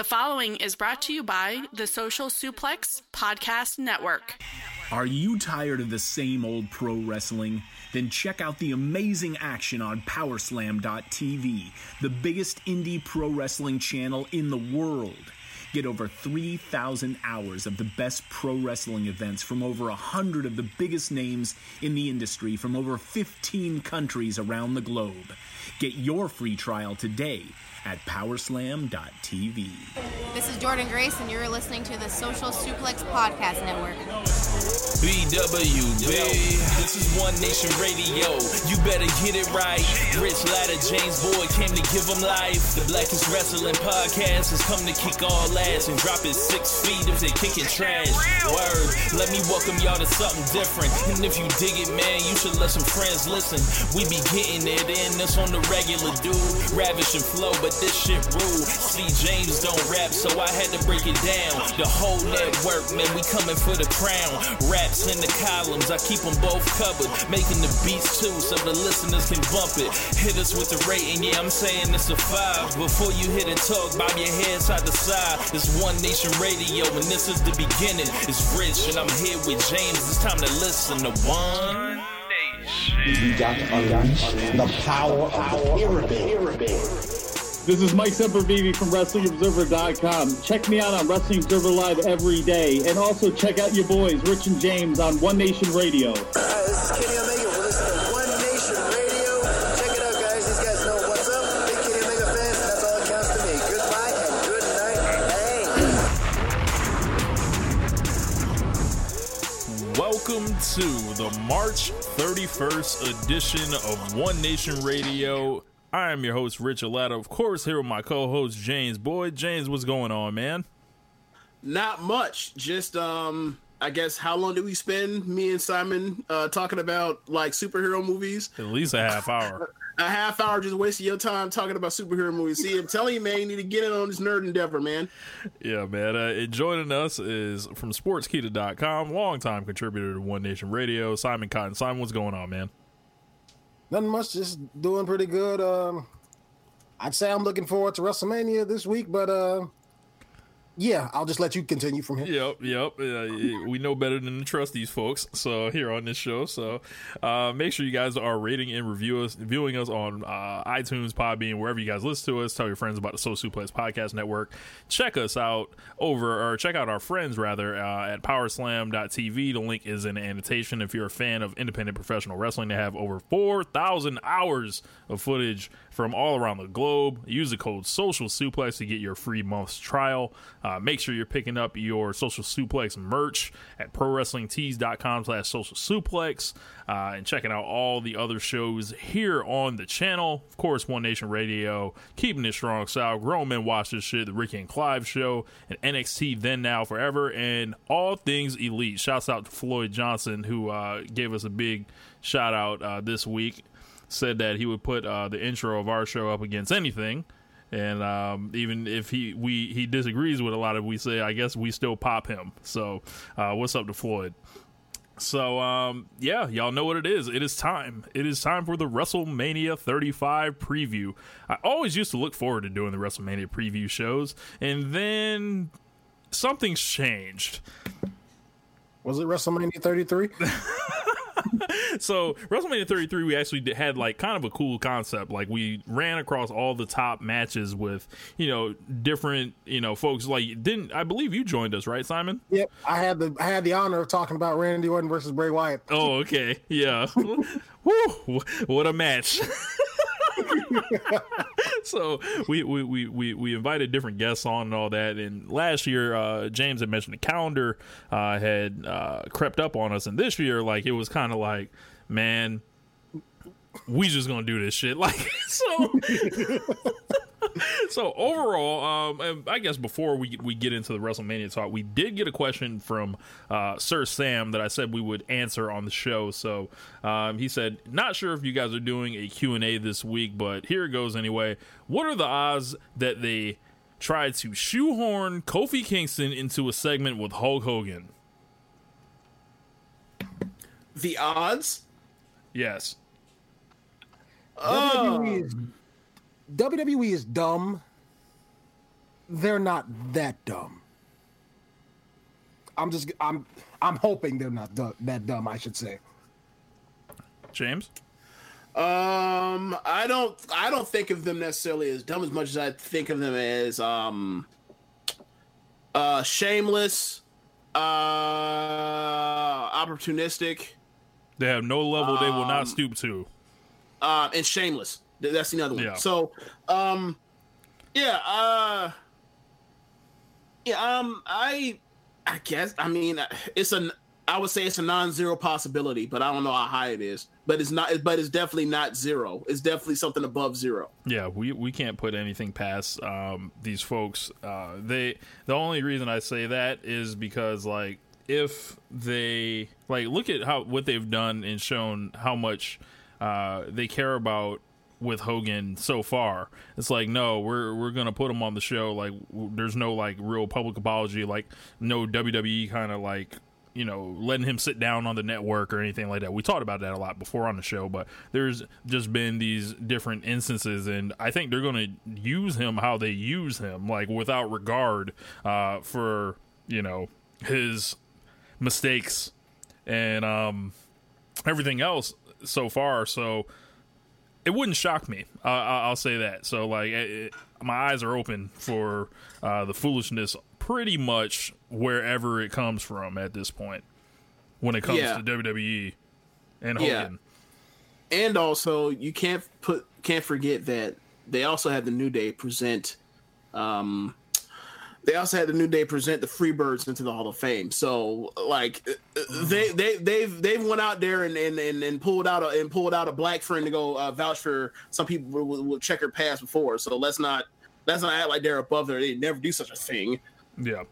The following is brought to you by the Social Suplex Podcast Network. Are you tired of the same old pro wrestling? Then check out the amazing action on Powerslam.tv, the biggest indie pro wrestling channel in the world. Get over 3,000 hours of the best pro wrestling events from over 100 of the biggest names in the industry from over 15 countries around the globe. Get your free trial today at powerslam.tv. This is Jordan Grace, and you're listening to the Social Suplex Podcast Network. BWB, this is One Nation Radio. You better get it right. Rich Latta, James Boyd came to give them life. The Blackest Wrestling Podcast has come to kick all ass and drop it six feet if they kicking trash. Word, let me welcome y'all to something different. And if you dig it, man, you should let some friends listen. We be getting it in, this on the regular dude. Ravish and flow, but this shit rude. See, James don't rap, so I had to break it down. The whole network, man, we coming for the crown. Raps in the columns, I keep them both covered. Making the beats too, so the listeners can bump it. Hit us with the rating, yeah, I'm saying it's a five. Before you hit and talk, bob your head side to side. It's One Nation Radio, and this is the beginning. It's Rich, and I'm here with James. It's time to listen to One. Nation. We got to unleash the power of the pyramid. This is Mike Sempervive from WrestlingObserver.com. Check me out on Wrestling Observer Live every day. And also check out your boys, Rich and James, on One Nation Radio. Hi, this is Kenny Omega. We're listening to One Nation Radio. Check it out, guys. These guys know what's up. Big Kenny Omega fans. That's all that counts to me. Goodbye and good night. Bang. Welcome to the March 31st edition of One Nation Radio. I am your host, Rich Alata. Of course, here with my co host, James Boyd. James, what's going on, man? Not much. Just um I guess how long did we spend me and Simon uh talking about like superhero movies? At least a half hour. A half hour just wasting your time talking about superhero movies. See, I'm telling you, man, you need to get in on this nerd endeavor, man. yeah, man. Uh, and joining us is from sportskeeda.com, longtime contributor to One Nation Radio, Simon Cotton. Simon, what's going on, man? Nothing much, just doing pretty good. Um, I'd say I'm looking forward to WrestleMania this week, but uh, yeah, I'll just let you continue from here. Yep, yep. Uh, we know better than to trust these folks. So here on this show, so uh, make sure you guys are rating and review us, viewing us on uh, iTunes, Podbean, wherever you guys listen to us. Tell your friends about the Social Suplex Podcast Network. Check us out over, or check out our friends rather uh, at PowerSlam.tv. The link is in the annotation. If you're a fan of independent professional wrestling, they have over four thousand hours of footage from all around the globe. Use the code Social Suplex to get your free month's trial. Uh, make sure you're picking up your Social Suplex merch at ProWrestlingTees.com slash Social Suplex uh, and checking out all the other shows here on the channel. Of course, One Nation Radio, keeping it strong style. Grown Men Watch This Shit, The Ricky and Clive Show, and NXT Then Now Forever, and all things elite. Shouts out to Floyd Johnson, who uh, gave us a big shout out uh, this week said that he would put uh, the intro of our show up against anything. And um, even if he we he disagrees with a lot of we say, I guess we still pop him. So uh, what's up to Floyd? So um, yeah, y'all know what it is. It is time. It is time for the WrestleMania 35 preview. I always used to look forward to doing the WrestleMania preview shows, and then something's changed. Was it WrestleMania 33? so WrestleMania 33, we actually did, had like kind of a cool concept. Like we ran across all the top matches with you know different you know folks. Like didn't I believe you joined us right, Simon? Yep, I had the I had the honor of talking about Randy Orton versus Bray Wyatt. Oh, okay, yeah. Woo, what a match. so we, we, we, we, invited different guests on and all that. And last year, uh, James had mentioned the calendar uh, had uh, crept up on us, and this year, like it was kind of like, man, we just gonna do this shit. Like so. so overall, um, I guess before we we get into the WrestleMania talk, we did get a question from uh, Sir Sam that I said we would answer on the show. So um, he said, "Not sure if you guys are doing a Q and A this week, but here it goes anyway. What are the odds that they tried to shoehorn Kofi Kingston into a segment with Hulk Hogan?" The odds? Yes. WWE, is, WWE is dumb. they're not that dumb. I'm just I'm I'm hoping they're not du- that dumb. I should say. James. Um, I don't. I don't think of them necessarily as dumb as much as I think of them as um, uh, shameless, uh, opportunistic, They have no level they will Um, not stoop to. uh, and shameless. Th- That's the other one. Yeah. So, um, yeah, uh, yeah, um, I, I guess, I mean, it's a, I would say it's a non-zero possibility, but I don't know how high it is. But it's not, but it's definitely not zero. It's definitely something above zero. Yeah, we we can't put anything past um, these folks. Uh, they the only reason I say that is because like if they like look at how what they've done and shown how much uh, they care about with Hogan so far. It's like no, we're we're gonna put him on the show. Like w- there's no like real public apology. Like no WWE kind of like you know letting him sit down on the network or anything like that. We talked about that a lot before on the show, but there's just been these different instances, and I think they're gonna use him how they use him, like without regard uh, for you know his mistakes and um everything else so far. So it wouldn't shock me. Uh, I- I'll say that. So like, it, my eyes are open for uh, the foolishness, pretty much wherever it comes from at this point. When it comes Yeah. to WWE and Yeah. Hogan, And also, you can't put, can't forget that they also had the New Day present, um, they also had the New Day present the Freebirds into the Hall of Fame. So like uh, they they they've they've went out there and and, and, and pulled out a and pulled out a black friend to go uh, vouch for some people with, with checker past before. So let's not let's not act like they're above there. They never do such a thing. yeah.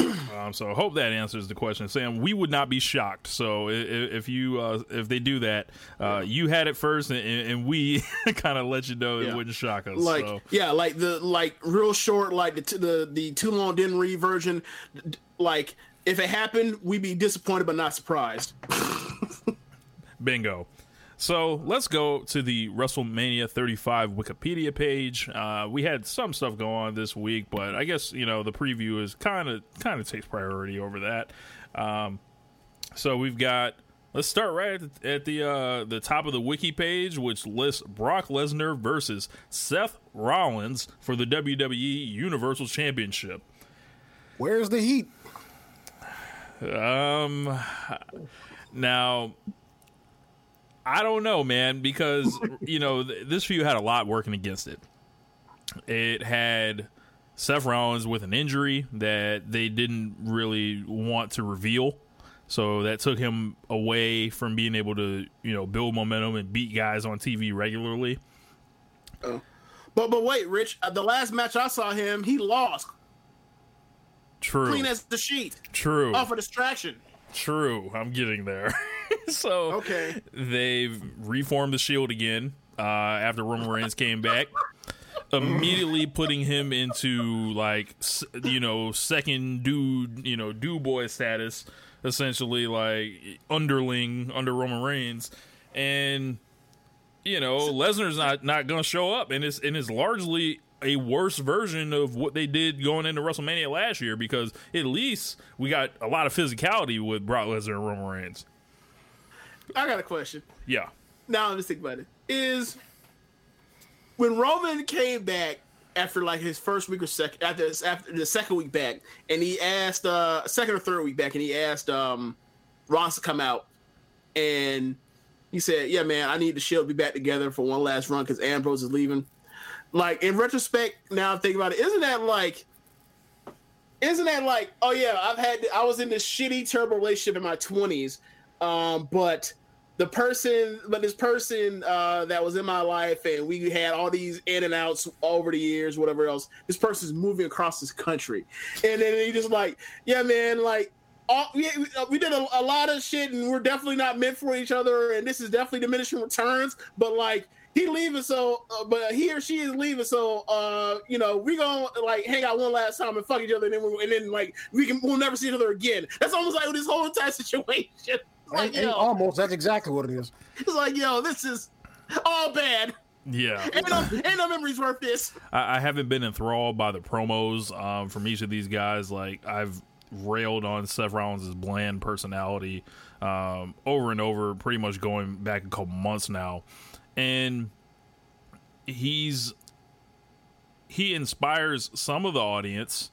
Um, so I hope that answers the question, Sam. We would not be shocked. So i- i- if you uh, if they do that, uh, you had it first, and, and we kind of let you know it wouldn't shock us. Like so. yeah, like the like real short, like the t- the the too long didn't read version. d- Like if it happened, we'd be disappointed but not surprised. Bingo. So let's go to the WrestleMania 35 Wikipedia page. Uh, we had some stuff go on this week, but I guess you know the preview is kind of kind of takes priority over that. Um, so we've got. Let's start right at the, at the uh, the top of the wiki page, which lists Brock Lesnar versus Seth Rollins for the WWE Universal Championship. Where's the heat? Um, now I don't know, man, because you know th- this feud had a lot working against it. It had Seth Rollins with an injury that they didn't really want to reveal, so that took him away from being able to you know build momentum and beat guys on TV regularly. But but wait, Rich, uh, the last match I saw him, he lost True, clean as the sheet true. off a distraction. True, I'm getting there. so Okay. they've reformed the Shield again uh, after Roman Reigns came back, immediately putting him into like you know second dude, you know do boy status, essentially like underling under Roman Reigns, and you know Lesnar's not not gonna show up, and it's and it's largely a worse version of what they did going into WrestleMania last year because at least we got a lot of physicality with Brock Lesnar and Roman Reigns. I got a question. Yeah. Now I'm just thinking about it. Is when Roman came back after like his first week or second after after the second week back, and he asked uh second or third week back, and he asked um Ross to come out, and he said, "Yeah, man, I need the Shield to be back together for one last run because Ambrose is leaving." Like in retrospect, now I'm thinking about it. Isn't that like? Isn't that like? Oh yeah, I've had. I was in this shitty, terrible relationship in my twenties, um, but the person, but this person uh, that was in my life, and we had all these in and outs over the years, whatever else. This person's moving across this country, and then he just like, yeah, man, like. All, we, we- did a, a lot of shit, and we're definitely not meant for each other. And this is definitely diminishing returns. But like, he leaving, so uh, but he or she is leaving, so uh, you know, we gonna like hang out one last time and fuck each other, and then we, and then like we can we'll never see each other again. That's almost like this whole entire situation. It's like, And- and almost, that's exactly what it is. it's like, yo, this is all bad. Yeah, ain't no, ain't no memories worth this. I, I haven't been enthralled by the promos um, from each of these guys. Like I've railed on Seth Rollins' bland personality um, over and over, pretty much going back a couple months now, and he's he inspires some of the audience,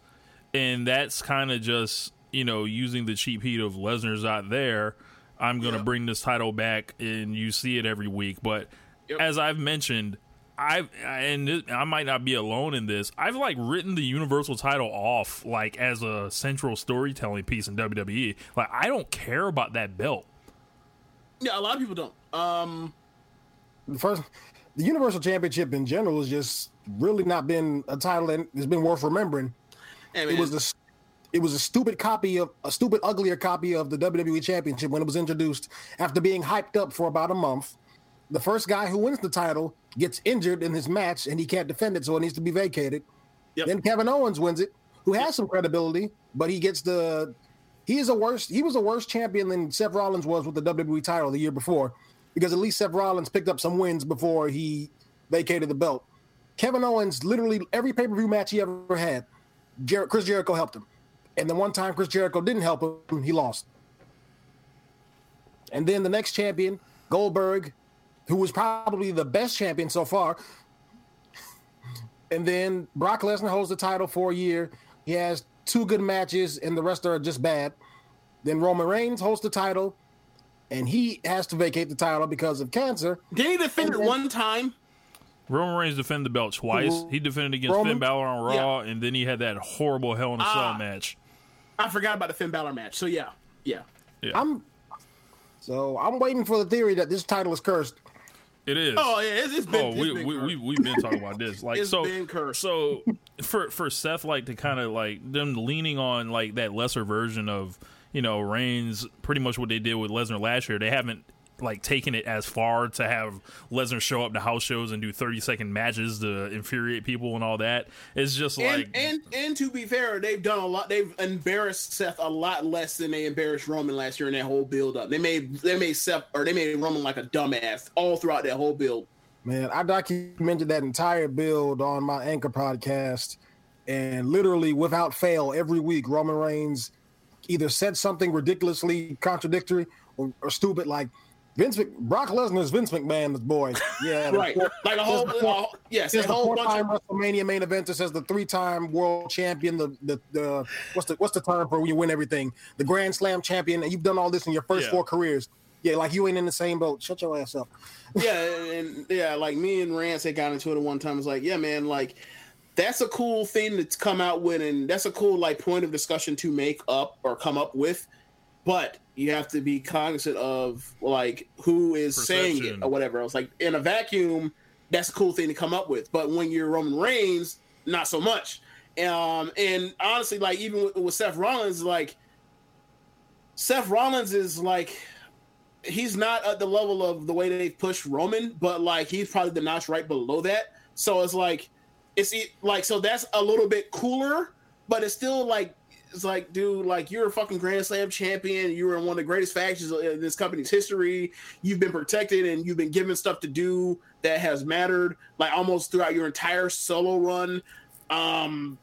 and that's kind of just you know using the cheap heat of Lesnar's out there. I'm gonna Yep. bring this title back, and you see it every week. But Yep. as I've mentioned, I've and it, I might not be alone in this. I've like written the Universal title off like as a central storytelling piece in WWE. Like I don't care about that belt. Yeah, a lot of people don't. Um, the first the Universal Championship in general has just really not been a title that has been worth remembering. hey, It was a it was a stupid copy of a stupid uglier copy of the WWE Championship when it was introduced after being hyped up for about a month. The first guy who wins the title gets injured in his match and he can't defend it, so it needs to be vacated. Yep. Then Kevin Owens wins it, who has some credibility, but he gets the he is a worse he was a worse champion than Seth Rollins was with the WWE title the year before, because at least Seth Rollins picked up some wins before he vacated the belt. Kevin Owens literally every pay per view match he ever had, Jer- Chris Jericho helped him, and the one time Chris Jericho didn't help him, he lost. And then the next champion, Goldberg, who was probably the best champion so far. And then Brock Lesnar holds the title for a year. He has two good matches, and the rest are just bad. Then Roman Reigns holds the title, and he has to vacate the title because of cancer. did he defend it one time? Roman Reigns defended the belt twice. He defended against Roman? Finn Balor on Raw, and then he had that horrible Hell in a Cell Ah. match. I forgot about the Finn Balor match. So yeah, yeah. I'm so I'm waiting for the theory that this title is cursed. It is. Oh yeah, it's, it's been. Oh, it's we, been we, we we have been talking about this. Like, It's so, been cursed. so for, for Seth, like, to kind of like them leaning on like that lesser version of, you know, Reigns, pretty much what they did with Lesnar last year. They haven't like taken it as far to have Lesnar show up to house shows and do 30 second matches to infuriate people and all that. It's just and, like, and and to be fair, they've done a lot. They've embarrassed Seth a lot less than they embarrassed Roman last year in that whole build up. They made they made Seth or they made Roman like a dumbass all throughout that whole build. Man, I documented that entire build on my Anchor podcast, and literally without fail, every week Roman Reigns either said something ridiculously contradictory or, or stupid, like Vince Mc, Brock Lesnar is Vince McMahon's boy. Yeah, Right, like a whole, uh, yes, a whole bunch of WrestleMania main eventer says the three-time world champion, the, the the what's the what's the term for when you win everything? The Grand Slam champion, and you've done all this in your first Yeah. four careers. Yeah, like you ain't in the same boat. Shut your ass up. yeah, and yeah, like me and Rance had got into it at one time. It's like, yeah, man, like that's a cool thing to come out with, and that's a cool like point of discussion to make up or come up with. But you have to be cognizant of like who is saying it or whatever else. Like in a vacuum, that's a cool thing to come up with. But when you're Roman Reigns, not so much. Um, and honestly, like even with, with Seth Rollins, like Seth Rollins is like he's not at the level of the way they've pushed Roman, but like he's probably the notch right below that. So it's like it's like so that's a little bit cooler, but it's still like it's like dude, like you're a fucking Grand Slam champion. You were one of the greatest factions in this company's history. You've been protected and you've been given stuff to do that has mattered like almost throughout your entire solo run. Um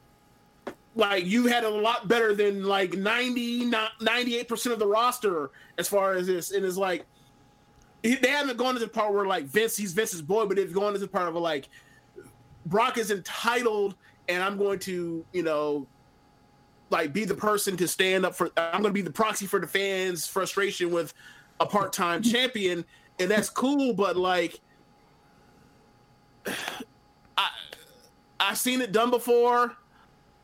like you had a lot better than like 90 98% of the roster as far as this and it's like they haven't gone to the part where like Vince he's Vince's boy but they've gone to the part of like Brock is entitled and I'm going to you know like be the person to stand up for I'm going to be the proxy for the fans frustration with a part-time champion and that's cool but like I I've seen it done before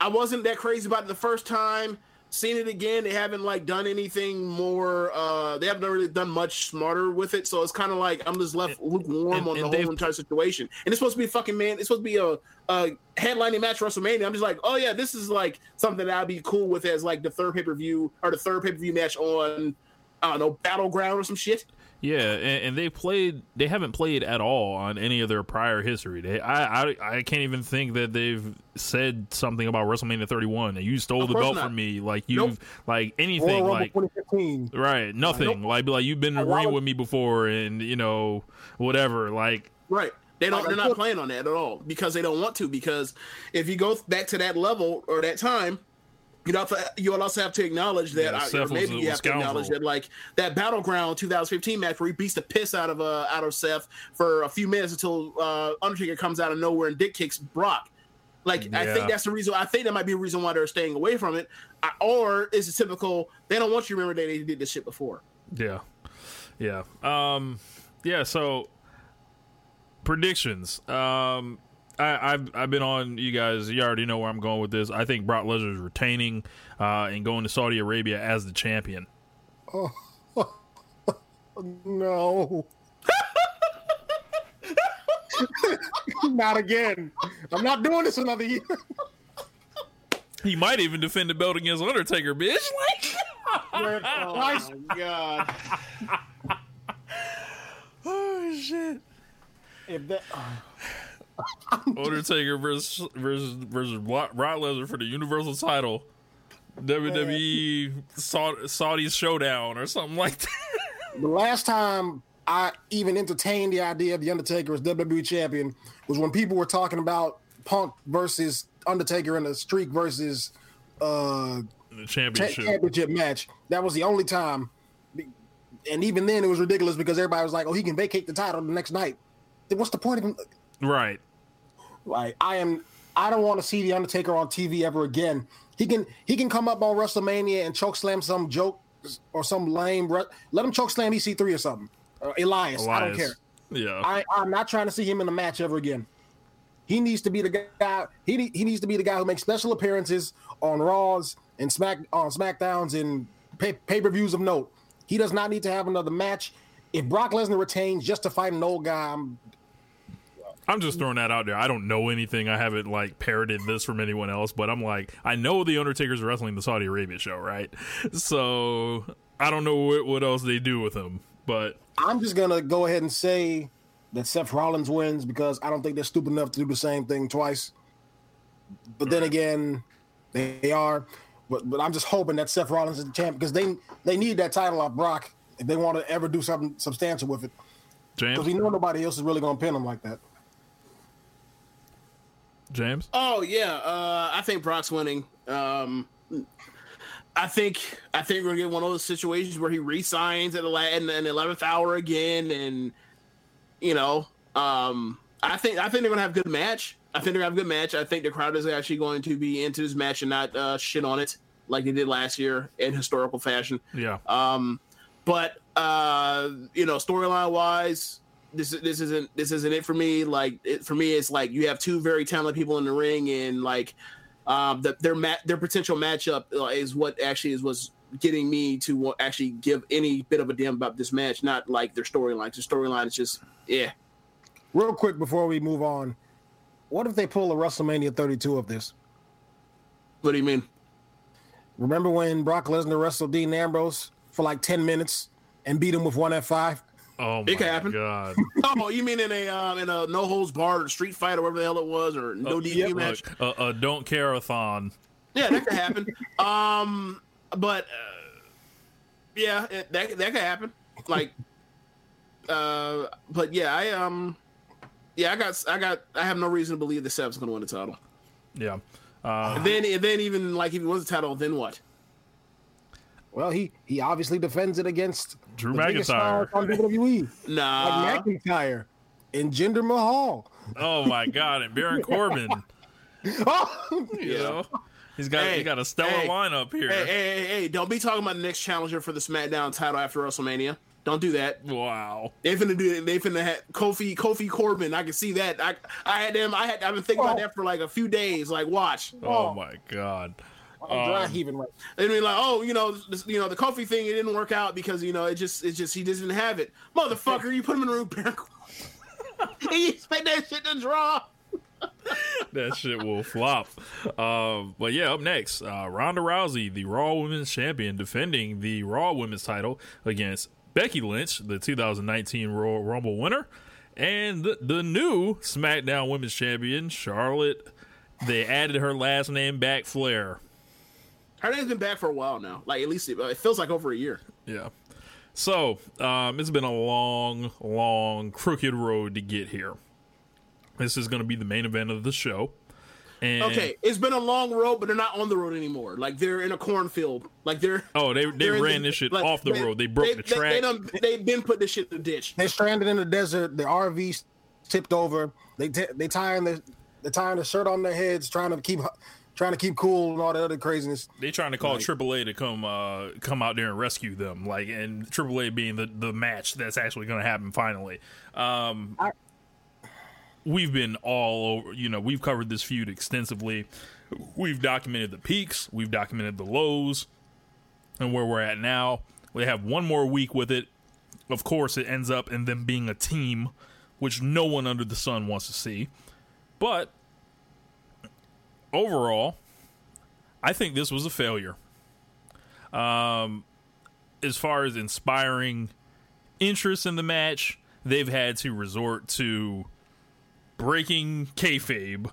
I wasn't that crazy about it the first time. Seen it again, they haven't like done anything more. uh They haven't really done much smarter with it, so it's kind of like I'm just left lukewarm and- on and the whole entire situation. And it's supposed to be fucking man. It's supposed to be a, a headlining match WrestleMania. I'm just like, oh yeah, this is like something that I'd be cool with as like the third pay per view or the third pay per view match on I don't know battleground or some shit. Yeah, and, and they played. They haven't played at all on any of their prior history. They, I, I, I can't even think that they've said something about WrestleMania 31. And you stole Of the belt not. from me. Like you've Nope. like anything. Like 2015. right, nothing. Like like you've been in the ring with me before, and you know whatever. Like Right. They don't. They're not playing on that at all because they don't want to. Because if you go back to that level or that time, you also you also have to acknowledge that, Yeah, Seth or was maybe you have to acknowledge that, like that battleground 2015 match where he beats the piss out of uh, out of Seth for a few minutes until uh, Undertaker comes out of nowhere and dick kicks Brock. Like I think that's the reason. I think that might be a reason why they're staying away from it, I, or is it typical? They don't want you to remember that they did this shit before. Yeah, yeah, um, yeah. So predictions. Um, I, I've I've been on you guys. You already know where I'm going with this. I think Brock Lesnar is retaining uh, and going to Saudi Arabia as the champion. Oh no. not again. I'm not doing this another year. He might even defend the belt against Undertaker, bitch. Like, Christ. Oh God! oh shit. If that, Undertaker versus versus versus Brock Lesnar for the Universal Title. WWE Saudi, Saudi's showdown or something like that. the last time I even entertained the idea of the Undertaker as WWE champion was when people were talking about Punk versus Undertaker in a streak versus uh The championship. championship match. That was the only time. And even then, it was ridiculous because everybody was like, "Oh, he can vacate the title the next night." Then what's the point of him? Right. Like, I am. I don't want to see the Undertaker on TV ever again. He can he can come up on WrestleMania and choke slam some joke or some lame. re- Let him choke slam EC3 or something. Or Elias. I don't care. Yeah. I, I'm not trying to see him in a match ever again. He needs to be the guy. He he needs to be the guy who makes special appearances on Raws and Smack on Smackdowns and pay pay per views of note. He does not need to have another match. If Brock Lesnar retains just to fight an old guy, I'm, I'm just throwing that out there. I don't know anything. I haven't like parroted this from anyone else, but I'm like, I know the Undertaker's wrestling the Saudi Arabia show, right? So I don't know what, what else they do with him, but I'm just gonna go ahead and say that Seth Rollins wins because I don't think they're stupid enough to do the same thing twice. But then again, they, they are. But but I'm just hoping that Seth Rollins is the champ because they they need that title off Brock if they want to ever do something substantial with it. Because we know nobody else is really gonna pin him like that. James, Oh yeah, uh, I think Brock's winning. Um, I think I think we're gonna get one of those situations where he resigns at the la- in the eleventh hour again, and you know, um, I think I think they're gonna have a good match. I think they're gonna have a good match. I think the crowd is actually going to be into this match and not uh, shit on it like they did last year in historical fashion. yeah, Um, but uh, you know, storyline wise, this this isn't this isn't it for me. Like it, for me, it's like you have two very talented people in the ring, and like um, the, their their potential matchup uh, is what actually is was getting me to actually give any bit of a damn about this match, not like their storylines. The storyline is just yeah. Real quick before we move on, what if they pull a WrestleMania 32 of this? What do you mean? Remember when Brock Lesnar wrestled Dean Ambrose for like 10 minutes and beat him with one F5? Oh It my can happen. god, Oh, you mean in a um, in a no holds barred or street fight or whatever the hell it was or no Uh, DQ match? Look, a, a don't care a thon. Yeah, that could happen. um, but uh, yeah, it, that that could happen. Like, uh, but yeah, I um, yeah, I got, I got, I have no reason to believe the Seth's going to win the title. Yeah, uh, And then, and then even like if he wins the title, then what? Well, he he obviously defends it against Drew the McIntyre. stars on WWE, Nah, like McIntyre and Jinder Mahal. oh my god, and Baron Corbin. Oh, You know, he's got Hey, he got a stellar hey, lineup here. hey, hey, hey, hey, don't be talking about the next challenger for the SmackDown title after WrestleMania. Don't do that. Wow. They finna do it. They finna have Kofi Kofi Corbin. I can see that. I I had them. I had. I've been thinking about oh. that for like a few days. Like, watch. Oh my god. I'm dry Um, heaving right. And be like, oh, you know, this, you know, the Kofi thing it didn't work out because you know it just it just he just didn't have it. Motherfucker, you put him in the room, you expect that shit to draw? that shit will flop. Um, but yeah, up next, uh, Ronda Rousey, the Raw Women's Champion, defending the Raw Women's title against Becky Lynch, the 2019 Royal Rumble winner, and the, the new SmackDown Women's Champion, Charlotte. They added her last name back, Flair. Her name's been back for a while now. Like at least it, it feels like over a year. Yeah. So um, it's been a long, long, crooked road to get here. This is going to be the main event of the show. And Okay, it's been a long road, but they're not on the road anymore. Like they're in a cornfield. Like they're Oh, they they they're in ran this shit like, off the road. They broke the track. they done, they've been put this shit in the ditch. They're stranded in the desert. The RVs tipped over. They t- they tying the they tying the shirt on their heads, trying to keep trying to keep cool and all that other craziness. They're trying to call Like- AAA to come uh come out there and rescue them, like and AAA being the the match that's actually going to happen finally. Um, we've been all over, you know, we've covered this feud extensively. We've documented the peaks, we've documented the lows, and where we're at now. We have one more week with it. Of course, it ends up in them being a team, which no one under the sun wants to see. But overall, I think this was a failure. Um, as far as inspiring interest in the match, they've had to resort to breaking kayfabe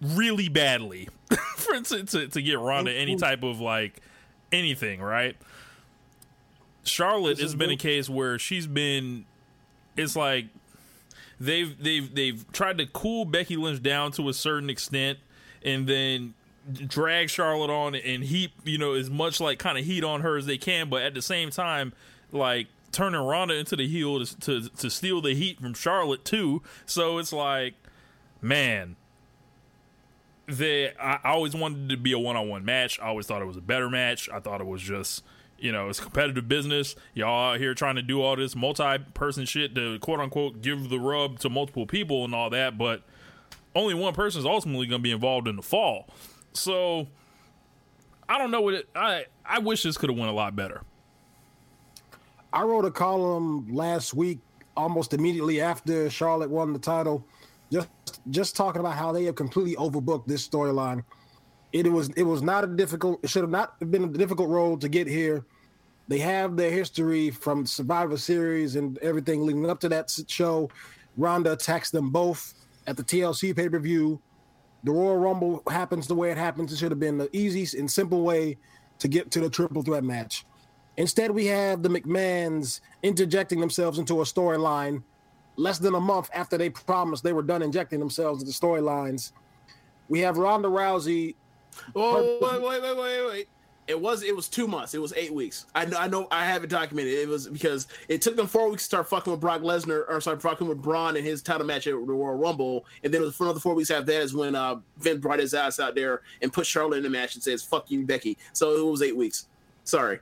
really badly for to, to, to get Ronda any type of like anything, right? Charlotte has been a case where she's been it's like they've they've they've tried to cool Becky Lynch down to a certain extent and then drag Charlotte on and heat, you know, as much like kind of heat on her as they can, but at the same time, like turning Ronda into the heel to to, to steal the heat from Charlotte too. So it's like, man, they I, I always wanted to be a one on one match. I always thought it was a better match. I thought it was just you know, it's competitive business. Y'all out here trying to do all this multi person shit to quote unquote give the rub to multiple people and all that, but only one person is ultimately going to be involved in the fall. So I don't know what it. I I wish this could have went a lot better. I wrote a column last week, almost immediately after Charlotte won the title, just just talking about how they have completely overbooked this storyline. It was it was not a difficult. It should have not been a difficult road to get here. They have their history from Survivor Series and everything leading up to that show. Ronda attacks them both at the TLC pay per view. The Royal Rumble happens the way it happens. It should have been the easiest and simple way to get to the triple threat match. Instead, we have the McMahons interjecting themselves into a storyline less than a month after they promised they were done injecting themselves into storylines. We have Ronda Rousey. Oh wait, wait, wait, wait, wait. It was it was two months. It was eight weeks. I know I know I have it documented. It was because it took them four weeks to start fucking with Brock Lesnar or sorry, fucking with Braun in his title match at the Royal Rumble, and then it was for another four weeks after that is when uh, Vince brought his ass out there and put Charlotte in the match and says "fuck you, Becky." So it was eight weeks. Sorry.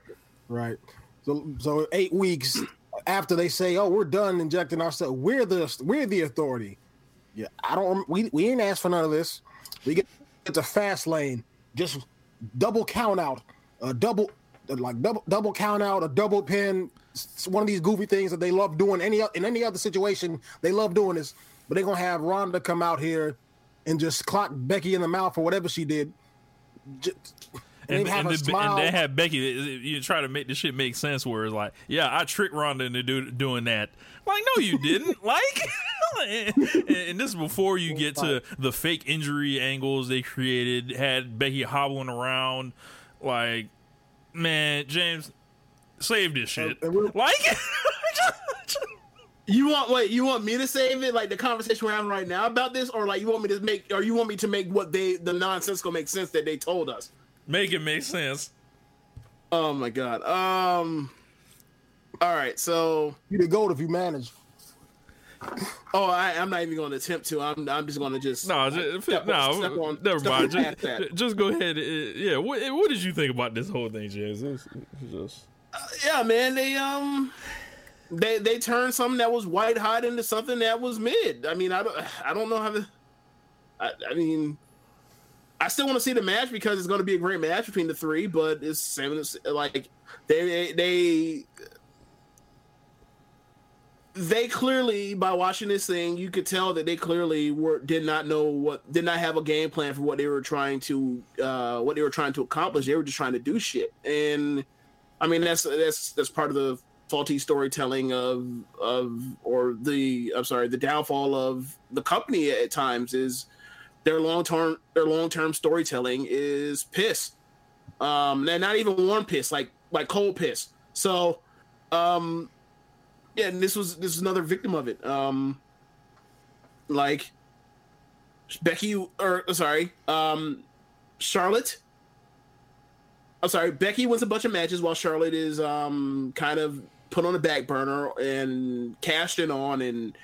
Right. So so eight weeks after they say, "Oh, we're done injecting ourselves. We're the we're the authority." Yeah, I don't. We we ain't asked for none of this. We get it's a fast lane. Just double count out, a double like double double count out, a double pin. It's one of these goofy things that they love doing. Any in any other situation, they love doing this. But they're gonna have Ronda come out here and just clock Becky in the mouth for whatever she did. Just, And, they have and, her the- smile. and they have Becky. You try to make this shit make sense. Where it's like, yeah, I tricked Ronda into do, doing that. Like, no, you didn't. like, and, and this is before you get to the fake injury angles they created. Had Becky hobbling around. Like, man, James, save this shit. Like, You want wait? You want me to save it, like the conversation we're having right now about this, or like you want me to make, or you want me to make what they the nonsense go make sense that they told us? Make it make sense. Oh my god. Um. All right. So you the goat if you manage. Oh, I, I'm not even going to attempt to. I'm I'm just going to just No, just, step no, on- step on- never step mind. Just, just go ahead. Uh, Yeah, what, what did you think about this whole thing, James? It's, it's just yeah, man. They um, they they turned something that was white hot into something that was mid. I mean, I don't I don't know how to. I, I mean, I still want to see the match because it's going to be a great match between the three. But it's seven. like they they they clearly by watching this thing you could tell that they clearly were did not know what did not have a game plan for what they were trying to uh what they were trying to accomplish they were just trying to do shit and i mean that's that's that's part of the faulty storytelling of of or the i'm sorry the downfall of the company at times is their long-term their long-term storytelling is piss um and not even warm piss like like cold piss so um yeah, and this was this is another victim of it. Um, like Becky or sorry, um, Charlotte. I'm sorry, Becky wins a bunch of matches while Charlotte is um kind of put on the back burner and cashed in on and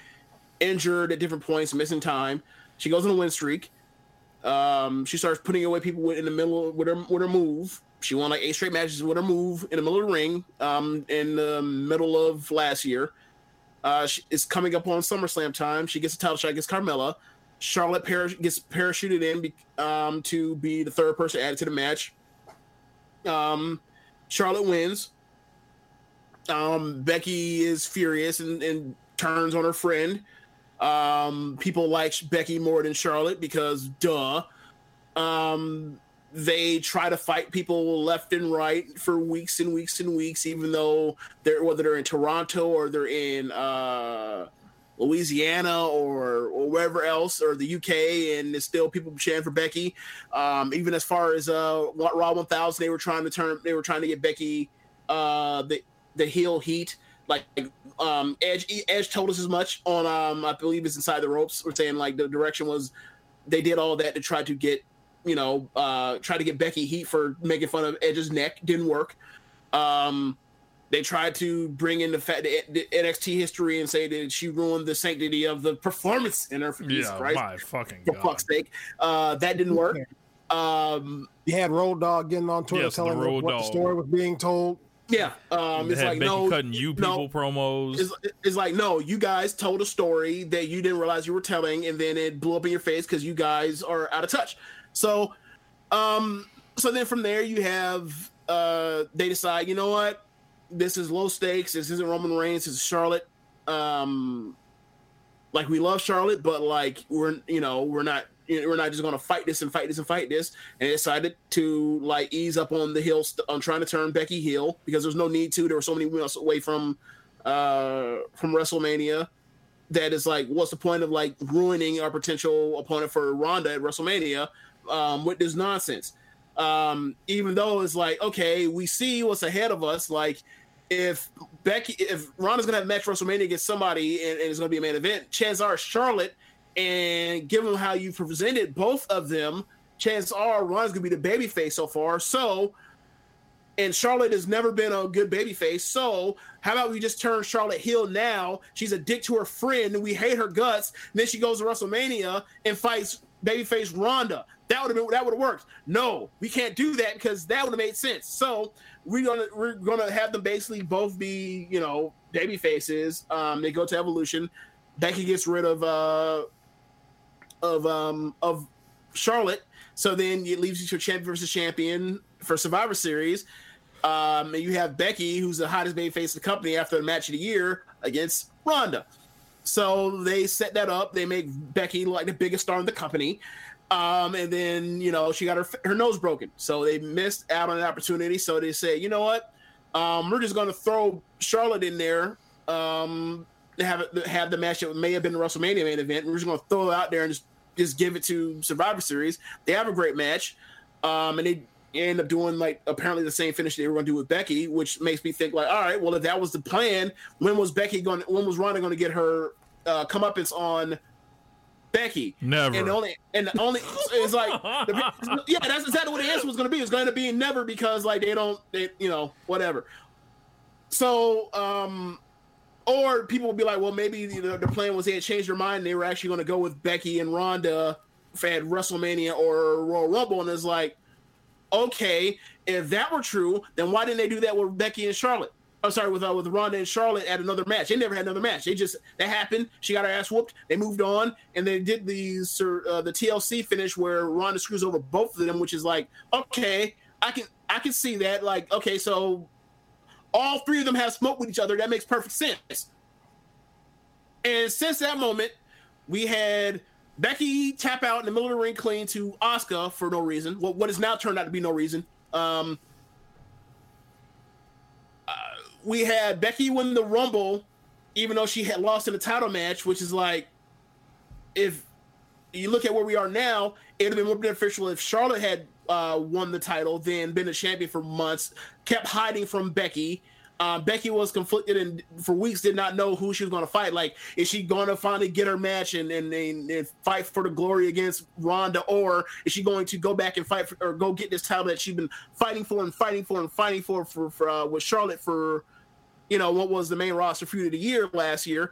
injured at different points, missing time. She goes on a win streak. Um, she starts putting away people in the middle with her with her move. She won like eight straight matches with her move in the middle of the ring. Um, in the middle of last year, uh, she, it's coming up on SummerSlam time. She gets a title shot against Carmella. Charlotte para- gets parachuted in be- um, to be the third person added to the match. Um, Charlotte wins. Um, Becky is furious and, and turns on her friend. Um, people like Becky more than Charlotte because, duh. Um, they try to fight people left and right for weeks and weeks and weeks, even though they're whether they're in Toronto or they're in uh, Louisiana or or wherever else or the UK, and it's still people chanting for Becky. Um, even as far as uh, Raw 1000, they were trying to turn, they were trying to get Becky uh, the the heel heat. Like um, Edge, Edge told us as much on um, I believe it's inside the ropes. We're saying like the direction was they did all that to try to get you know uh, try to get Becky heat for making fun of Edge's neck. Didn't work. Um, they tried to bring in the fact the NXT history and say that she ruined the sanctity of the performance center for Jesus Yeah, Christ. my fucking For god. fuck's sake, uh, that didn't work. Um, You had Road Dog getting on Twitter Yes, telling Road what the story was being told. Yeah, um, it's like Becky no, cutting you no, people promos. It's, it's like no, you guys told a story that you didn't realize you were telling, and then it blew up in your face because you guys are out of touch. So, um, so then from there you have uh, they decide, you know what, this is low stakes. This isn't Roman Reigns. This is Charlotte. Um, like we love Charlotte, but like we're you know we're not we're not just going to fight this and fight this and fight this. And decided to like ease up on the hill st- on trying to turn Becky heel because there's no need to. There were so many weeks away from uh from WrestleMania that is like, what's the point of like ruining our potential opponent for Ronda at WrestleMania um, with this nonsense? Um, even though it's like, okay, we see what's ahead of us. Like, if Becky, if Ronda's gonna have match WrestleMania against somebody and, and it's gonna be a main event, chances are Charlotte, and given how you presented both of them, chances are Ronda's gonna be the baby face so far. So, and Charlotte has never been a good baby face. So, how about we just turn Charlotte heel now? She's a dick to her friend, and we hate her guts. And then she goes to WrestleMania and fights babyface Ronda. That would have been that would have worked. No, we can't do that because that would have made sense. So we're gonna we're gonna have them basically both be you know baby faces. Um, they go to Evolution. Becky gets rid of uh of um of Charlotte. So then it leaves you to champion versus champion for Survivor Series. Um, and you have Becky, who's the hottest baby face of the company after the match of the year against Ronda. So they set that up. They make Becky like the biggest star in the company. Um, and then you know she got her her nose broken, so they missed out on an opportunity. So they say, you know what, um, we're just going to throw Charlotte in there. Um, have have the match that may have been the WrestleMania main event. We're just going to throw it out there and just just give it to Survivor Series. They have a great match, um, and they end up doing like apparently the same finish they were going to do with Becky, which makes me think like, all right, well if that was the plan, when was Becky going? When was Ronda going to get her uh, comeuppance on Becky? Never. And the only and the only it's like the, yeah, that's exactly what the answer was going to be. It's going to be never because like they don't they you know whatever. So um or people will be like, well, maybe the, the plan was they had changed their mind. They were actually going to go with Becky and Ronda at WrestleMania or Royal Rumble, and it's like, okay, if that were true, then why didn't they do that with Becky and Charlotte? I'm sorry, with uh, with Ronda and Charlotte at another match. They never had another match. They just that happened. She got her ass whooped. They moved on, and they did the uh, the TLC finish where Ronda screws over both of them, which is like, okay, I can I can see that. Like, okay, so all three of them have smoke with each other. That makes perfect sense. And since that moment, we had Becky tap out in the middle of the ring clean to Asuka for no reason. What what has now turned out to be no reason. Um, uh, we had Becky win the Rumble, even though she had lost in the title match, which is like, if you look at where we are now, it would have been more beneficial if Charlotte had uh, won the title, then been a champion for months, kept hiding from Becky, Uh, Becky was conflicted and for weeks did not know who she was going to fight. Like, is she going to finally get her match and, and, and, and fight for the glory against Ronda, or is she going to go back and fight for, or go get this title that she's been fighting for and fighting for and fighting for for, for uh, with Charlotte for, you know, what was the main roster feud of the year last year?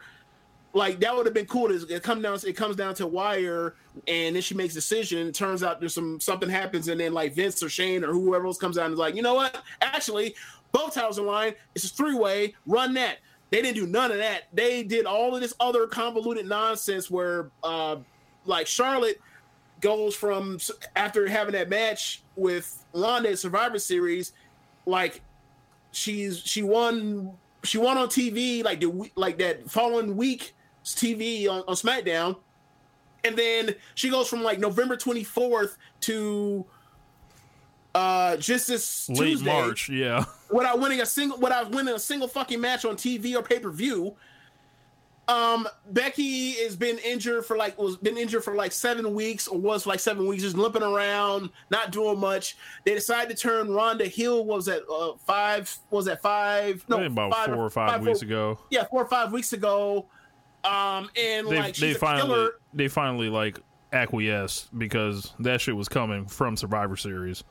Like that would have been cool. It comes down, it comes down to wire, and then she makes decision. Turns out there's some something happens, and then like Vince or Shane or whoever else comes out and is like, you know what? Actually, both titles in line. It's a three way. Run that. They didn't do none of that. They did all of this other convoluted nonsense where, uh, like Charlotte goes from after having that match with Ronda at Survivor Series, like she's she won she won on TV like the like that following week TV on, on SmackDown, and then she goes from like November twenty fourth to uh just this Late Tuesday March, yeah. without winning a single without winning a single fucking match on TV or pay per view. Um, Becky has been injured for like was been injured for like seven weeks or was like seven weeks, just limping around, not doing much. They decided to turn Ronda heel. Was at uh, five? Was at five? Think about five four or five weeks ago. Yeah, four or five weeks ago. Um, and They like they finally killer. they finally like acquiesced because that shit was coming from Survivor Series.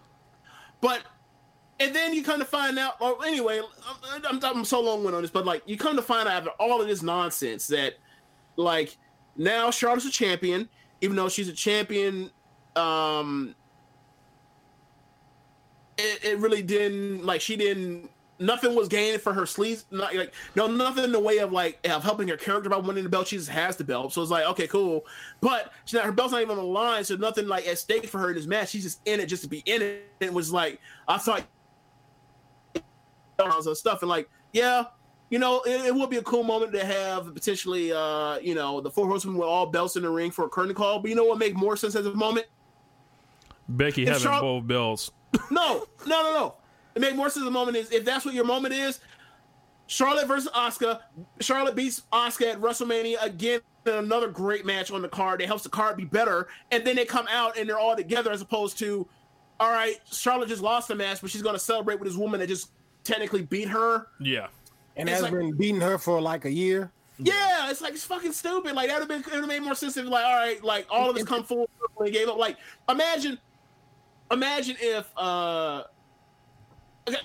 But and then you come to find out. Or anyway, I'm, I'm, I'm so long winded on this, but like you come to find out after all of this nonsense that like now Charlotte's a champion, even though she's a champion. Um, it, it really didn't like she didn't. Nothing was gained for her sleeves. Not like no nothing in the way of like of helping her character by winning the belt. She just has the belt, so it's like okay, cool. But she's not, her belt's not even on the line, so nothing like at stake for her in this match. She's just in it just to be in it. It was like I thought all that stuff and like yeah you know it, it would be a cool moment to have potentially uh you know the four horsemen with all belts in the ring for a curtain call but you know what make more sense as a moment Becky If having Char- both belts. no no no no it make more sense as a moment is if that's what your moment is charlotte versus Asuka. charlotte beats Asuka at wrestlemania again in another great match on the card it helps the card be better and then they come out and they're all together as opposed to all right charlotte just lost the match but she's going to celebrate with this woman that just technically beat her Yeah. and It's has like- been beating her for like a year. Yeah, it's like it's fucking stupid. Like that would have been it would have made more sense if like all right, like all of us come forward and gave up. Like imagine, imagine if uh, okay, and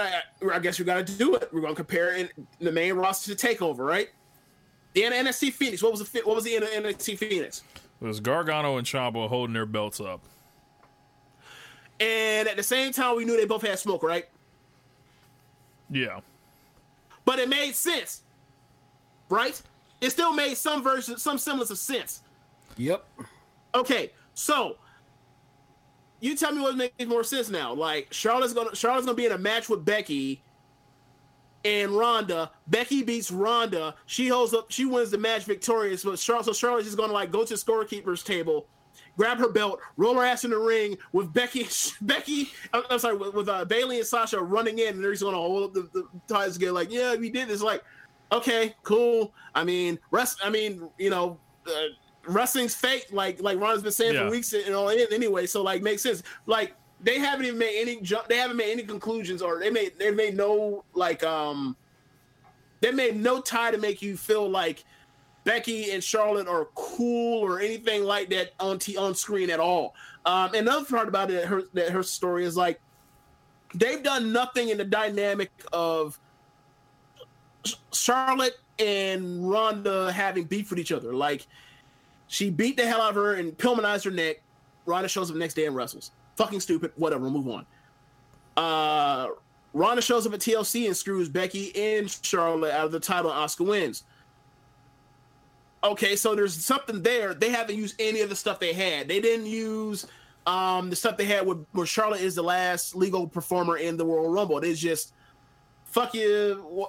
I, I guess we got to do it. We're gonna compare in the main roster to Takeover, right? The N- NXT Phoenix. What was the fi- what was the N- NXT Phoenix? It was Gargano and Ciampa holding their belts up. And at the same time, we knew they both had smoke, right? Yeah. But it made sense, right? It still made some version, some semblance of sense. Yep. Okay, so you tell me what makes more sense now. Like Charlotte's gonna Charlotte's gonna be in a match with Becky and Ronda. Becky beats Ronda. She holds up. She wins the match victorious. But Charlotte, so Charlotte's just gonna like go to the scorekeeper's table, grab her belt, roll her ass in the ring with Becky. Becky, I'm, sorry, with, with uh, Bayley and Sasha running in, and they're just gonna hold up the, the ties again. Like, yeah, we did this. Like, okay, cool. I mean, rest. I mean, you know. Uh, wrestling's fake, like like Ron's been saying Yeah. for weeks, you know. Anyway, so like makes sense. Like they haven't even made any jump. they haven't made any conclusions, or they made they made no like um they made no tie to make you feel like Becky and Charlotte are cool or anything like that on t- on screen at all. Um, another part about it, her that her story is like they've done nothing in the dynamic of Charlotte and Ronda having beef with each other. Like she beat the hell out of her and Pillmanized her neck. Ronda shows up next day and wrestles. Fucking stupid. Whatever. Move on. Uh, Ronda shows up at TLC and screws Becky and Charlotte out of the title. Asuka wins. Okay, so there's something there. They haven't used any of the stuff they had. They didn't use um, the stuff they had with where Charlotte is the last legal performer in the Royal Rumble. It's just fuck you.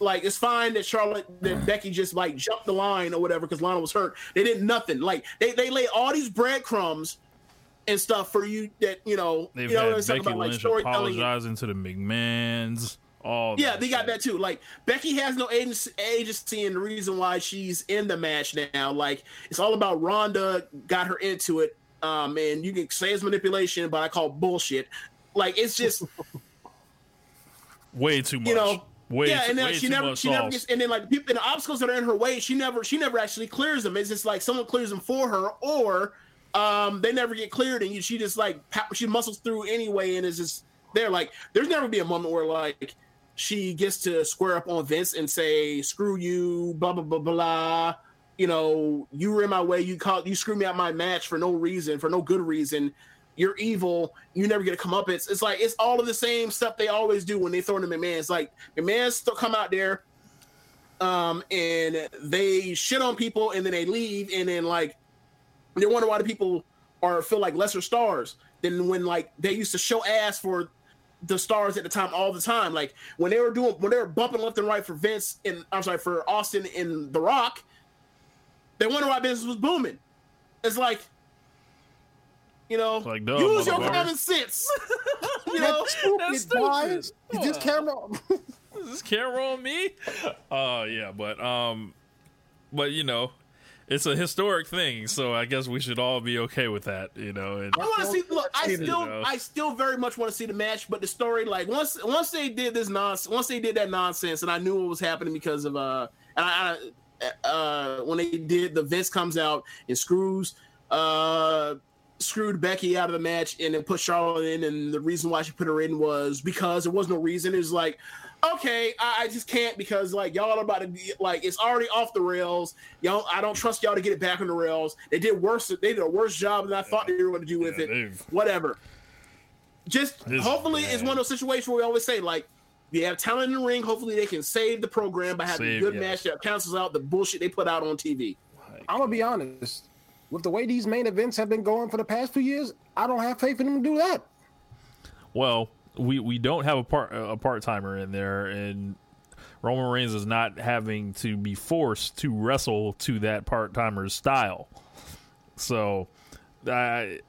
Like it's fine that Charlotte that Becky just like jumped the line or whatever because Lana was hurt. They did nothing. Like they they lay all these breadcrumbs and stuff for you that you know. They've you know had it's talking Becky about like Lynch storytelling. apologizing to the McMahons. All Yeah, they got that too. Like Becky has no agency, agency and the reason why she's in the match now. Like it's all about Ronda got her into it. Um, and you can say it's manipulation, but I call it bullshit. Like it's just way too much. you know, Way, yeah, and then she never, she never gets, and then like people, and the obstacles that are in her way, she never, she never actually clears them. It's just like someone clears them for her, or um, they never get cleared, and you, she just like she muscles through anyway, and it's just there. Like, there's never be a moment where like she gets to square up on Vince and say, "Screw you," blah blah blah blah. You know, you were in my way. You called, you screwed me out my match for no reason, for no good reason. You're evil. You never get to come up. It's it's like it's all of the same stuff they always do when they throw in the McMahon. It's like McMahon's still come out there, um, and they shit on people, and then they leave, and then like they wonder why the people are feel like lesser stars than when like they used to show ass for the stars at the time all the time. Like when they were doing when they were bumping left and right for Vince and I'm sorry for Austin and The Rock, they wonder why business was booming. It's like you know, like, duh, use your motherfucker. common sense. you know, That's Why? stupid. Is this camera? Is this camera on me? Oh yeah, but um, but you know, it's a historic thing, so I guess we should all be okay with that, you know. And I want to see. Look, I You still, know. I still very much want to see the match, but the story, like once, once they did this nonsense, once they did that nonsense, and I knew what was happening because of uh, and I, I uh, when they did the Vince comes out and screws uh screwed Becky out of the match and then put Charlotte in, and the reason why she put her in was because there was no reason. It was like, okay, I, I just can't because like y'all are about to be like it's already off the rails. Y'all, I don't trust y'all to get it back on the rails. They did worse. They did a worse job than I thought they were going to do with Yeah, it. they've- Whatever. Just This is hopefully it's one of those situations where we always say like. You have talent in the ring. Hopefully, they can save the program by having a good yes. match that cancels out the bullshit they put out on TV. I'm gonna be honest. With the way these main events have been going for the past few years, I don't have faith in them to do that. well, we we don't have a part a part timer in there, and Roman Reigns is not having to be forced to wrestle to that part timer's style. So, I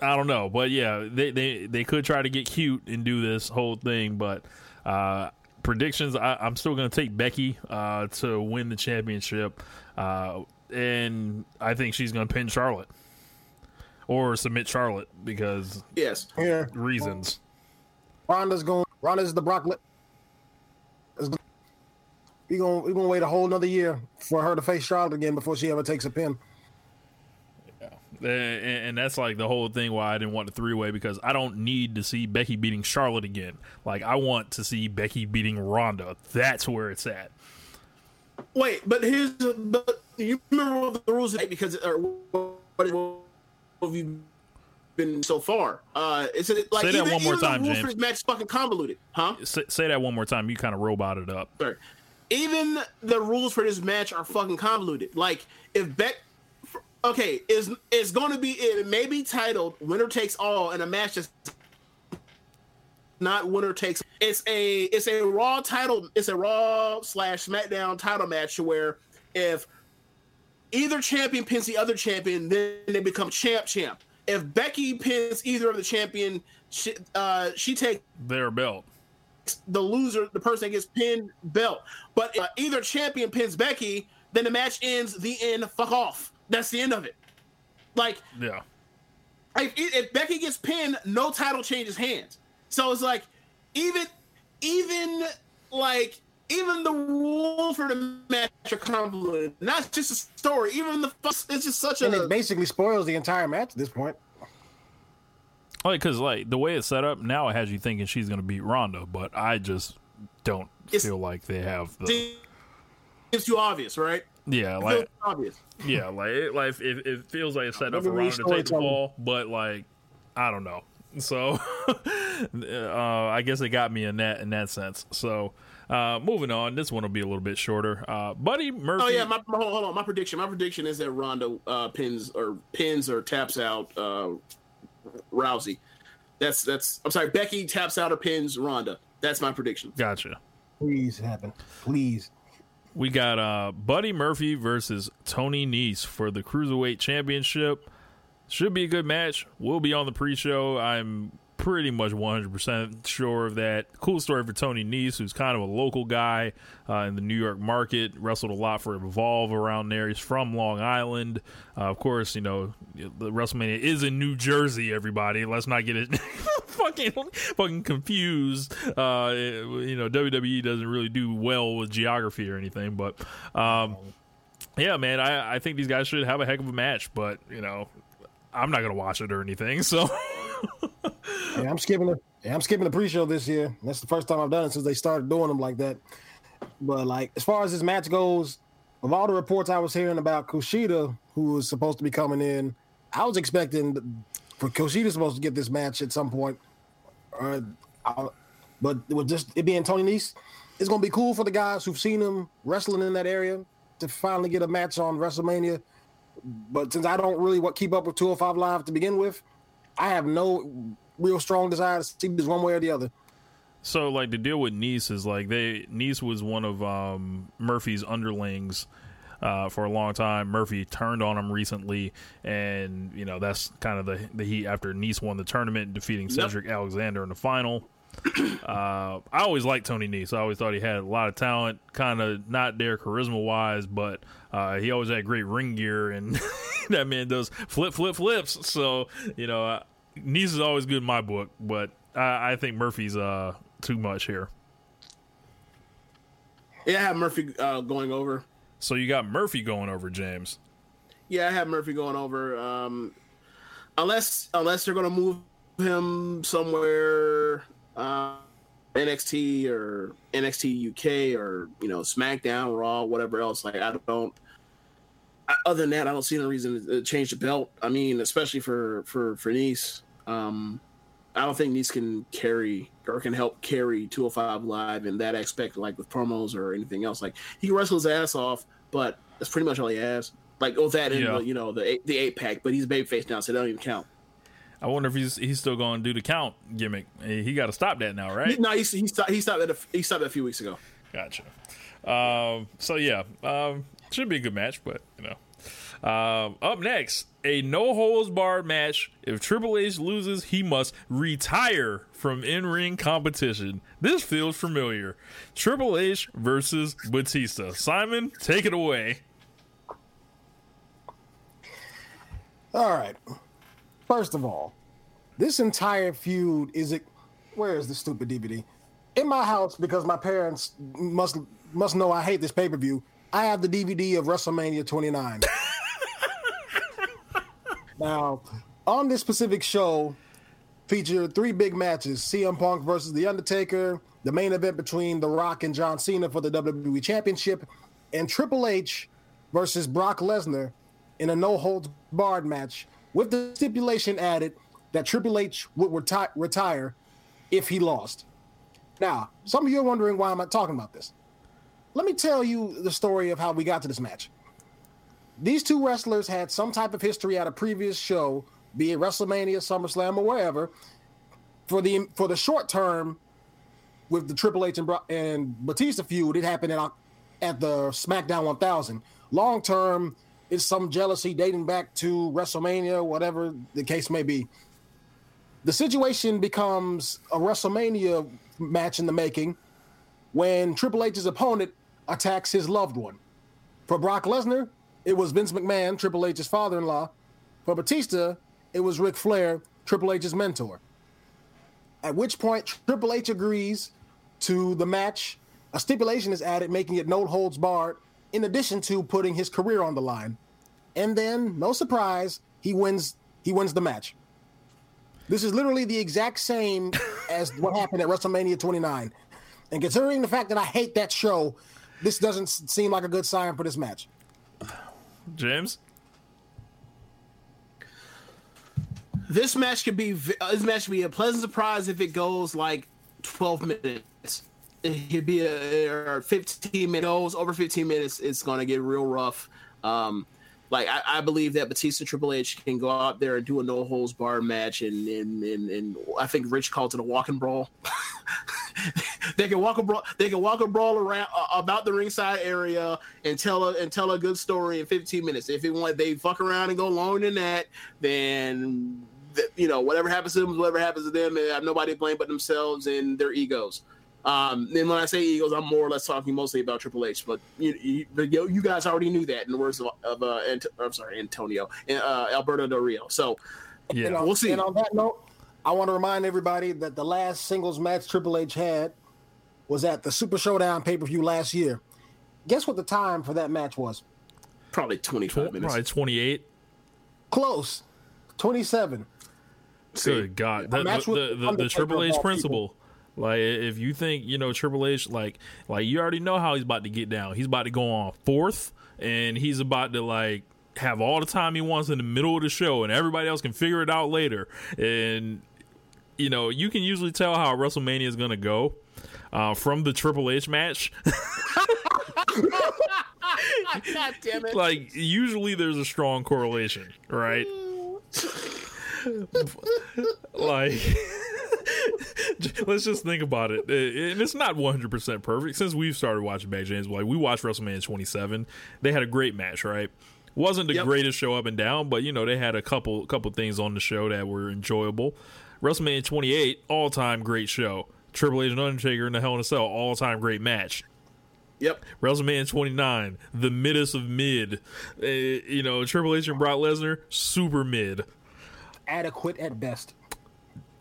I don't know, but yeah, they they they could try to get cute and do this whole thing, but uh, predictions, I, I'm still going to take Becky uh, to win the championship, uh, and I think she's going to pin Charlotte or submit Charlotte because Yes. Yeah. reasons. Ronda's going. Ronda's the Brock. Le- we gonna we gonna wait a whole another year for her to face Charlotte again before she ever takes a pin. And, and that's like the whole thing why I didn't want the three way because I don't need to see Becky beating Charlotte again. Like I want to see Becky beating Ronda. That's where it's at. Wait, but here's but you remember what the rules are because or what what have you been so far? Uh, is it like Say that even, one more time, rules James. for this match fucking convoluted, huh? Say, say that one more time. You kind of roboted up. Sorry. Even the rules for this match are fucking convoluted. Like if Beck, okay, is is going to be it may be titled "Winner Takes All" in a match that's not winner takes. It's a it's a Raw title. It's a Raw slash SmackDown title match where if either champion pins the other champion, then they become champ champ. If Becky pins either of the champion, she, uh, she takes Their belt. the loser, the person that gets pinned belt. But uh, either champion pins Becky, then the match ends. The end. Fuck off. That's the end of it. Like Yeah. if, if Becky gets pinned, no title changes hands. So it's like even even like even the rules for the match are convoluted. Not just a story. Even the fuss- it's just such a And a it basically spoils the entire match at this point. Like, cause like the way it's set up now, it has you thinking she's gonna beat Ronda, but I just don't It's- feel like they have the. It's too obvious, right? Yeah, It like feels obvious. yeah, like it, like it, it feels like it's set up for Ronda to take the storytelling. fall, but like I don't know. So uh, I guess it got me in that in that sense. So uh, moving on, this one will be a little bit shorter. Uh, Buddy Murphy. Oh yeah, my, my- hold, hold on. My prediction. My prediction is that Ronda uh, pins or pins or taps out uh, Rousey. That's that's. I'm sorry. Becky taps out or pins Ronda. That's my prediction. Gotcha. Please happen. Please. We got uh, Buddy Murphy versus Tony Nese for the Cruiserweight Championship. Should be a good match. We'll be on the pre show. I'm pretty much 100% sure of that. Cool story for Tony Nese, who's kind of a local guy uh, in the New York market. Wrestled a lot for Evolve around there. He's from Long Island. Uh, of course, you know, the WrestleMania is in New Jersey, everybody. Let's not get it fucking fucking confused. Uh, you know, WWE doesn't really do well with geography or anything, but um, yeah, man, I I think these guys should have a heck of a match, but you know, I'm not gonna watch it or anything, so. Yeah, I'm skipping the yeah, I'm skipping the pre-show this year. That's the first time I've done it since they started doing them like that. But like as far as this match goes, of all the reports I was hearing about Kushida, who was supposed to be coming in, I was expecting for Kushida supposed to get this match at some point. Uh, I- but with just it being Tony Nese, it's gonna be cool for the guys who've seen him wrestling in that area to finally get a match on WrestleMania. But since I don't really what keep up with 205 Live to begin with, I have no real strong desire to see this one way or the other. So like the deal with Nice is like they Nice was one of um, Murphy's underlings uh, for a long time. Murphy turned on him recently, and you know that's kind of the the heat after Nice won the tournament, defeating Cedric Alexander in the final. uh, I always liked Tony Nese. I always thought he had a lot of talent, kind of not there charisma wise, but uh, he always had great ring gear, and that man does flip, flip, flips. So you know, uh, Nese is always good in my book, but I, I think Murphy's uh, too much here. Yeah, I have Murphy uh, going over. So you got Murphy going over James. Yeah, I have Murphy going over. Um, unless unless they're gonna move him somewhere, uh, NXT or NXT UK or you know SmackDown, Raw, whatever else. Like I don't. I, other than that, I don't see any reason to change the belt. I mean, especially for for for Nice. Um, I don't think Nice can carry or can help carry 205 Live in that aspect, like with promos or anything else. Like he wrestles his ass off, but that's pretty much all he has. Like with that and Yeah. you know the eight, the eight pack, but he's babyface now, so they don't even count. I wonder if he's he's still going to do the count gimmick. He, he got to stop that now, right? No, he, he stopped. He stopped at a, he stopped that a few weeks ago. Gotcha. Um, so yeah, um, should be a good match, but you know. Um, up next, a no holds barred match. If Triple H loses, he must retire from in ring competition. This feels familiar. Triple H versus Batista. Simon, take it away. All right. First of all, this entire feud is it. Where is the stupid DVD? In my house because my parents must must know I hate this pay per view. I have the DVD of WrestleMania 29. now, on this specific show, featured three big matches: CM Punk versus The Undertaker, the main event between The Rock and John Cena for the WWE Championship, and Triple H versus Brock Lesnar in a no holds barred match, with the stipulation added that Triple H would reti- retire if he lost. Now, some of you are wondering why I'm talking about this. Let me tell you the story of how we got to this match. These two wrestlers had some type of history at a previous show, be it WrestleMania, SummerSlam, or wherever. For the for the short term, with the Triple H and, and Batista feud, it happened at, at the SmackDown 1000. Long term, it's some jealousy dating back to WrestleMania, whatever the case may be. The situation becomes a WrestleMania match in the making when Triple H's opponent attacks his loved one. For Brock Lesnar, it was Vince McMahon, Triple H's father in law. For Batista, it was Ric Flair, Triple H's mentor. At which point, Triple H agrees to the match. A stipulation is added, making it no holds barred, in addition to putting his career on the line. And then, no surprise, he wins. He wins the match. This is literally the exact same as what happened at WrestleMania 29. And considering the fact that I hate that show, this doesn't seem like a good sign for this match. James? This match could be uh, this match could be a pleasant surprise if it goes like 12 minutes. Could be a or 15 minutes goes over 15 minutes. It's gonna get real rough. Um, like I, I believe that Batista Triple H can go out there and do a no holds bar match, and and, and and I think Rich called it a walking brawl. they can walk a brawl. They can walk a brawl around uh, about the ringside area and tell a and tell a good story in 15 minutes. If it want they fuck around and go longer than that, then th- you know whatever happens to them, whatever happens to them, they have nobody to blame but themselves and their egos. Um, and when I say Eagles, I'm more or less talking mostly about Triple H. But you, you, you, you guys already knew that in the words of, of uh, Ant- I'm sorry, Antonio, and, uh, Alberto Del Rio. So Yeah. On, we'll see. And on that note, I want to remind everybody that the last singles match Triple H had was at the Super Showdown pay per view last year. Guess what the time for that match was? Probably 25 minutes. Probably 28. Close. 27. Good God, A the, the, with the, the, the Triple H all principle. Like if you think you know Triple H, like like you already know how he's about to get down. He's about to go on fourth, and he's about to like have all the time he wants in the middle of the show, and everybody else can figure it out later. And you know you can usually tell how WrestleMania is going to go uh, from the Triple H match. God damn it. like usually there's a strong correlation, right? like let's just think about it. And it's not 100% perfect since we've started watching back James like we watched WrestleMania 27. They had a great match, right? Wasn't the Yep. greatest show up and down, but you know, they had a couple couple things on the show that were enjoyable. WrestleMania 28, all-time great show. Triple H and Undertaker in the Hell in a Cell, all-time great match. Yep. WrestleMania 29, the middest of mid. Uh, you know, Triple H and Brock Lesnar, super mid. Adequate at best.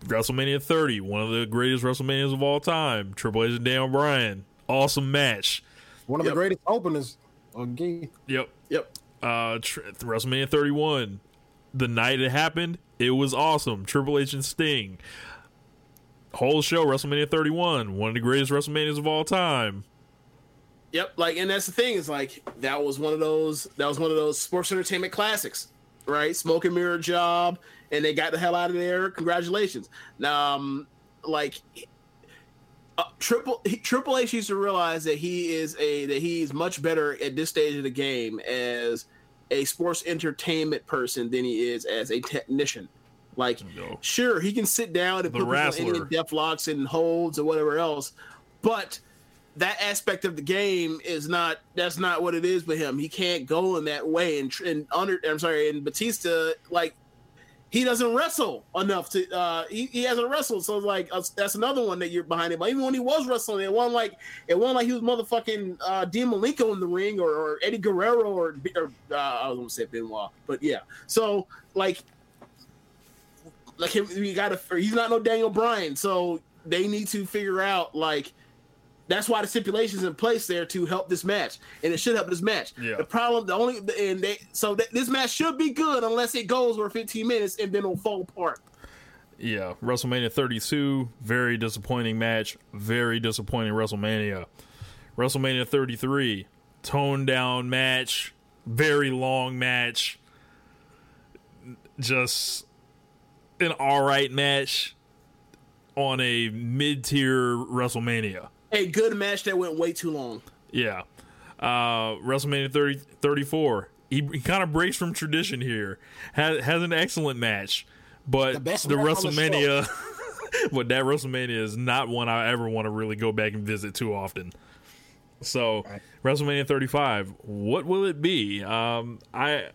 WrestleMania 30, one of the greatest WrestleManias of all time. Triple H and Dan Bryan, awesome match. One of Yep. the greatest openers. Okay. Yep. Yep. Uh, tr- WrestleMania 31, the night it happened, it was awesome. Triple H and Sting. Whole show, WrestleMania 31, one of the greatest WrestleManias of all time. Yep. Like, and that's the thing is like that was one of those that was one of those sports entertainment classics, right? Smoke and mirror job, and they got the hell out of there. Congratulations. Um, like uh, Triple he, Triple H used to realize that he is a that he's much better at this stage of the game as a sports entertainment person than he is as a technician. Like, No. sure, he can sit down and The put people in wrestler. Death locks and holds or whatever else, but that aspect of the game is not that's not what it is with him. He can't go in that way. And, and under I'm sorry, and Batista like he doesn't wrestle enough to uh he, he hasn't wrestled. So like uh, that's another one that you're behind him. But even when he was wrestling it wasn't like it wasn't like he was motherfucking uh Dean Malenko in the ring or, or Eddie Guerrero or, or uh, I was gonna say Benoit but yeah. So like like him you gotta he's not no Daniel Bryan. So they need to figure out like that's why the stipulations in place there to help this match, and it should help this match. Yeah. The problem, the only, and they, so th- this match should be good unless it goes for 15 minutes and then it'll fall apart. Yeah, WrestleMania 32, very disappointing match. Very disappointing WrestleMania. WrestleMania 33, toned down match. Very long match. Just an all right match on a mid tier WrestleMania. A good match that went way too long. Yeah. Uh, WrestleMania 30, 34. He, he kind of breaks from tradition here. Has, has an excellent match, but The best the match on the WrestleMania, but that WrestleMania is not one I ever want to really go back and visit too often. So WrestleMania 35, what will it be? Um, I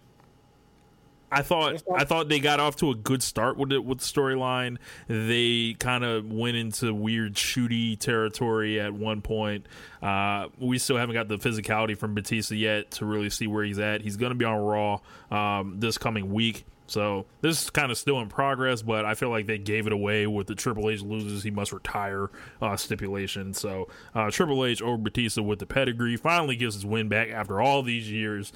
I thought I thought they got off to a good start with it with the storyline. They kind of went into weird shooty territory at one point. Uh, we still haven't got the physicality from Batista yet to really see where he's at. He's going to be on Raw um, this coming week. So this is kind of still in progress, but I feel like they gave it away with the Triple H loses, he must retire uh, stipulation. So uh, Triple H over Batista with the pedigree finally gives his win back after all these years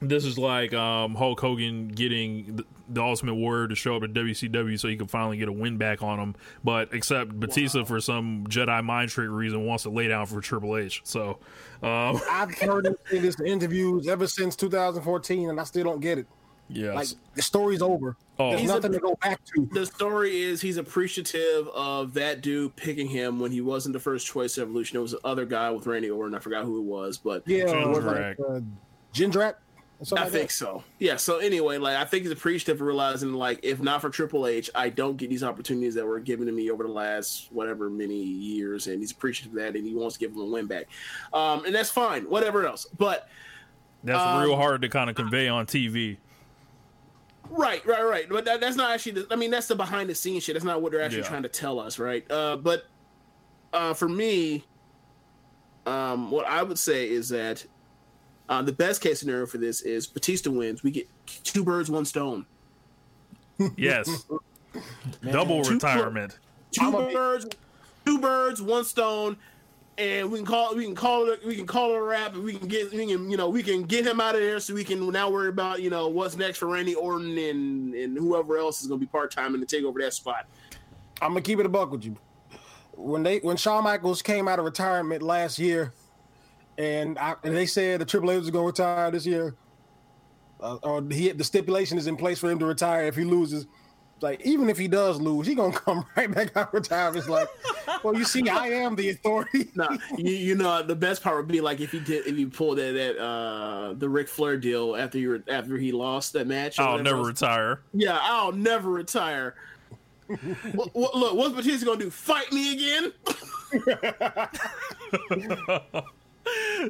this is like um, Hulk Hogan getting the, the Ultimate Warrior to show up at WCW so he can finally get a win back on him. But except Batista, for some Jedi mind trick reason, wants to lay down for Triple H. So, um, I've heard him say this in interviews ever since 2014, and I still don't get it. yes. Like the story's over. Oh. There's He's a- nothing to go back to. The story is he's appreciative of that dude picking him when he wasn't the first choice of Evolution. It was the other guy with Randy Orton. I forgot who it was, but Yeah, it Jindrak. like, uh, Jindrak. Or something I like think that. so. Yeah. So anyway, like I think he's appreciative of realizing, like, if not for Triple H, I don't get these opportunities that were given to me over the last whatever many years, and he's appreciative of that, and he wants to give him a win back, um, and that's fine. Whatever else, but That's um, real hard to kind of convey on TV. Right, right, right. But that, that's not actually. The, I mean, that's the behind the scenes shit. That's not what they're actually Yeah. trying to tell us, right? Uh, but uh, for me, um, what I would say is that uh, the best case scenario for this is Batista wins. We get two birds, one stone. Yes. Double Two- retirement. 2 birds, two birds, one stone, and we can call we can call it we can call it a wrap. and We can get we can you know we can get him out of there so we can now worry about you know what's next for Randy Orton and and whoever else is going to be part time and to take over that spot. I'm gonna keep it a buck with you. When they when Shawn Michaels came out of retirement last year, and, I, and they said the Triple H was gonna retire this year, uh, or he the stipulation is in place for him to retire if he loses. Like even if he does lose, he gonna come right back out of retirement. It's like, well, you see, I am the authority. Nah, you, you know the best part would be like if he did if he pulled that that uh the Ric Flair deal after he re- after he lost that match. I'll never else. retire. Yeah, I'll never retire. what, what, look, what's Batista gonna do? Fight me again?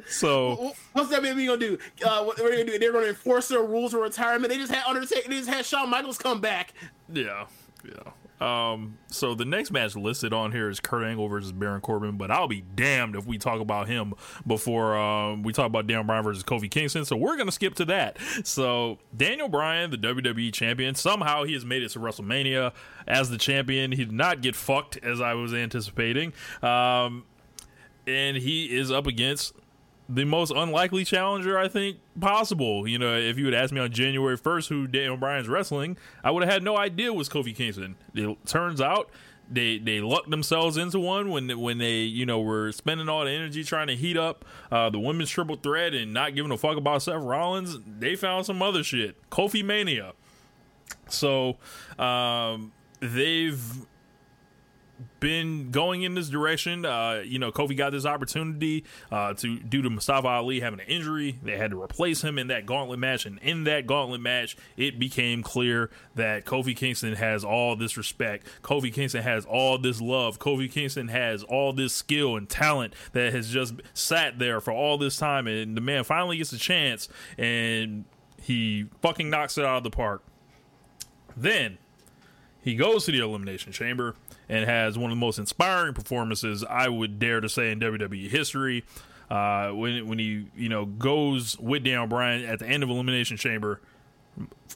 So What's that baby gonna do? Uh, what they're gonna do? They're gonna enforce their rules of retirement. They just had Undertaker. They just had Shawn Michaels come back. yeah, yeah. Um, so the next match listed on here is Kurt Angle versus Baron Corbin, but I'll be damned if we talk about him before um, we talk about Daniel Bryan versus Kofi Kingston. So we're gonna skip to that. So Daniel Bryan, the WWE champion, somehow he has made it to WrestleMania as the champion. He did not get fucked as I was anticipating, um, and he is up against the most unlikely challenger I think possible. You know, if you would ask me on January 1st who Daniel Bryan's wrestling, I would have had no idea was Kofi Kingston. It turns out they they lucked themselves into one when they, when they you know were spending all the energy trying to heat up uh, the women's triple threat and not giving a fuck about Seth Rollins. They found some other shit, Kofi Mania. So um, they've been going in this direction. Uh, you know, Kofi got this opportunity uh, to due to Mustafa Ali having an injury. They had to replace him in that gauntlet match, and in that gauntlet match, it became clear that Kofi Kingston has all this respect. Kofi Kingston has all this love. Kofi Kingston has all this skill and talent that has just sat there for all this time, and the man finally gets a chance, and he fucking knocks it out of the park. Then he goes to the Elimination Chamber and has one of the most inspiring performances I would dare to say in WWE history. Uh, when when he you know goes with Daniel Bryan at the end of Elimination Chamber,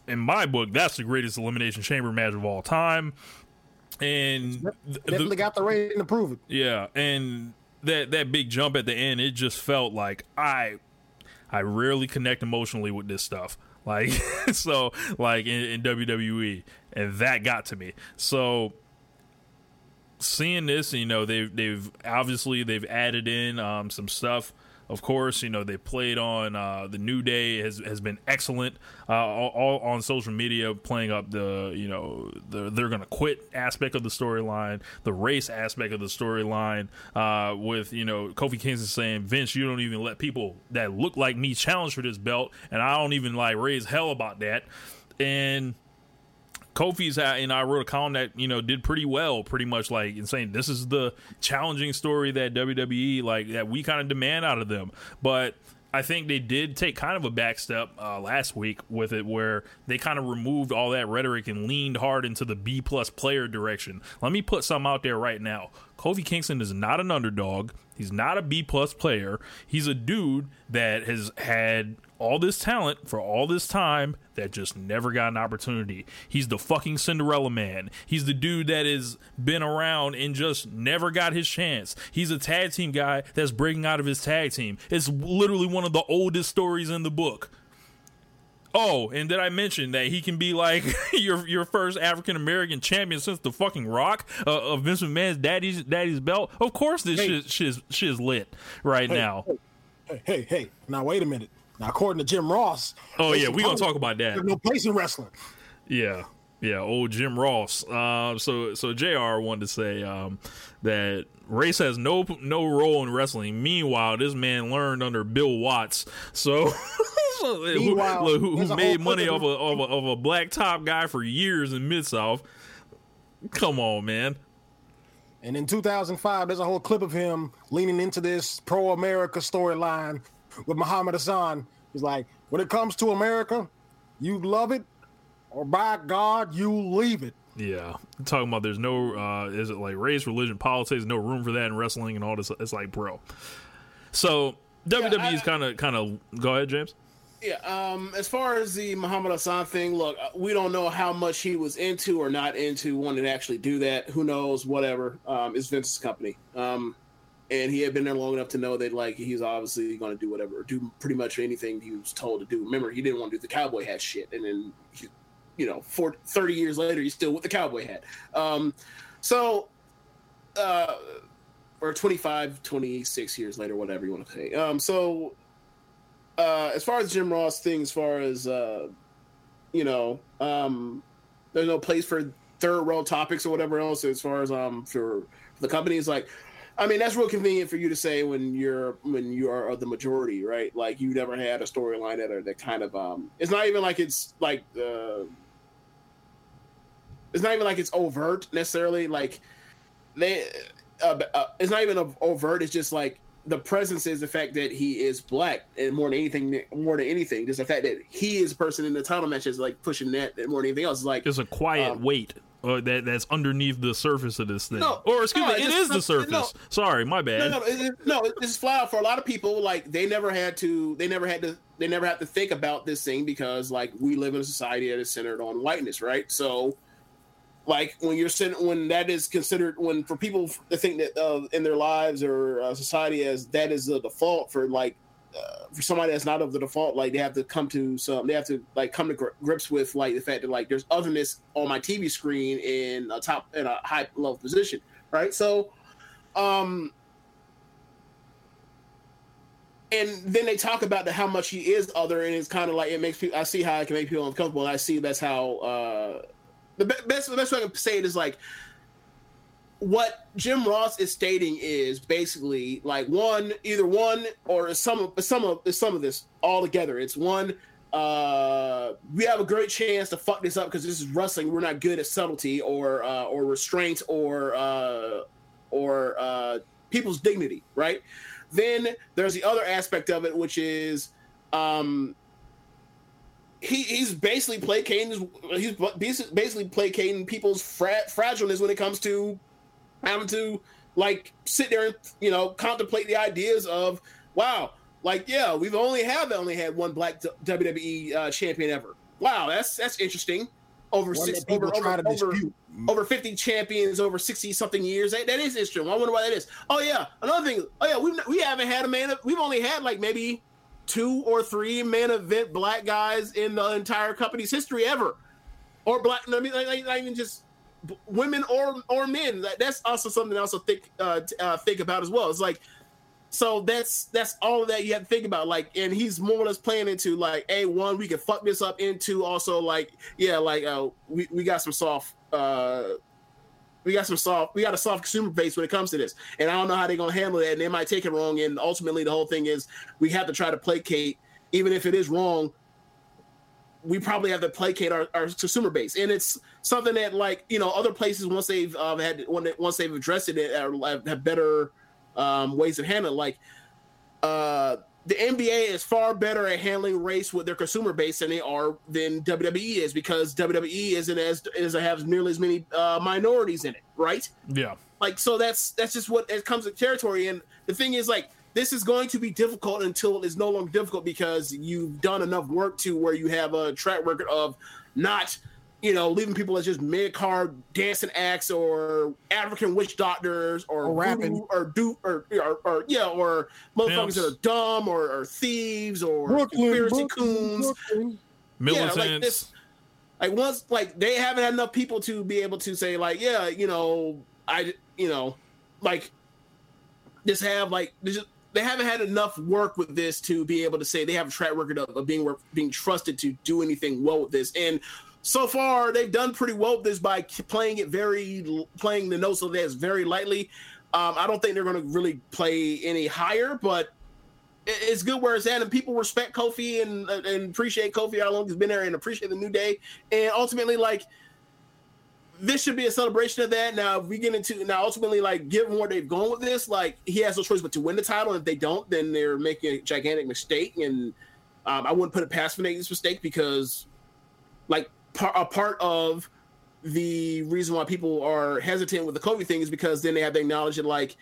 in my book, that's the greatest Elimination Chamber match of all time. And th- Definitely the- got the rating to prove it. yeah, and that that big jump at the end, it just felt like I I rarely connect emotionally with this stuff. Like so, like in, in WWE, and that got to me. So seeing this, you know, they've they've obviously they've added in um, some stuff. Of course, you know they played on uh, the New Day has has been excellent. Uh, all, all on social media, playing up the you know the they're gonna quit aspect of the storyline, the race aspect of the storyline. Uh, with you know Kofi Kingston saying, "Vince, you don't even let people that look like me challenge for this belt, and I don't even like raise hell about that." And Kofi's had, and I wrote a column that you know did pretty well, pretty much like in saying this is the challenging story that WWE like that we kind of demand out of them. But I think they did take kind of a back step uh, last week with it, where they kind of removed all that rhetoric and leaned hard into the B plus player direction. Let me put something out there right now. Kofi Kingston is not an underdog. He's not a B plus player. He's a dude that has had all this talent for all this time that just never got an opportunity. He's the fucking Cinderella man. He's the dude that has been around and just never got his chance. He's a tag team guy that's breaking out of his tag team. It's literally one of the oldest stories in the book. Oh, and did I mention that he can be like your your first African American champion since the fucking Rock uh, of Vince McMahon's daddy's daddy's belt? Of course, this Hey. shit, shit, is- shit is lit right Hey, now. Hey, hey, hey! Now wait a minute. Now, according to Jim Ross, Oh yeah, we gonna talk about that. No place in wrestling. Yeah, yeah, old Jim Ross. Uh, so so Jr. wanted to say um, that race has no no role in wrestling. Meanwhile, this man learned under Bill Watts. So. so, who, Meanwhile, who, who made money off of- a, of, a, of a black top guy for years in Mid South? Come on, man. And in 2005, there's a whole clip of him leaning into this pro America storyline with Muhammad Hassan. He's like, when it comes to America, you love it, or by God, you leave it. Yeah, talking about there's no uh, is it like race, religion, politics, no room for that in wrestling and all this. It's like, bro. So WWE is kind of kind of go ahead, James. Yeah, um, as far as the Muhammad Hassan thing, look, uh, we don't know how much he was into or not into wanting to actually do that. Who knows? Whatever. Um, it's Vince's company. Um, and he had been there long enough to know that like he's obviously going to do whatever, do pretty much anything he was told to do. Remember, he didn't want to do the cowboy hat shit, and then he, you know, for 30 years later, he's still with the cowboy hat. Um, so, uh, or 25, 26 years later, whatever you want to say. Um, so, uh, as far as Jim Ross thing, as far as, uh, you know, um, there's no place for third world topics or whatever else as far as, um, for, the company is like, I mean, that's real convenient for you to say when you're when you are the majority, right? Like you never had a storyline that are that kind of um. It's not even like it's like uh. It's not even like it's overt necessarily. Like they, uh, uh, it's not even overt. It's just like the presence is the fact that he is black, and more than anything, more than anything, just the fact that he is a person in the title match is like pushing that more than anything else. Like There's a quiet um, weight uh, that that's underneath the surface of this thing. No, or excuse no, me, it is the surface. no. Sorry, my bad. No, no, it, it- no. It's flat out for a lot of people. Like they never had to. They never had to. They never had to think about this thing because like we live in a society that is centered on whiteness, right? So, like when you're cent- when that is considered when for people to think that uh, in their lives or uh, society as that is the default for like for somebody that's not of the default, like they have to come to some, they have to like come to grips with like the fact that like there's otherness on my TV screen in a top in a high level position, right? So, um, and then they talk about the, how much he is other, and it's kind of like it makes people. I see how it can make people uncomfortable. I see that's how uh, the best the best way I can say it is like what Jim Ross is stating is basically like one, either one or some of some of some of this all together. It's one. Uh, we have a great chance to fuck this up because this is wrestling. We're not good at subtlety or uh, or restraint or uh, or uh, people's dignity, right? Then there's the other aspect of it, which is um, he, he's basically placating he's basically placating people's fra- fragileness when it comes to having to like sit there and you know contemplate the ideas of wow like yeah we've only have only had one black WWE uh, champion ever. Wow that's that's interesting. Over One six over over, over, over 50 champions over 60 something years. That, that is interesting. I wonder why that is. Oh yeah. Another thing oh yeah we've we haven't had a man we've only had like maybe two or three main event black guys in the entire company's history ever. Or black I mean like, like, not even just women or or men. That- that's also something I also think uh, uh think about as well. It's like so that's that's all that you have to think about. Like and he's more or less playing into like a one we can fuck this up into also like yeah like uh we, we got some soft uh we got some soft we got a soft consumer base when it comes to this. And i don't know how they're gonna handle that and they might take it wrong. And ultimately the whole thing is we have to try to placate even if it is wrong we probably have to placate our, our consumer base and it's something that like you know other places once they've um, had when once they've addressed it are, have, have better um, ways of handling like uh the NBA is far better at handling race with their consumer base than they are than WWE is because WWE isn't as is has nearly as many uh, minorities in it, right? Yeah. Like so that's that's just what it comes with territory. And the thing is like this is going to be difficult until it's no longer difficult because you've done enough work to where you have a track record of not you know, leaving people as just mid card dancing acts or African witch doctors or, Or rapping. or do or, or, or yeah or motherfuckers Pimps. that are dumb or, or thieves or Brooklyn, conspiracy Brooklyn, coons. Brooklyn. Militants. Yeah, like this. Like once, like they haven't had enough people to be able to say, like, yeah, you know, I, you know, like, just have like, just- they haven't had enough work with this to be able to say they have a track record of, of being being trusted to do anything well with this. And so far, they've done pretty well with this by playing it very, playing the notes of this very lightly. Um, I don't think they're going to really play any higher, but it's good where it's at, and people respect Kofi and and appreciate Kofi how long he's been there, and appreciate the New Day, and ultimately like this should be a celebration of that. Now, if we get into now, ultimately, like given where they've gone with this, like he has no choice but to win the title. And if they don't, then they're making a gigantic mistake. And um, I wouldn't put it past them this mistake because, like, par- a part of the reason why people are hesitant with the Kofi thing is because then they have to acknowledge it, like,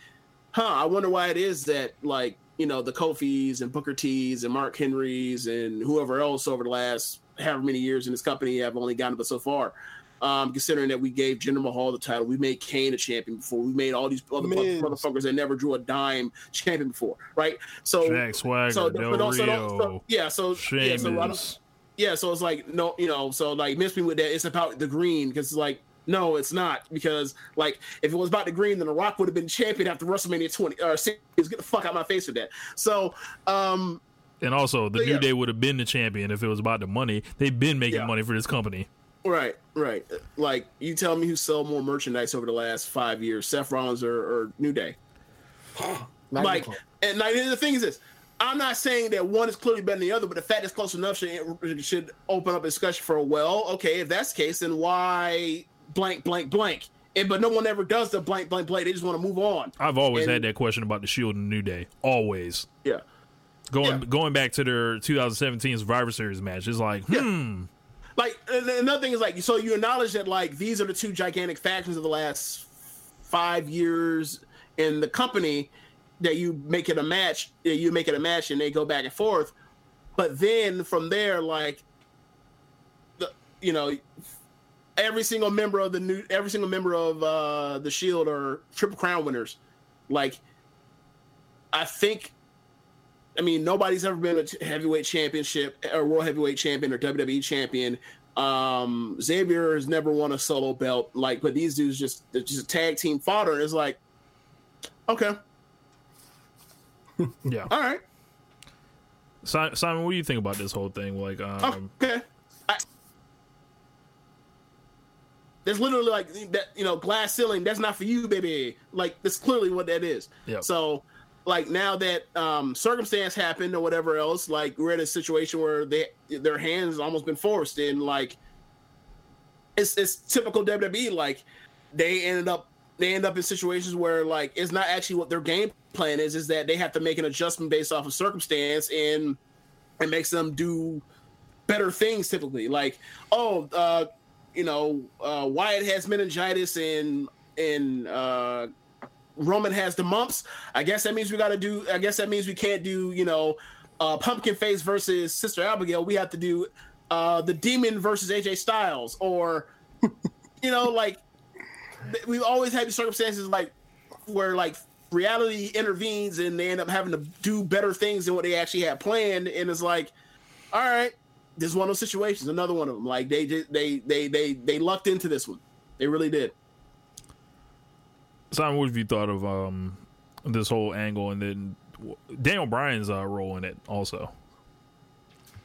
huh, I wonder why it is that like you know the Kofi's and Booker T's and Mark Henry's and whoever else over the last however many years in this company have only gotten but so far. Um, considering that we gave Jinder Mahal the title, we made Kane a champion before, we made all these other Miz. motherfuckers that never drew a dime champion before, right? So, Jack Swagger, so, Del but also- Rio, so- yeah, so yeah, so I don't- yeah, so it's like no, you know, so like miss me with that. It's about the green because it's like no, it's not because like if it was about the green, then The Rock would have been champion after WrestleMania 20 or six. Get the fuck out of my face with that. So, um, And also, the But New yeah. Day would have been the champion if it was about the money. They've been making Yeah. money for this company. Right, right. Like you tell me who sold more merchandise over the last five years, Seth Rollins or, or New Day? Like, and like the thing is this. I'm not saying that one is clearly better than the other, but the fact it's close enough should, should open up a discussion for a well, okay, if that's the case, then why blank, blank, blank? And but no one ever does the blank, blank, blank. They just want to move on. I've always And- had that question about the Shield and New Day. Always. Yeah. Going Yeah. going back to their 2017 Survivor Series match, it's like, hmm, like another thing is like so you acknowledge that like these are the two gigantic factions of the last five years in the company that you make it a match you make it a match and they go back and forth. But then from there like the you know every single member of the new every single member of uh the shield are triple crown winners. Like i think I mean, nobody's ever been a heavyweight championship or world heavyweight champion or WWE champion. Um, Xavier has never won a solo belt. Like, but these dudes just they're just a tag team fodder. It's like, okay, yeah. all right, Simon, what do you think about this whole thing? Like, um, okay. I, there's literally like that, you know, glass ceiling. That's not for you, baby. Like, that's clearly what that is. Yep. So, like now that um circumstance happened or whatever else, like we're in a situation where they their hands almost been forced, and like it's it's typical WWE. Like they ended up they end up in situations where like it's not actually what their game plan is. Is that they have to make an adjustment based off of circumstance, and it makes them do better things typically. Like oh, uh, you know, uh, Wyatt has meningitis and and uh, Roman has the mumps. I guess that means we got to do. I guess that means we can't do. You know, uh, Pumpkin Face versus Sister Abigail. We have to do uh, the Demon versus AJ Styles, or you know, like we've always had circumstances like where like reality intervenes and they end up having to do better things than what they actually had planned, and it's like, all right, this is one of those situations. Another one of them. Like they just they they they they lucked into this one. They really did. Simon, what have you thought of um, this whole angle, and then Daniel Bryan's uh, role in it also?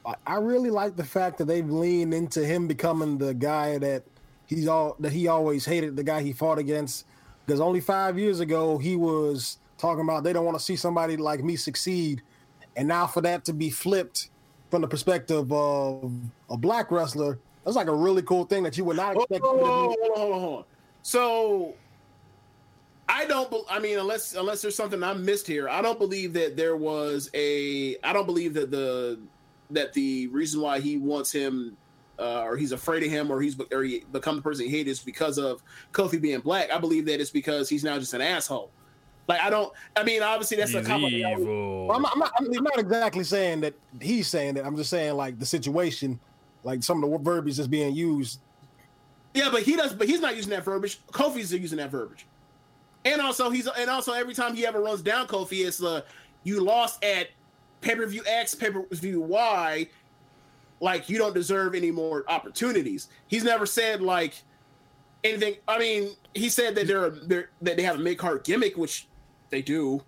I- I really like the fact that they've leaned into him becoming the guy that he's all that he always hated, the guy he fought against. Because only five years ago he was talking about they don't want to see somebody like me succeed, and now for that to be flipped from the perspective of a black wrestler, that's like a really cool thing that you would not expect. Hold hold on, hold on, hold on. So I don't. bel- I mean, unless unless there's something I missed here, I don't believe that there was a. I don't believe that the that the reason why he wants him. Uh, or he's afraid of him, or he's or he become the person he hates is because of Kofi being black. I believe that it's because he's now just an asshole. Like I don't. I mean, obviously that's a He's compliment. evil. Well, I'm, not, I'm, not, I'm not exactly saying that he's saying that. I'm just saying like the situation, like some of the verbiage that's being used. Yeah, but he does. But he's not using that verbiage. Kofi's using that verbiage, and also he's and also every time he ever runs down Kofi, it's the you lost at pay per view X, pay per view Y. Like you don't deserve any more opportunities. He's never said like anything. I mean, he said that they're, they're that they have a mid card gimmick, which they do.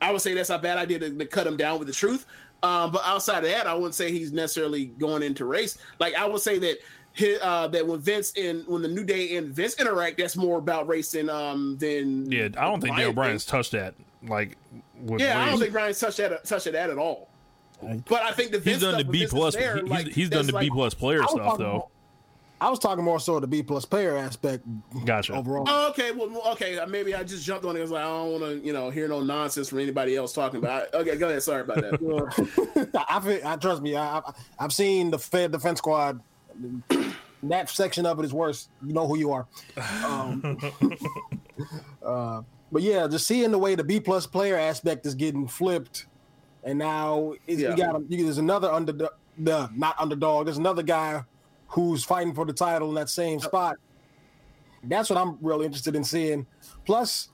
I would say that's a bad idea to, to cut him down with the truth. Um, but outside of that, I wouldn't say he's necessarily going into race. Like I would say that hi uh, that when Vince and when the New Day and Vince interact, that's more about racing than um than Yeah, I don't think Bryan Daniel Bryan's thinks. touched that. Like, with Yeah, I don't think Bryan's touched that touched that at all. But I think the he's Vince done stuff the B plus. there, he's, like, he's done that's the B plus player stuff though. more- I was talking more so the B plus player aspect Gotcha. overall. Oh, okay. Well, well, okay. uh, Maybe I just jumped on it. I was like, I don't want to, you know, hear no nonsense from anybody else talking about. It. Okay, go ahead. Sorry about that. I, feel, I trust me. I, I, I've seen the Fed Defense Squad. That section of it is worse. You know who you are. Um, uh, but yeah, just seeing the way the B plus player aspect is getting flipped and now it's, Yeah. you got him. You, there's another under the not underdog. There's another guy who's fighting for the title in that same spot. That's what I'm really interested in seeing. Plus,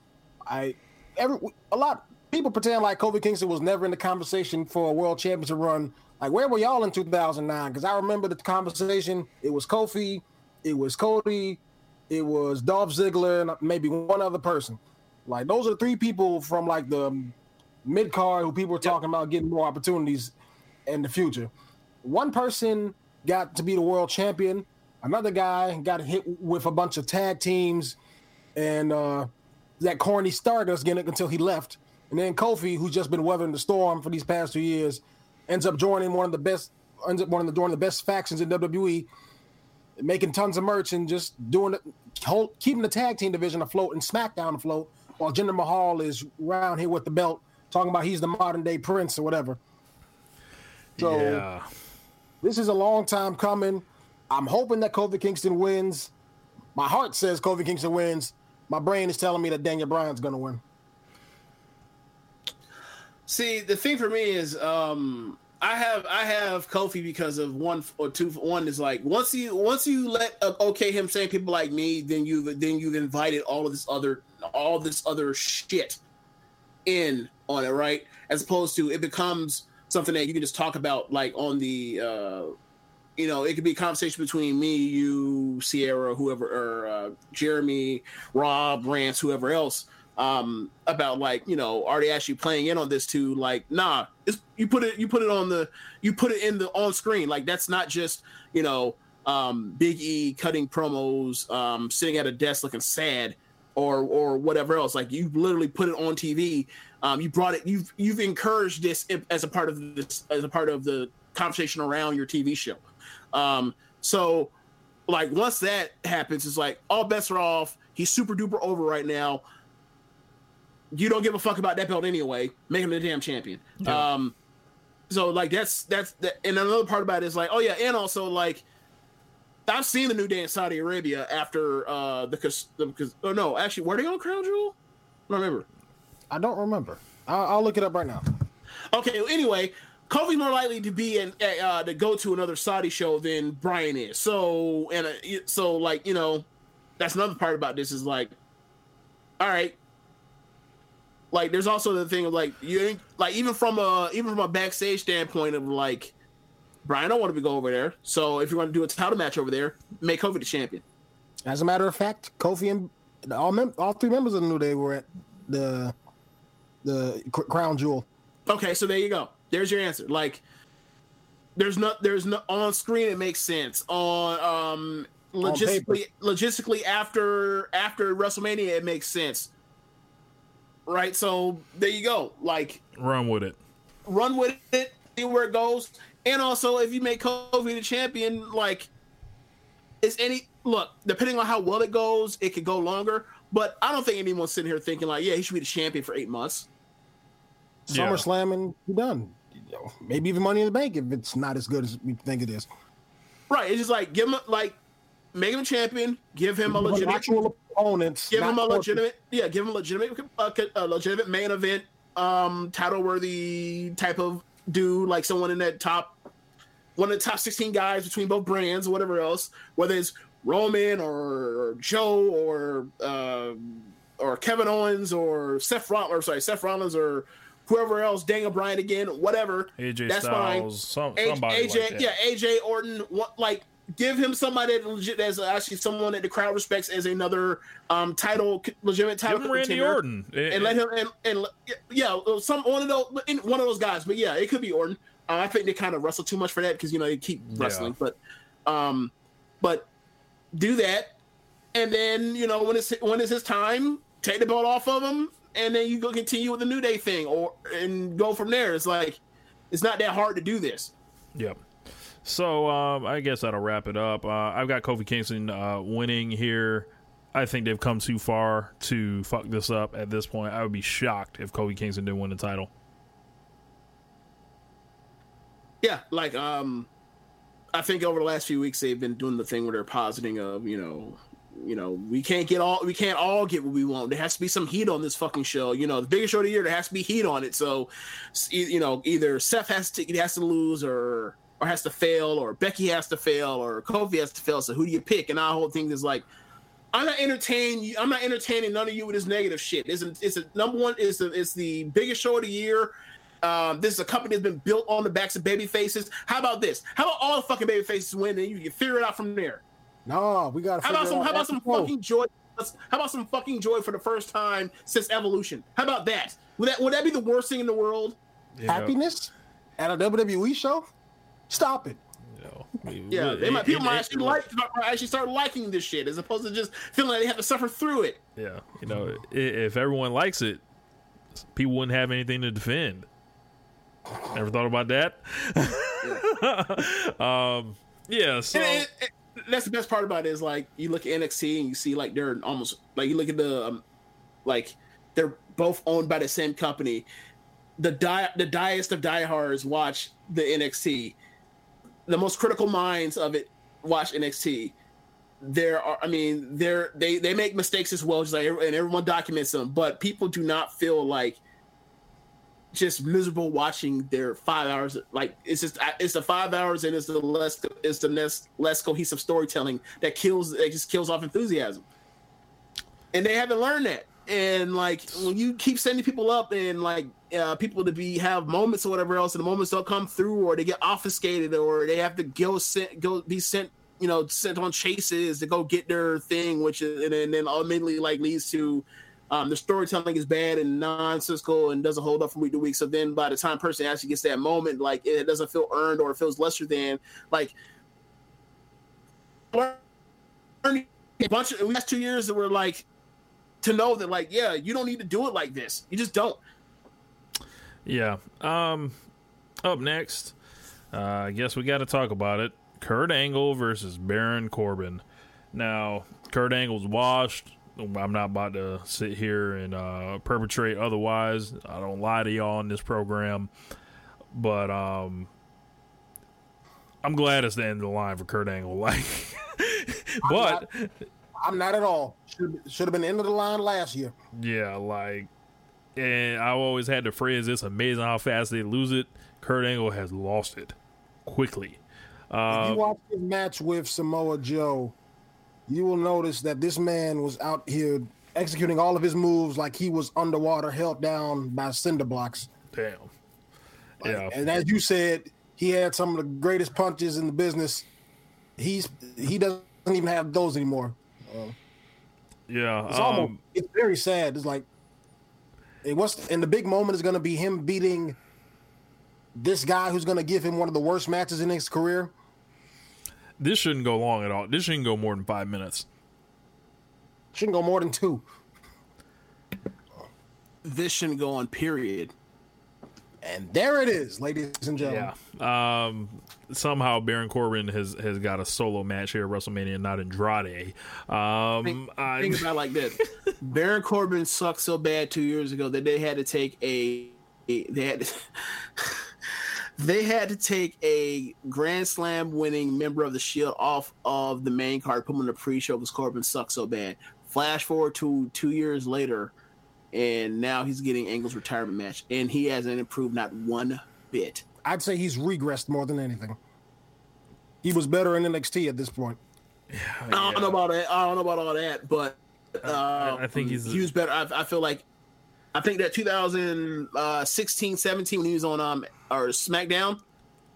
I every a lot people pretend like Kofi Kingston was never in the conversation for a world championship run. Like, where were y'all in 2009? Because I remember the conversation. It was Kofi, it was Cody, it was Dolph Ziggler, and maybe one other person. Like, those are the three people from like the mid card who people were talking about getting more opportunities in the future. One person got to be the world champion. Another guy got hit with a bunch of tag teams and uh, that corny Stardust gimmick until he left. And then Kofi, who's just been weathering the storm for these past two years, ends up joining one of the best, ends up one of the joining the best factions in WWE, making tons of merch and just doing it, keeping the tag team division afloat and SmackDown afloat, while Jinder Mahal is around here with the belt, talking about he's the modern day Prince or whatever. So yeah. this is a long time coming. I'm hoping that Kofi Kingston wins. My heart says Kofi Kingston wins. My brain is telling me that Daniel Bryan's going to win. See, the thing for me is, um, I have I have Kofi because of one or two. One is like once you once you let uh, okay him saying people like me, then you have then you've invited all of this other all this other shit in on it, right? As opposed to it becomes something that you can just talk about like on the uh you know, it could be a conversation between me, you, Sierra, whoever, or uh, Jeremy, Rob, Rance, whoever else, um, about like, you know, are they actually playing in on this too? Like, nah, it's, you put it, you put it on the, you put it in the on screen. Like, that's not just, you know, um, Big E cutting promos, um, sitting at a desk looking sad, or or whatever else. Like, you literally put it on TV. Um, you brought it. You've you've encouraged this as a part of this as a part of the conversation around your TV show. Um, so like once that happens, it's like all bets are off. He's super duper over right now. You don't give a fuck about that belt anyway. Make him the damn champion. Um, so like that's that's the, and another part about it is like oh yeah, and also like I've seen the new day in Saudi Arabia after uh the because cause, oh no actually were they on Crown Jewel? I don't remember. I don't remember. I'll, I'll look it up right now. Okay. well, Anyway, Kofi's more likely to be in uh, to go to another Saudi show than Bryan is. So and uh, so like you know, that's another part about this is like, all right. Like there's also the thing of like you like even from a even from a backstage standpoint of like, Bryan I don't want to be go over there. So if you want to do a title match over there, make Kofi the champion. As a matter of fact, Kofi and all mem- all three members of the New Day were at the the cr- crown jewel. Okay, so there you go. There's your answer. Like, there's no, there's no on screen. It makes sense. On um, logistically, logistically after after WrestleMania, it makes sense. Right. So there you go. Like, Run with it. run with it, see where it goes, and also if you make Kofi the champion, like, is any look depending on how well it goes, it could go longer. But I don't think anyone's sitting here thinking like, yeah, he should be the champion for eight months. Yeah. SummerSlam and you're done. You know, maybe even Money in the Bank if it's not as good as we think it is. Right. It's just like give him like make him a champion, give him a legitimate actual opponents. give him a corporate. legitimate yeah, give him a legitimate uh, a legitimate main event um title worthy type of dude, like someone in that top one of the top 16 guys between both brands or whatever else, whether it's Roman or, or Joe or um or Kevin Owens or Seth Rollins or sorry, Seth Rollins or whoever else, Daniel Bryan again, whatever. AJ that's fine. Styles, some, somebody AJ, like that. yeah, AJ Orton. What like give him somebody that legit as actually someone that the crowd respects as another um title legitimate title Give him Randy. Orton. and let him and, and yeah some one of those one of those guys. But yeah, it could be Orton. Uh, I think they kind of wrestle too much for that because you know they keep wrestling. But um, but do that, and then you know when it's when it's his time, take the belt off of him, and then you go continue with the New Day thing, or and go from there. It's like it's not that hard to do this. Yep. So um, I guess that'll wrap it up. Uh, I've got Kofi Kingston uh, winning here. I think they've come too far to fuck this up at this point. I would be shocked if Kofi Kingston didn't win the title. Yeah, like um, I think over the last few weeks they've been doing the thing where they're positing of you know you know, we can't get all we can't all get what we want. There has to be some heat on this fucking show. You know, the biggest show of the year, there has to be heat on it. So, you know, either Seth has to he has to lose or or has to fail, or Becky has to fail, or Kofi has to fail. So who do you pick? And our whole thing is like, I'm not entertaining. I'm not entertaining none of you with this negative shit. It's a, it's a number one. It's the it's the biggest show of the year. Um, this is a company that's been built on the backs of baby faces. How about this? How about all the fucking baby faces win and you can figure it out from there? No, we got to. How about some? How about some fucking joy? How about some fucking joy for the first time since Evolution? How about that? Would that would that be the worst thing in the world? happiness at a WWE show? Stop it. Yeah, they might, people might actually like might actually start liking this shit as opposed to just feeling like they have to suffer through it. Yeah, you know, i- if everyone likes it, people wouldn't have anything to defend. Ever thought about that? um, yeah. So And it- it- that's the best part about it is like you look at NXT and you see like they're almost like you look at the um, like they're both owned by the same company. The die the diest of diehards watch the NXT. The most critical minds of it watch NXT. There are, I mean, they're they they make mistakes as well, just like and everyone documents them. But people do not feel like just miserable watching their five hours. Like it's just it's the five hours and it's the less it's the less less cohesive storytelling that kills that just kills off enthusiasm. And they haven't learned that. And like when you keep sending people up and like uh, people to be have moments or whatever else, and the moments don't come through, or they get obfuscated, or they have to go sent go be sent you know sent on chases to go get their thing, which is, and then, then ultimately like leads to um, the storytelling is bad and nonsensical and doesn't hold up from week to week. So then by the time person actually gets that moment, like it doesn't feel earned or it feels lesser than like a bunch of last two years that were like to know that like yeah you don't need to do it like this you just don't Yeah. Um, up next, uh, I guess we got to talk about it. Kurt Angle versus Baron Corbin. Now, Kurt Angle's washed. I'm not about to sit here and uh, perpetrate otherwise. I don't lie to y'all on this program, but um, I'm glad it's the end of the line for Kurt Angle. Like, but I'm not at all. Should should have been end of the line last year. Yeah, like, and I always had the phrase, "It's amazing how fast they lose it." Kurt Angle has lost it quickly. if Uh, you watch his match with Samoa Joe, you will notice that this man was out here executing all of his moves like he was underwater, held down by cinder blocks. damn. Yeah, And as you said, he had some of the greatest punches in the business. He's he doesn't even have those anymore. Yeah. It's um, almost it's very sad. It's like it was, and the big moment is going to be him beating this guy who's going to give him one of the worst matches in his career. this shouldn't go long at all. This shouldn't go more than five minutes. Shouldn't go more than two. this shouldn't go on period And there it is, ladies and gentlemen. Yeah. Um, somehow Baron Corbin has has got a solo match here at WrestleMania, not Andrade. Um, think, I, think about it like this baron corbin sucked so bad two years ago that they had to take a, a- they had to, they had to take a grand slam winning member of the shield off of the main card put him in the pre-show because corbin sucked so bad flash forward to two years later and now he's getting Angle's retirement match, and he hasn't improved not one bit. I'd say he's regressed more than anything. He was better in NXT at this point. I don't know about that. I don't know about all that, but uh, I think he's- he was better. I, I feel like I think that 2016, 17 when he was on um or SmackDown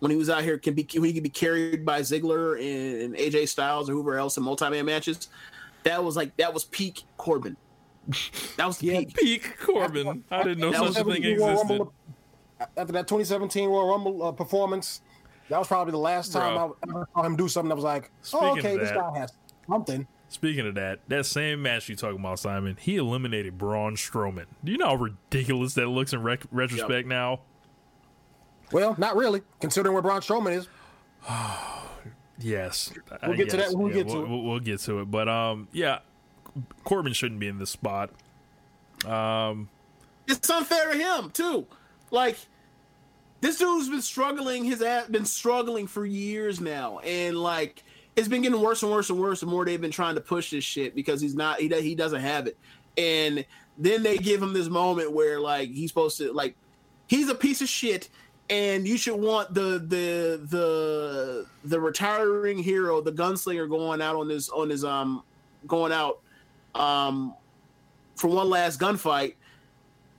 when he was out here can be when he could be carried by Ziggler and, and AJ Styles or whoever else in multi-man matches. That was like that was peak Corbin. That was the peak. Peak Corbin. I didn't know That such a thing Royal existed. Rumble- after that 2017 Royal Rumble uh, performance, that was probably the last time Bro. I ever saw him do something that was like, Speaking oh, of okay, this guy has something. Speaking of that, that same match you talking about, Simon, he eliminated Braun Strowman. Do you know how ridiculous that looks in rec- retrospect now? Well, not really, considering where Braun Strowman is. Yes, We'll get to that when we get to we'll, it. We'll, we'll get to it, but um, yeah, Corbin shouldn't be in this spot. Um, it's unfair to him too. Like this dude's been struggling. His ass been struggling for years now, and like it's been getting worse and worse and worse the more they've been trying to push this shit because he's not he, he doesn't have it. And then they give him this moment where like he's supposed to like he's a piece of shit and you should want the the the the retiring hero, the gunslinger going out on this on his um going out um for one last gunfight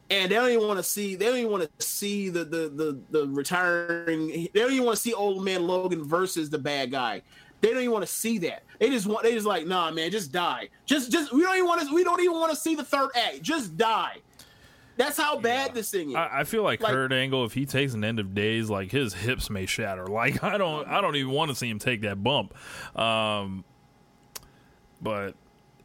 and they don't even want to see they don't even want to see the the the, the retiring they don't even want to see old man Logan versus the bad guy. They don't even want to see that. They just want they just like, nah man, just die. Just just we don't even want to we don't even want to see the third act. Just die. That's how bad this thing is. I, I feel like, Like- Kurt Angle, if he takes an end of days, like his hips may shatter. Like I don't, I don't even want to see him take that bump. Um, but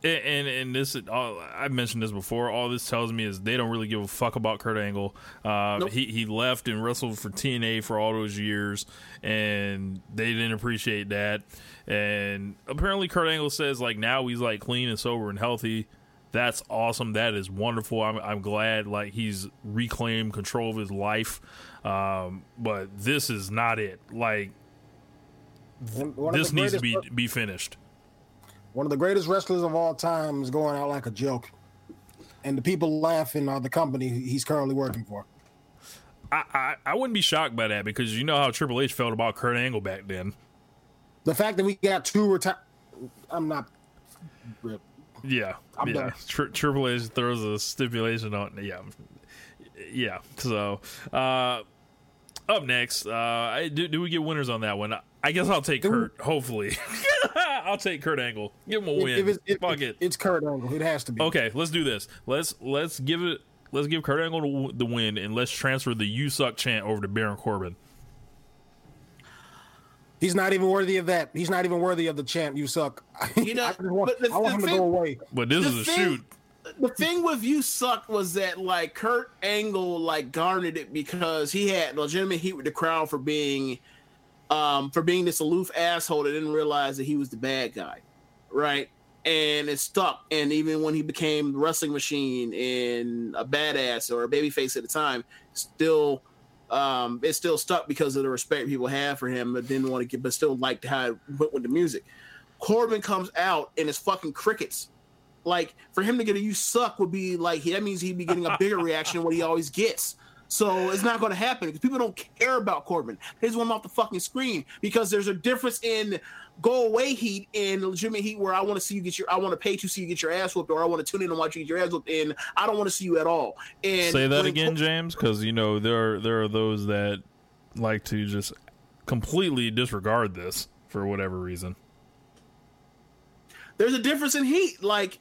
and and, this, all, I mentioned this before. All this tells me is they don't really give a fuck about Kurt Angle. Uh, Nope. He he left and wrestled for TNA for all those years, and they didn't appreciate that. And apparently, Kurt Angle says like now he's like clean and sober and healthy. That's awesome. That is wonderful. I'm I'm glad like he's reclaimed control of his life. Um, but this is not it. Like one this needs to be be finished. One of the greatest wrestlers of all time is going out like a joke, and the people laughing are the company he's currently working for. I, I I wouldn't be shocked by that because you know how Triple H felt about Kurt Angle back then. The fact that we got two retire, I'm not. Yeah, I'm yeah. Tri- Triple H throws a stipulation on. Yeah, yeah. So uh, up next, uh, do, do we get winners on that one? I guess I'll take Kurt. Hopefully, I'll take Kurt Angle. Give him a win. If it's, if, Fuck it. It's Kurt Angle. It has to be. Okay, let's do this. Let's let's give it. Let's give Kurt Angle the- the win, and let's transfer the "You suck" chant over to Baron Corbin. He's not even worthy of that. He's not even worthy of the chant. You suck. You know, I, want, the- I want the him to go away. But this The is a thing- shoot. the thing with you suck was that like Kurt Angle like garnered it because he had legitimate heat with the crowd for being um for being this aloof asshole that didn't realize that he was the bad guy. Right? And it stuck. And even when he became the wrestling machine and a badass or a babyface at the time, still um it still stuck because of the respect people have for him, but didn't want to get but still liked how it went with the music. Corbin comes out and it's fucking crickets like for him to get a you suck would be like that means he'd be getting a bigger reaction than what he always gets. So it's not going to happen because people don't care about Corbin. They just want him off the fucking screen because there's a difference in go away heat and legitimate heat where I want to see you get your I want to pay to see you get your ass whooped or I want to tune in and watch you get your ass whooped and I don't want to see you at all. And Say that again, James, because you know there are there are those that like to just completely disregard this for whatever reason. There's a difference in heat. Like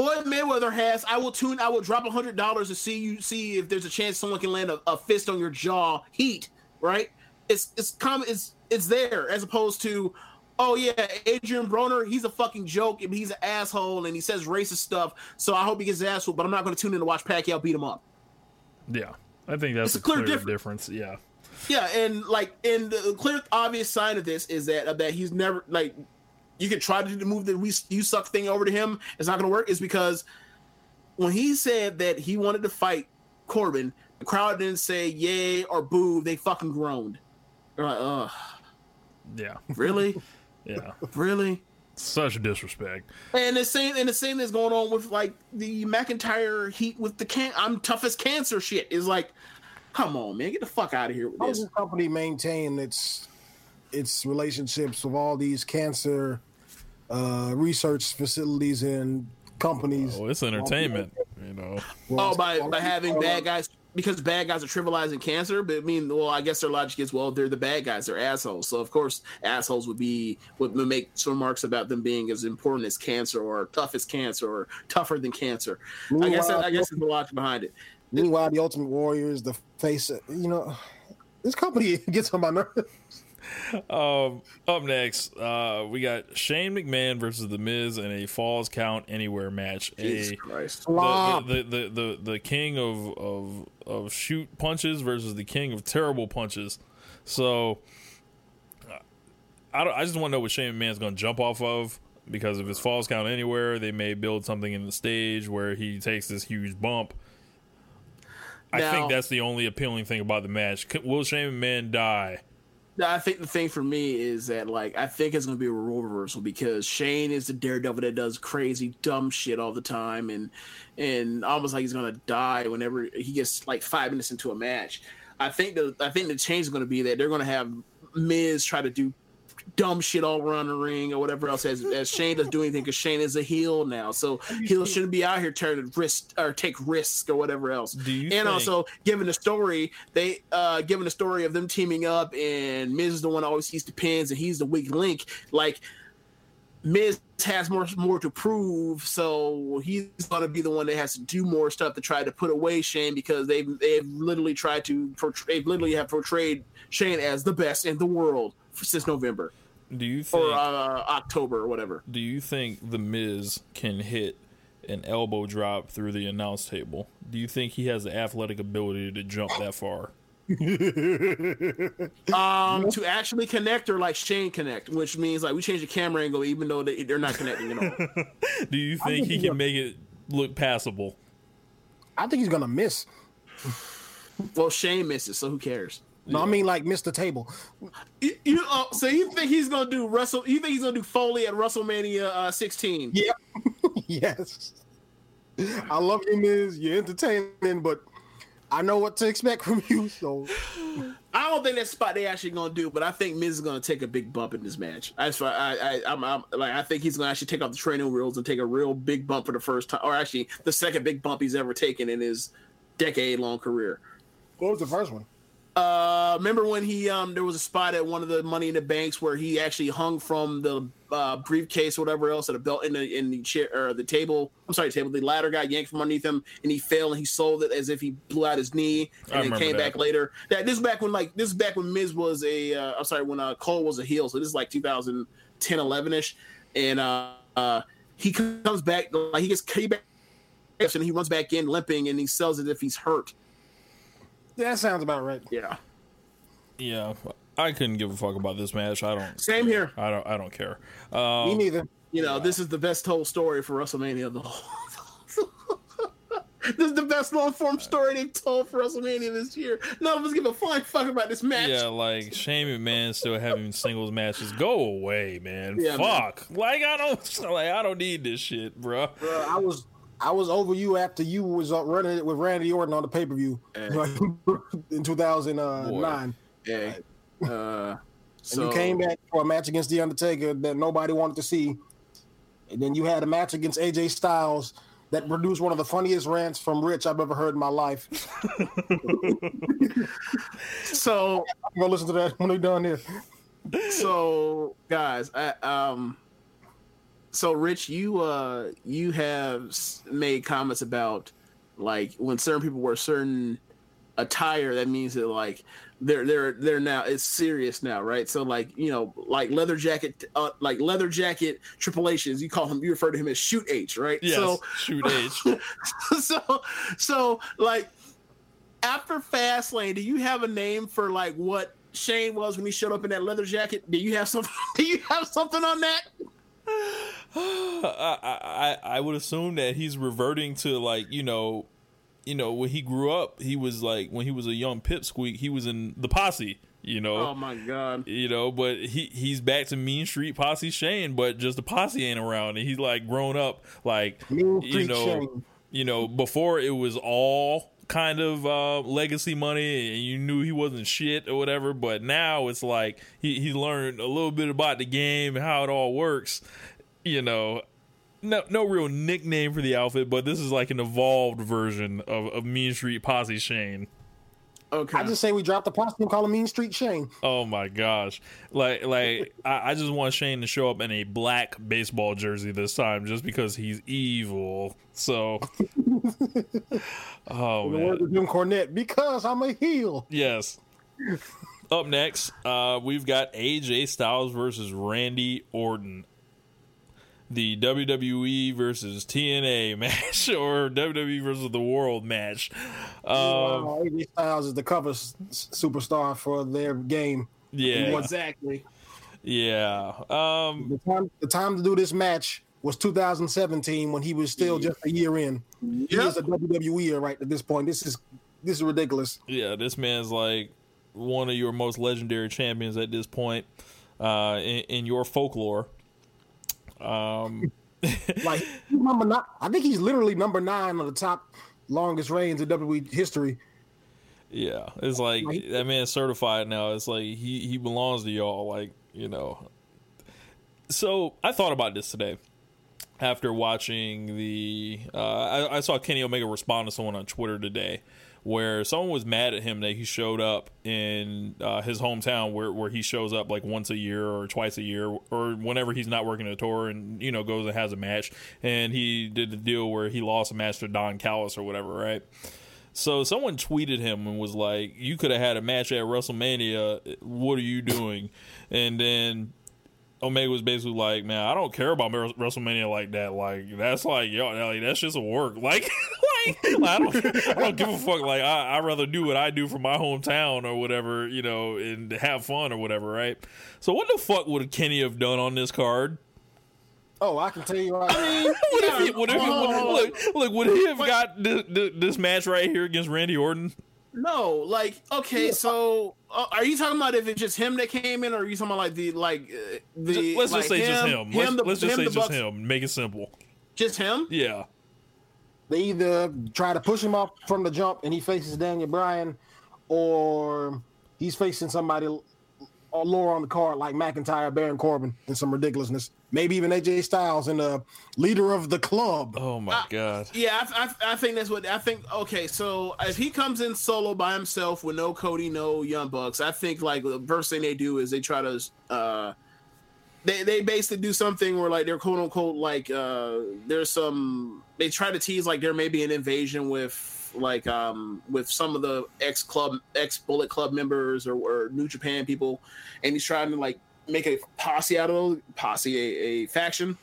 Floyd Mayweather has, I will tune, I will drop a hundred dollars to see you see if there's a chance someone can land a, a fist on your jaw. Heat, right? It's it's common. It's it's there as opposed to, oh yeah, Adrian Broner, he's a fucking joke he's an asshole and he says racist stuff. So I hope he gets his ass but I'm not going to tune in to watch Pacquiao beat him up. Yeah, I think that's a clear clear, difference. difference. Yeah, Yeah, and like, and the clear obvious sign of this is that uh, that he's never like you could try to do the move the we you suck thing over to him. It's not going to work. Is because when he said that he wanted to fight Corbin, the crowd didn't say yay or boo. They fucking groaned. They're like, ugh, yeah, really, yeah. really. Such disrespect. And the same and the same that's going on with like the McIntyre heat with the can I'm tough as cancer shit is like, come on, man, get the fuck out of here with How does this. this company maintain its its relationships with all these cancer uh, research facilities and companies? Oh, it's entertainment. You know, Oh, by by having bad guys because bad guys are trivializing cancer. But I mean, well, I guess their logic is well, they're the bad guys, they're assholes. So of course, assholes would be would make some remarks about them being as important as cancer or tough as cancer or tougher than cancer. I guess Meanwhile- I guess is the logic behind it. Meanwhile, the Ultimate Warriors, the face, you know, this company gets on my nerves. Um, up next, uh, we got Shane McMahon versus The Miz in a Falls Count Anywhere match. Jesus a, Christ. the, Flop. the, the, the, the king of, of of shoot punches versus the king of terrible punches. So, uh, I don't, I just want to know what Shane McMahon's going to jump off of because if it's Falls Count Anywhere, they may build something in the stage where he takes this huge bump. I Now- think that's the only appealing thing about the match. Will Shane McMahon die? I think the thing for me is that like I think it's gonna be a role reversal because Shane is the daredevil that does crazy dumb shit all the time and and almost like he's gonna die whenever he gets like five minutes into a match. I think the I think the change is gonna be that they're gonna have Miz try to do dumb shit all around the ring or whatever else as, as Shane doesn't do anything because Shane is a heel now. So heel shouldn't be out here trying to risk or take risks or whatever else. And think- also given the story, they uh given the story of them teaming up and Miz is the one that always sees the pins and he's the weak link, like Miz has more more to prove, so he's gonna be the one that has to do more stuff to try to put away Shane because they've they've literally tried to portray, they've literally have portrayed Shane as the best in the world since November Do you think? or uh, October or whatever. do you think the Miz can hit an elbow drop through the announce table? Do you think he has the athletic ability to jump that far? Um, to actually connect or like Shane connect, which means like we change the camera angle even though they, they're not connecting at all. Do you think he can make it look passable? I think he's gonna miss. well, Shane misses, so who cares? No, I mean like Mr. table. You, you uh, so you think he's gonna do Russell? You think he's gonna do Foley at WrestleMania uh, 16? Yep. yes. I love you, Miz. You're entertaining, but I know what to expect from you. So I don't think that's the spot they actually gonna do, but I think Miz is gonna take a big bump in this match. That's why I, I I'm, I'm like I think he's gonna actually take off the training wheels and take a real big bump for the first time, or actually the second big bump he's ever taken in his decade long career. what was the first one? Uh, remember when he um there was a spot at one of the Money in the Banks where he actually hung from the uh, briefcase or whatever else at a belt in the in the chair or the table. I'm sorry, table. The ladder got yanked from underneath him and he fell and he sold it as if he blew out his knee and then came that. back later. That this is back when like this is back when Miz was a uh, I'm sorry when uh, Cole was a heel. So this is like 2010 11 ish, and uh, uh he comes back like he gets he back and he runs back in limping and he sells it if he's hurt. That sounds about right. Yeah. Yeah, I couldn't give a fuck about this match. I don't. Same here. I don't. I don't care. Um, Me neither. You know, this is the best told story for WrestleMania. The whole. this is the best long form story they've told for WrestleMania this year. None of us give a flying fuck about this match. Yeah, like Shane McMahon still having singles matches. Go away, man. Yeah, man. Fuck. Like I don't. Like I don't need this shit, bro. Bro, I was I was over you after you was uh, running it with Randy Orton on the pay per view in 2009. Yeah. Uh, so and you came back for a match against The Undertaker that nobody wanted to see. And then you had a match against AJ Styles that produced one of the funniest rants from Rich I've ever heard in my life. So I'm gonna listen to that when we're done here. so guys, I, um, so Rich, you uh, you have made comments about like when certain people wear certain attire, that means that like they're they're they're now it's serious now, right? So like you know like leather jacket, uh, like leather jacket Triple H's, you call him, you refer to him as Shoot H, right? Yes. So shoot H. so so like after Fastlane, do you have a name for like what Shane was when he showed up in that leather jacket? Do you have something? Do you have something on that? I, I I would assume that he's reverting to like you know, you know when he grew up, he was like when he was a young pipsqueak, he was in the posse. You know, Oh my god! you know, but he he's back to Mean Street Posse Shane, but just the posse ain't around, and he's like grown up, like Mean you know, Shane. you know, before it was all kind of uh, legacy money, and you knew he wasn't shit or whatever. But now it's like he he learned a little bit about the game and how it all works. You know, no no real nickname for the outfit, but this is like an evolved version of, of Mean Street Posse Shane. Okay, I just say we drop the posse and call him Mean Street Shane. Oh my gosh! Like, like I, I just want Shane to show up in a black baseball jersey this time, just because he's evil. So, oh In the man, of Jim Cornette, because I'm a heel. yes. Up next, uh, we've got AJ Styles versus Randy Orton. The WWE versus TNA match, or WWE versus the World match. Um, Uh, AJ Styles is the cover s- superstar for their game. yeah, exactly. yeah. Um, The time, the time to do this match was 2017 when he was still just a year in. He Yep. is a WWE right at this point. This is this is ridiculous. Yeah, this man's like one of your most legendary champions at this point uh, in, in your folklore. Um, like number nine. I think he's literally number nine on the top longest reigns in WWE history. Yeah, it's like that man's certified now. It's like he he belongs to y'all. Like you know. So I thought about this today after watching the. Uh, I, I saw Kenny Omega respond to someone on Twitter today, where someone was mad at him that he showed up in uh, his hometown, where where he shows up like once a year or twice a year, or whenever he's not working a tour, and you know goes and has a match. And he did the deal where he lost a match to Don Callis or whatever, right? So someone tweeted him and was like, "You could have had a match at WrestleMania. What are you doing?" And then Omega was basically like, "Man, I don't care about WrestleMania like that. Like that's like yo, like, that's just a work. Like, like, like, I don't, I don't give a fuck. Like I I rather do what I do for my hometown or whatever, you know, and have fun or whatever, right? So what the fuck would Kenny have done on this card? Oh, I can tell you. Right I mean, what if he, what if he, look, look, would he have got this, this match right here against Randy Orton? No, like okay, so uh, are you talking about if it's just him that came in, or are you talking about like the like uh, the? Let's like just say him, just him. him Let's, the, let's just him, say just Bucks- him. Make it simple. Just him? Yeah. They either try to push him off from the jump and he faces Daniel Bryan, or he's facing somebody lower on the card like McIntyre, Baron Corbin, and some ridiculousness. Maybe even AJ Styles and the leader of the club. Oh my god! Yeah, I, I, I think that's what I think. Okay, so if he comes in solo by himself with no Cody, no Young Bucks, I think like the first thing they do is they try to, uh, they they basically do something where like they're quote unquote like uh, there's some they try to tease like there may be an invasion with like um with some of the ex club ex Bullet Club members or, or New Japan people, and he's trying to like make a posse out of those posse a, a faction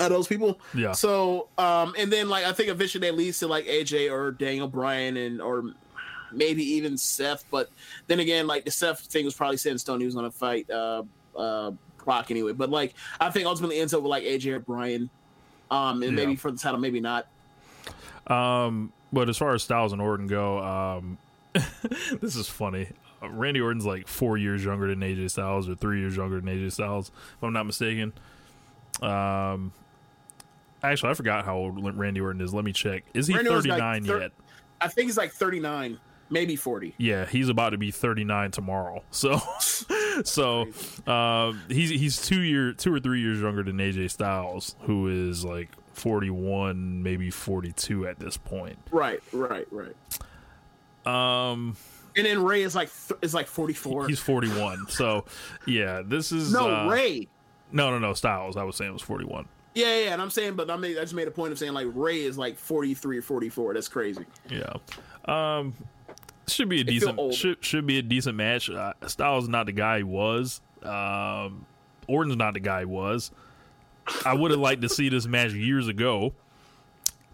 out of those people. Yeah. So, um, and then like I think eventually that leads to like AJ or Daniel Bryan and or maybe even Seth. But then again, like the Seth thing was probably set in stone. He was going to fight uh uh Brock anyway. But like I think ultimately ends up with like AJ or Bryan, um, and maybe Yeah. for the title, maybe not. Um, but as far as Styles and Orton go, um, this is funny. Randy Orton's like four years younger than AJ Styles, or three years younger than AJ Styles, if I'm not mistaken. Um, actually, I forgot how old Randy Orton is. Let me check. Is he Randy Orton's like 39 thir- yet? I think he's like thirty nine, maybe forty. Yeah, he's about to be 39 tomorrow. So, so uh, he's he's two year two or three years younger than AJ Styles, who is like 41, maybe 42 at this point. Right, right, right. Um, And then Ray is like th- is like forty four. he's 41. So, yeah, this is No, uh, Ray. No, no, no. Styles. I was saying was 41. Yeah, yeah, and I'm saying, but I made I just made a point of saying like Ray is like 43 or 44. That's crazy. Yeah. Um, should be a decent should should be a decent match. Uh, Styles is not the guy he was. Um, Orton's not the guy he was. I would have liked to see this match years ago.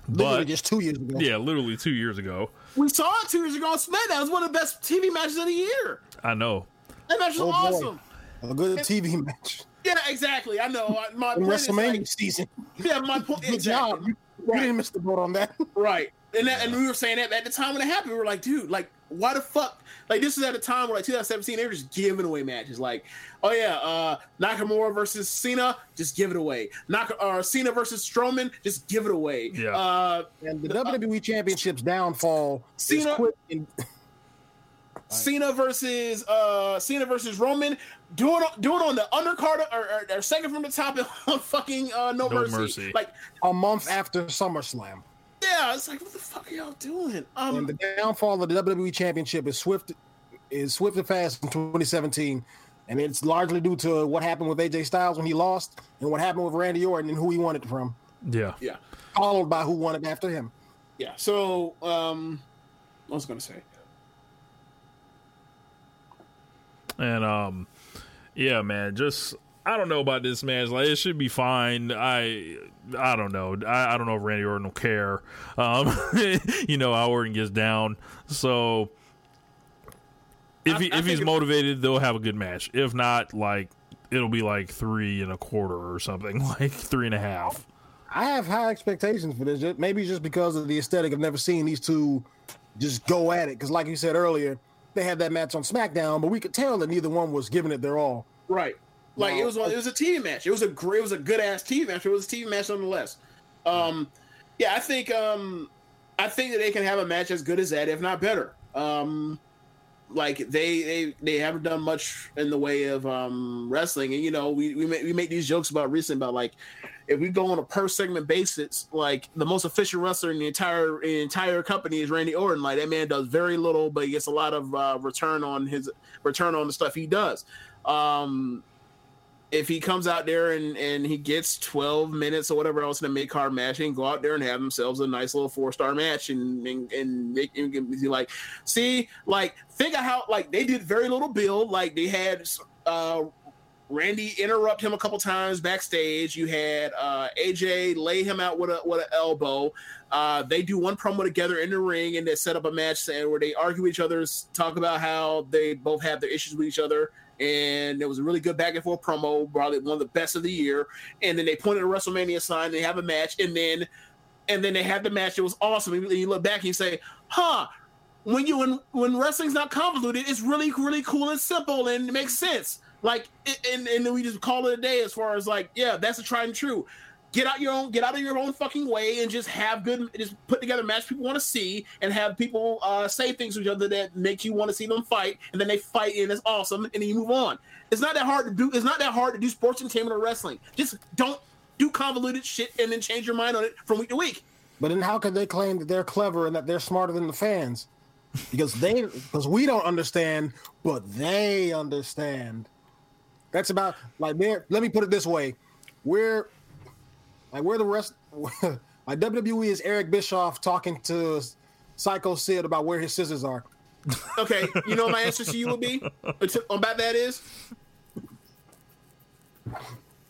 Literally But just two years ago. yeah, literally two years ago. We saw it two years ago on SmackDown. It was one of the best TV matches of the year. I know. That match was Oh, boy. awesome. A good TV match. Yeah, exactly. I know. My In point WrestleMania like, season. yeah, my point. Good exactly. job. You, you didn't miss the boat on that. Right. And that, and we were saying that at the time when it happened, we were like, dude, like, why the fuck? Like, this is at a time where, like, 2017, they were just giving away matches. Like, oh, yeah, uh, Nakamura versus Cena, just give it away. Nak- uh, Cena versus Strowman, just give it away. Yeah. Uh, And the WWE Championship's downfall Cena- is quick. And, Cena versus uh Cena versus Roman. Do it, do it on the undercard or, or, or second from the top on fucking uh, no, No mercy. Mercy. Like, a month after SummerSlam. Yeah, it's like, what the fuck are y'all doing? Um, And the downfall of the WWE Championship is swift, is swift and fast in 2017, and it's largely due to what happened with AJ Styles when he lost, and what happened with Randy Orton and who he won it from, Yeah. yeah. followed by who won it after him. Yeah. So, um, what was I gonna say? And um, yeah, man, just I don't know about this match. Like it should be fine. I I don't know. I, I don't know if Randy Orton will care. Um, you know how Orton gets down. So if he, I- I if he's motivated, they'll have a good match. If not, like it'll be like three and a quarter or something, like three and a half. I have high expectations for this. Maybe just because of the aesthetic of never seeing these two just go at it. Because, like you said earlier, they had that match on SmackDown, but we could tell that neither one was giving it their all. Right. Like it was one, it was a TV match. It was a great, it was a good ass TV match. It was a TV match nonetheless. Um, yeah, I think um, I think that they can have a match as good as that, if not better. Um, like they they they haven't done much in the way of um wrestling, and you know we we make, we make these jokes about recent about like if we go on a per segment basis, like the most efficient wrestler in the entire in the entire company is Randy Orton. Like that man does very little, but he gets a lot of uh, return on his return on the stuff he does. Um, if he comes out there and, and he gets 12 minutes or whatever else in a mid card match and go out there and have themselves a nice little four star match and and, and make and be like, see, like think of how like they did very little build. Like they had uh Randy interrupt him a couple times backstage. You had uh, AJ lay him out with a with an elbow. Uh, they do one promo together in the ring and they set up a match where they argue with each other, talk about how they both have their issues with each other. And there was a really good back and forth promo, probably one of the best of the year. And then they pointed a WrestleMania sign. They have a match, and then and then they had the match. It was awesome. And you look back and you say, "Huh." When you when when wrestling's not convoluted, it's really really cool and simple and it makes sense. Like, and and then we just call it a day as far as like, yeah, that's a tried and true. Get out your own, get out of your own fucking way, and just have good, just put together match people want to see, and have people uh, say things to each other that make you want to see them fight, and then they fight, and it's awesome, and then you move on. It's not that hard to do. It's not that hard to do sports entertainment or wrestling. Just don't do convoluted shit and then change your mind on it from week to week. But then how can they claim that they're clever and that they're smarter than the fans? Because they because we don't understand, but they understand. That's about like there. Let me put it this way: we're like we're the rest. like WWE is Eric Bischoff talking to Psycho Sid about where his scissors are. Okay, you know what my answer to you would be about that is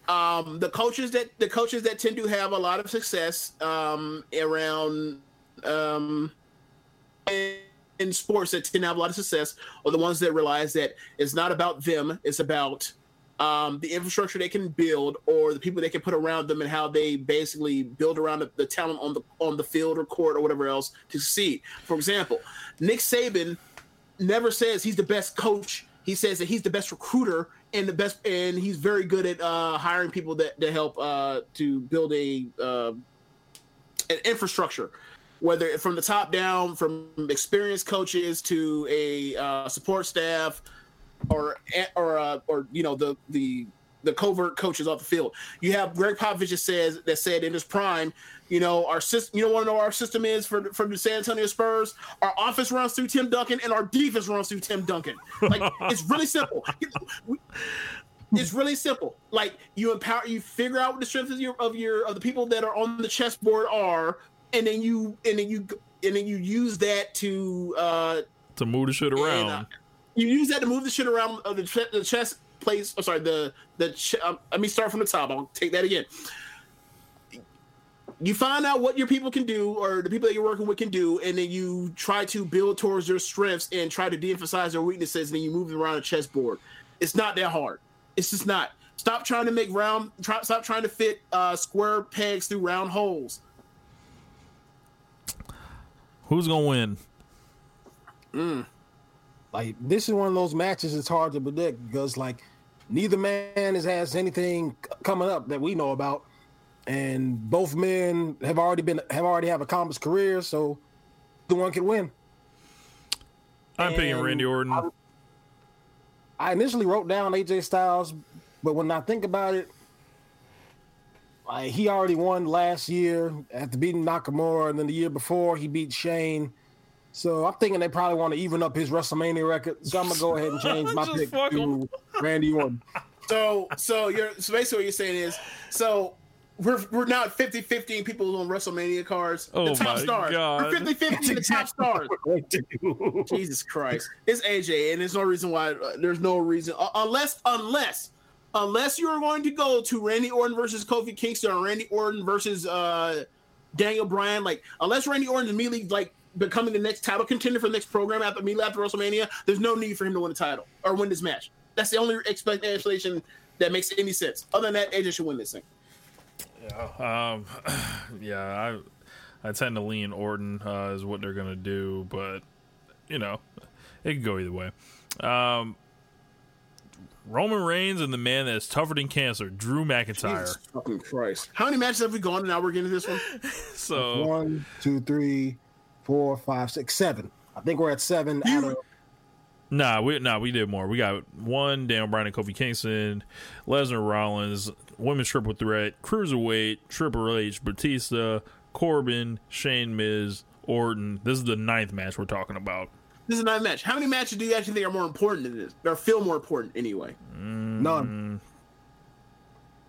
um, the coaches that the coaches that tend to have a lot of success um, around um, in sports that tend to have a lot of success are the ones that realize that it's not about them; it's about um, the infrastructure they can build or the people they can put around them and how they basically build around the, the talent on the on the field or court or whatever else to succeed. For example, Nick Saban never says he's the best coach. He says that he's the best recruiter and the best, and he's very good at uh, hiring people that, that help uh, to build a uh, an infrastructure, whether from the top down, from experienced coaches to a uh, support staff, or or uh, or you know the the the covert coaches off the field. You have Gregg Popovich that says that said in his prime, you know, our system. You don't want to know what our system is for for the San Antonio Spurs? Our offense runs through Tim Duncan, and our defense runs through Tim Duncan. Like it's really simple. It's really simple. Like you empower, you figure out what the strengths of your of your of the people that are on the chessboard are, and then you and then you and then you use that to uh to move the shit around. And, uh, you use that to move the shit around of the, the chess place. I'm oh, sorry, the the. Ch- um, let me start from the top. I'll take that again. You find out what your people can do, or the people that you're working with can do, and then you try to build towards their strengths and try to de-emphasize their weaknesses, and then you move them around a chessboard. It's not that hard. It's just not. Stop trying to make round. Try, stop trying to fit uh, square pegs through round holes. Who's gonna win? Mm. Like this is one of those matches it's hard to predict because like neither man has has anything coming up that we know about, and both men have already been have already have accomplished careers, so the one can win. I'm and picking Randy Orton. I, I initially wrote down AJ Styles, but when I think about it, like he already won last year after beating Nakamura, and then the year before he beat Shane. So I'm thinking they probably want to even up his WrestleMania record. So I'm gonna go ahead and change my pick to Randy Orton. So so you're so basically what you're saying is so we're we're now at 50 15 people on WrestleMania cards. Oh the top my stars. God. We're 50 50 the top stars. Jesus Christ. It's AJ, and there's no reason why uh, there's no reason uh, unless unless unless you're going to go to Randy Orton versus Kofi Kingston or Randy Orton versus uh Daniel Bryan, like unless Randy Orton immediately like becoming the next title contender for the next program after me after WrestleMania, there's no need for him to win the title or win this match. That's the only explanation that makes any sense. Other than that, AJ should win this thing. Yeah, um, yeah, I I tend to lean Orton uh, is what they're gonna do, but you know, It could go either way. Um, Roman Reigns and the man that's tougher than cancer, Drew McIntyre. Jesus fucking Christ. How many matches have we gone and now we're getting to this one? So One, two, three, four, five, six, seven. I think we're at seven out of Nah, we nah we did more. We got one Dan Bryan and Kofi Kingston, Lesnar Rollins, women's triple threat, cruiserweight, Triple H, Batista, Corbin, Shane Miz, Orton. This is the ninth match we're talking about. This is not a match. How many matches do you actually think are more important than this? Or feel more important anyway? none.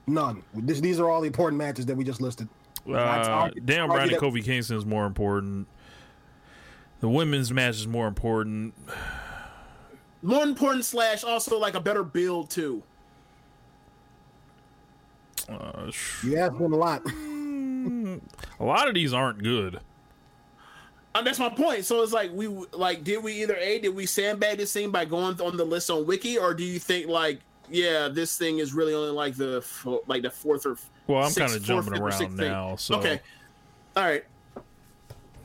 None. This, these are all the important matches that we just listed. Uh, argue- Daniel argue Bryan and Kofi Kingston is more important. The women's match is more important. More important slash also like a better build too. Uh, sh- You asked them a lot. a lot of these aren't good. And that's my point. So it's like we like did we either a did we sandbag this thing by going on the list on Wiki, or do you think like yeah this thing is really only like the like the fourth or Well, I'm kind of jumping fourth, fifth, or around now, so okay, all right.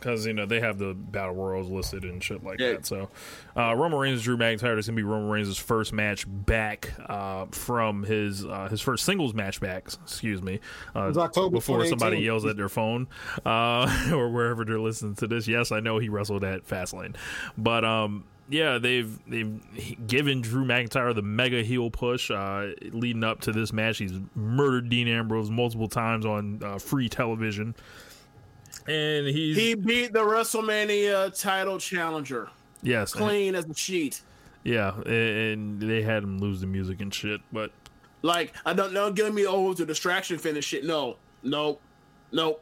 Because you know they have the battle royals listed and shit like Yeah. that. So, uh, Roman Reigns, Drew McIntyre. is gonna be Roman Reigns' first match back uh, from his uh, his first singles match back. Excuse me, uh, October before somebody yells at their phone uh, or wherever they're listening to this. Yes, I know he wrestled at Fastlane, but um. Yeah, they've they've given Drew McIntyre the mega heel push uh, leading up to this match. He's murdered Dean Ambrose multiple times on uh, free television, and he's He beat the WrestleMania title challenger yes, clean as a sheet. Yeah, a- and they had him lose the music and shit. But Like I don't know, give me oh the distraction finish shit. No, no, no.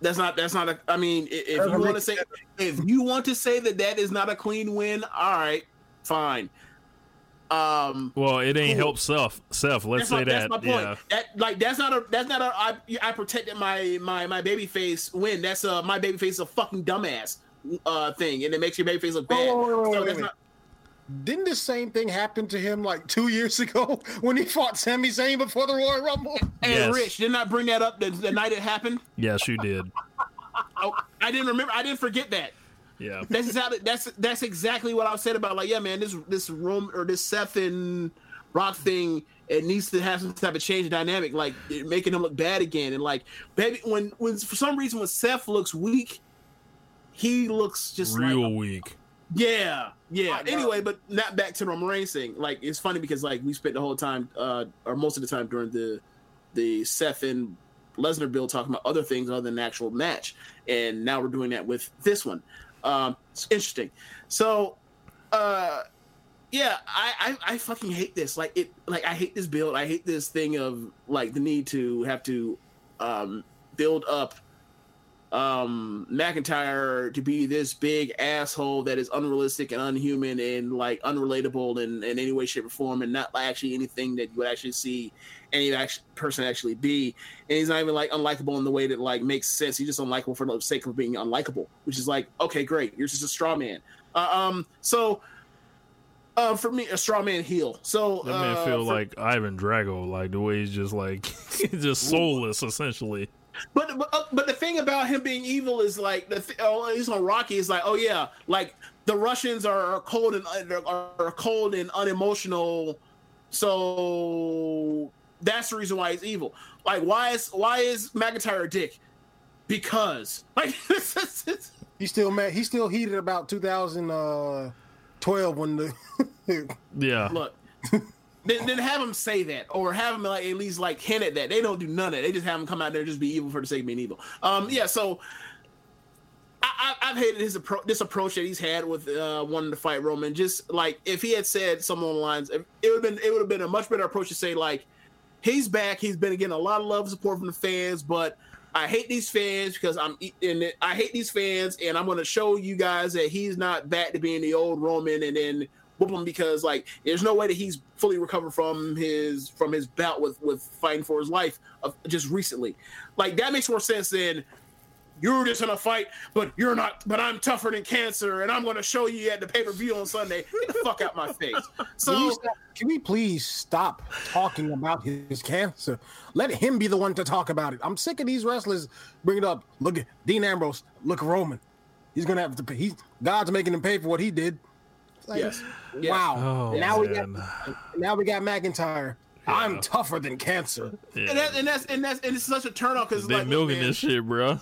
That's not. That's not a. I mean, if you want to say, if you want to say that that is not a clean win, all right, fine. Um, well, it ain't Cool. help self. Self. let's that's say my, that. that's my point. Yeah, That like that's not a that's not a I, I protected my my my baby face win. That's a my baby face is a fucking dumbass uh thing, and it makes your baby face look bad. Wait, so wait, that's wait. not. Didn't the same thing happen to him like two years ago when he fought Sami Zayn before the Royal Rumble? Hey, Yes. Rich, didn't I bring that up the, the night it happened? yes, you did. Oh, I didn't remember. I didn't forget that. Yeah, That's exactly that's that's exactly what I said about like yeah man this this room or this Seth and Brock thing it needs to have some type of change in dynamic like making him look bad again. And like baby when when for some reason when Seth looks weak he looks just real like, weak. yeah yeah. Anyway but not back to the Roman Reigns thing like it's funny because like we spent the whole time uh or most of the time during the the Seth and Lesnar build talking about other things other than the actual match, and now we're doing that with this one. Um, it's interesting. So, uh, yeah, I, I I fucking hate this. Like it, like I hate this build. I hate this thing of like the need to have to um, build up um McIntyre to be this big asshole that is unrealistic and unhuman and like unrelatable in, in any way, shape, or form, and not actually anything that you would actually see any act- person actually be. And he's not even like unlikable in the way that like makes sense. He's just unlikable for the sake of being unlikable, which is like, okay, great, you're just a straw man. Uh, um, so uh, for me, a straw man heel. So That man uh, feel for- like Ivan Drago, like the way he's just like just soulless, essentially. But but, uh, but the thing about him being evil is like the th- oh, he's on Rocky is like oh yeah like the Russians are, are cold and are, are cold and unemotional, so that's the reason why he's evil. Like why is why is McIntyre a dick? Because like He's still mad. He's still heated about 2012 when the Yeah, look. Then, then have him say that, or have him like at least like hint at that. They don't do none of that. They just have him come out there and just be evil for the sake of being evil. Um, yeah. So I, I've hated his approach, this approach that he's had with uh, wanting to fight Roman. Just like if he had said something along the lines, it would have been it would have been a much better approach to say like he's back. He's been getting a lot of love and support from the fans, but I hate these fans because I'm and I hate these fans, and I'm going to show you guys that he's not back to being the old Roman, and then whoop him because like there's no way that he's fully recovered from his from his bout with with fighting for his life of just recently. Like that makes more sense than you're just gonna fight, but you're not. But I'm tougher than cancer, and I'm gonna show you at the pay per view on Sunday. Get the fuck out my face. Can So stop- can we please stop talking about his cancer? Let him be the one to talk about it. I'm sick of these wrestlers bringing it up. Look at Dean Ambrose. Look at Roman. He's gonna have to pay. He's God's making him pay for what he did. Like, Yes. Yes. Wow. Oh, now we got now we got McIntyre. I'm tougher than cancer. And, that, and that's and that's and it's such a turn off because They like, milking man, this shit, bro.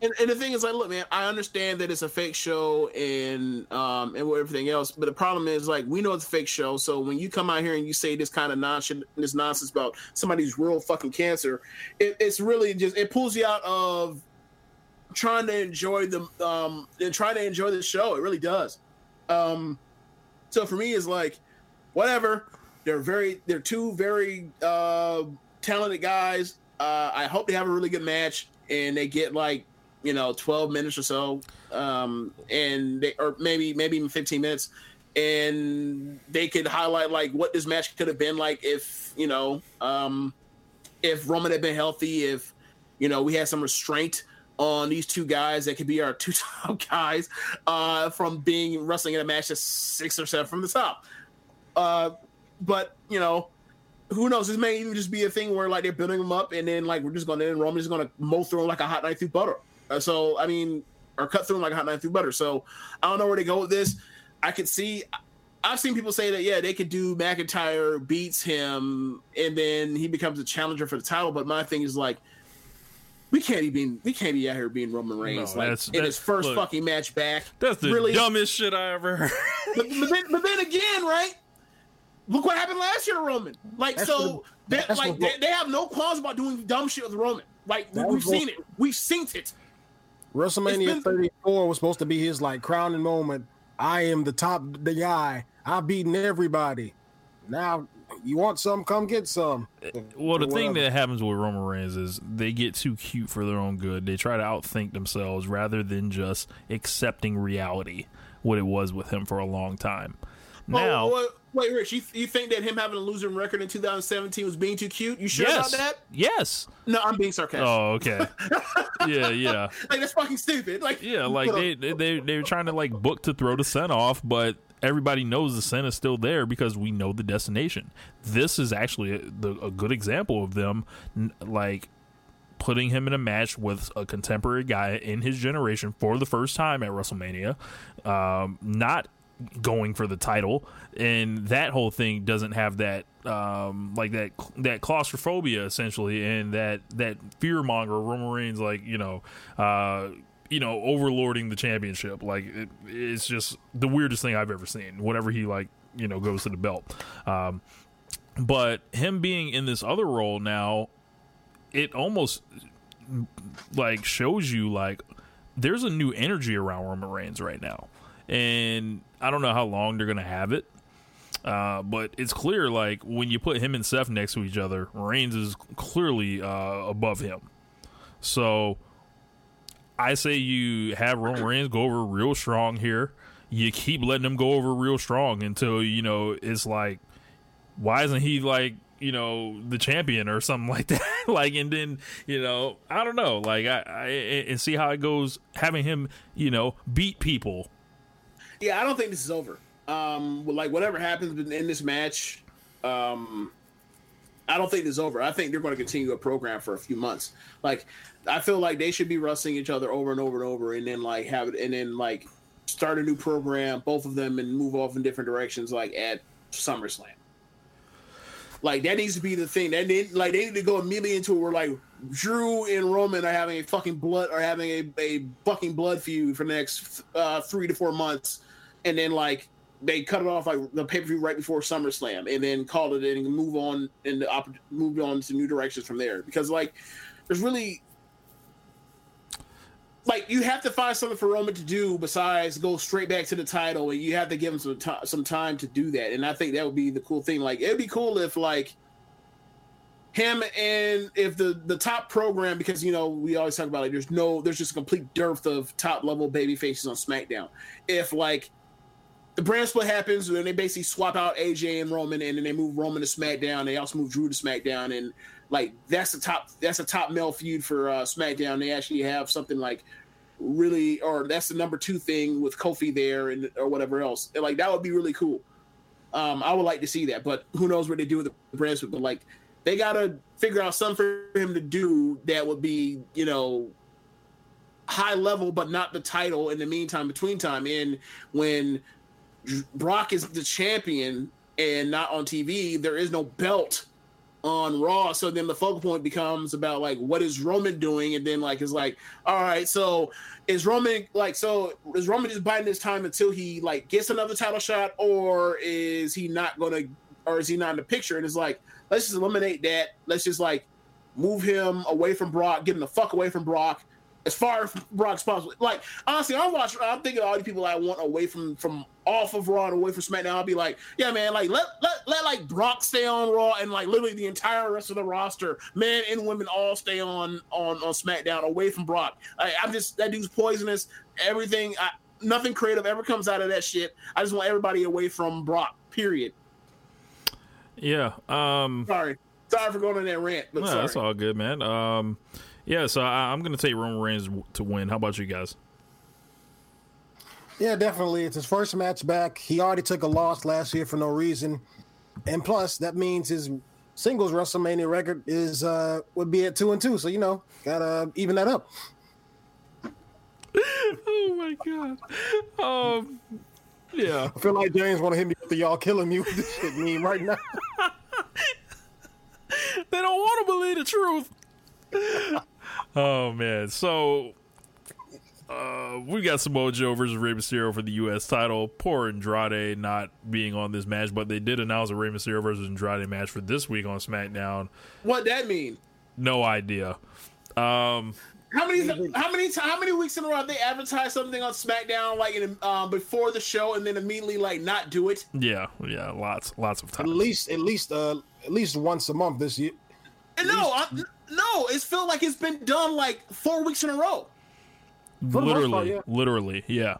And, and the thing is, like, look, man, I understand that it's a fake show and um and everything else, but the problem is, like, we know it's a fake show. So when you come out here and you say this kind of nonsense, this nonsense about somebody's real fucking cancer, it, it's really just it pulls you out of trying to enjoy the um and trying to enjoy the show. It really does. Um, so for me, it's like, whatever. They're very, they're two very uh talented guys. Uh, I hope they have a really good match and they get like you know 12 minutes or so um and they or maybe maybe even 15 minutes and they could highlight like what this match could have been like if you know um if roman had been healthy if you know we had some restraint on these two guys that could be our two top guys uh from being wrestling in a match that's six or seven from the top uh but you know who knows? This may even just be a thing where like they're building them up, and then like we're just going to, and Roman's just going to mow through them like a hot knife through butter. Uh, so I mean, or cut through 'em like a hot knife through butter. So I don't know where they go with this. I could see. I've seen people say that yeah, they could do McIntyre beats him, and then he becomes a challenger for the title. But my thing is like, we can't even we can't be out here being Roman Reigns No, like that's- in that's- his first look, fucking match back. That's the really dumbest shit I ever heard. but, but, then, but then again, right? Look what happened last year to Roman. Like, That's so what- they, like they, they have no qualms about doing dumb shit with Roman. Like we, we've seen it, we've seen it. WrestleMania been- 34 was supposed to be his like crowning moment. I am the top the guy. I've beaten everybody. Now you want some, come get some. Eh, well, the Or thing that happens with Roman Reigns is they get too cute for their own good. They try to outthink themselves rather than just accepting reality, what it was with him for a long time. Oh, now, oh, wait, wait, Rich, you, you think that him having a losing record in 2017 was being too cute? You sure yes, about that? yes. No, I'm being sarcastic. Oh, okay. yeah, yeah, Like that's fucking stupid. Like yeah. Like they they they they were trying to like book to throw the scent off, but everybody knows the scent is still there because we know the destination. This is actually a, the, a good example of them like putting him in a match with a contemporary guy in his generation for the first time at WrestleMania, um, not going for the title, and that whole thing doesn't have that um, like that that claustrophobia essentially, and that that fear monger Roman Reigns like you know. Uh, you know, overlording the championship, like it, it's just the weirdest thing I've ever seen. Whenever he like, you know, goes to the belt, um, but him being in this other role now, it almost like shows you like there's a new energy around Roman Reigns right now, and I don't know how long they're gonna have it. Uh, but it's clear, like when you put him and Seth next to each other, Reigns is clearly uh, above him. So I say you have Roman Reigns go over real strong here. You keep letting him go over real strong until you know it's like, why isn't he like you know the champion or something like that? like, and then you know I don't know, like I, I and see how it goes having him you know beat people. Yeah, I don't think this is over. Um, like whatever happens in this match, um, I don't think this is over. I think they're going to continue a program for a few months. Like, I feel like they should be wrestling each other over and over and over, and then like have it, and then like start a new program, both of them, and move off in different directions, like at SummerSlam. Like that needs to be the thing. That need, like they need to go immediately into it where like Drew and Roman are having a fucking blood are having a, a fucking blood feud for the next uh, three to four months, and then like they cut it off like the pay per view right before SummerSlam, and then call it and move on and op- move on to new directions from there. Because like there's really like you have to find something for Roman to do besides go straight back to the title, and you have to give him some time, some time to do that. And I think that would be the cool thing. Like it'd be cool if like him and if the the top program because you know we always talk about like there's no there's just a complete dearth of top level baby faces on SmackDown. If like the brand split happens, and they basically swap out AJ and Roman, and then they move Roman to SmackDown. They also move Drew to SmackDown, and like that's the top that's a top male feud for uh, SmackDown. They actually have something like really, or that's the number two thing with Kofi there, and or whatever else. And, like that would be really cool. Um, I would like to see that, but who knows what they do with the brand split? But like they gotta figure out something for him to do that would be, you know, high level, but not the title in the meantime, between time. And when Brock is the champion and not on TV, there is no belt on Raw. So then the focal point becomes about like what is Roman doing, and then like it's like, all right, so is Roman like so is Roman just biding his time until he like gets another title shot, or is he not gonna, or is he not in the picture? And it's like let's just eliminate that. Let's just like move him away from Brock, get him the fuck away from Brock. As far as Brock as possible, like honestly, I'm watching. I'm thinking all the people I want away from from off of Raw and away from SmackDown. I'll be like, yeah, man, like let let let like Brock stay on Raw and like literally the entire rest of the roster, men and women, all stay on on on SmackDown away from Brock. I, I'm just that dude's poisonous. Everything, I, nothing creative ever comes out of that shit. I just want everybody away from Brock. Period. Yeah. Um, Sorry, sorry for going on that rant, but no, that's all good, man. Um, yeah, so I, I'm going to take Roman Reigns to win. How about you guys? Yeah, definitely. It's his first match back. He already took a loss last year for no reason, and plus that means his singles WrestleMania record is uh would be at two and two. So you know, gotta even that up. oh my god. Um, yeah. I feel like James want to hit me with the y'all killing me with this shit meme right now. they don't want to believe the truth. oh man, so uh, we got Samoa Joe versus Rey Mysterio for the U.S. title. Poor Andrade not being on this match, but they did announce a Rey Mysterio versus Andrade match for this week on SmackDown. What that mean? No idea. Um, How many? How many? How many weeks in a row have they advertised something on SmackDown like in, um, before the show and then immediately like not do it? yeah, yeah, lots, lots of times. At least, at least, uh, at least once a month this year. And no, I, no, it's felt like it's been done like four weeks in a row. For the most Literally, part, yeah. literally, yeah.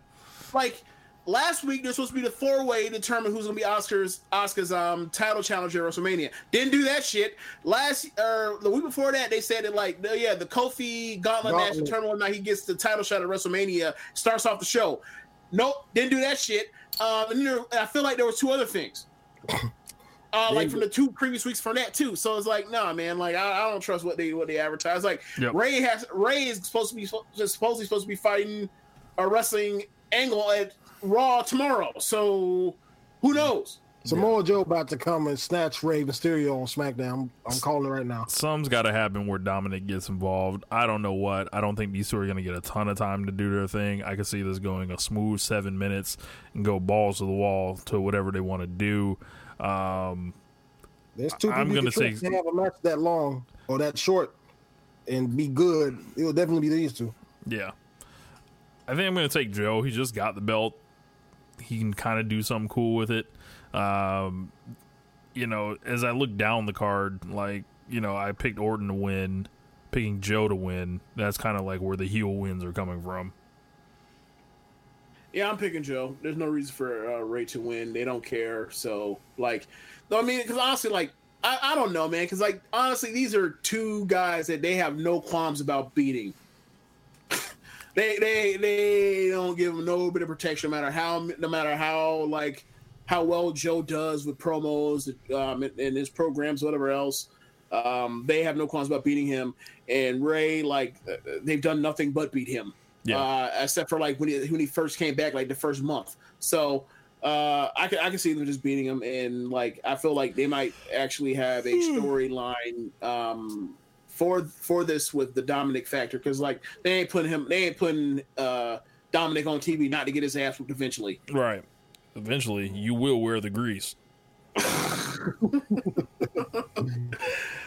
Like last week, there's supposed to be the four way to determine who's gonna be Asuka's Asuka's um title challenger at WrestleMania. Didn't do that shit. Last or the week before that, they said it like the- yeah, the Kofi Gauntlet match Gauntlet. determine whether or not he gets the title shot at WrestleMania. Starts off the show. Nope, didn't do that shit. Um, and there, I feel like there were two other things. Uh, like from the two previous weeks from that too. So it's like, nah, man. Like I, I don't trust what they what they advertise. Like Yep. Rey has Rey is supposed to be just supposedly supposed to be fighting a wrestling angle at Raw tomorrow. So who knows? Samoa Joe about to come and snatch Rey Mysterio on SmackDown. I'm calling it right now. Some's got to happen where Dominic gets involved. I don't know what. I don't think these two are going to get a ton of time to do their thing. I could see this going a smooth seven minutes and go balls to the wall to whatever they want to do. Um, There's two I'm gonna you can say- say have a match that long or that short and be good. It'll definitely be these two. yeah. I think I'm going to take Joe. He just got the belt. He can kind of do something cool with it. Um, you know, as I look down the card, like, you know, I picked Orton to win, picking Joe to win. That's kind of like where the heel wins are coming from. Yeah, I'm picking Joe. There's no reason for uh, Rey to win. They don't care. So like, I mean, because honestly, like, I, I don't know, man. Because like, honestly, these are two guys that they have no qualms about beating. they they they don't give them no bit of protection, no matter how no matter how like how well Joe does with promos um, and, and his programs, whatever else. Um, they have no qualms about beating him, and Rey like uh, they've done nothing but beat him Yeah. uh, except for like when he when he first came back, like the first month. So uh, I can I can see them just beating him, and like I feel like they might actually have a storyline um, for for this with the Dominic factor because like they ain't putting him they ain't putting uh, Dominic on TV not to get his ass whooped eventually. Right. Eventually, you will wear the grease.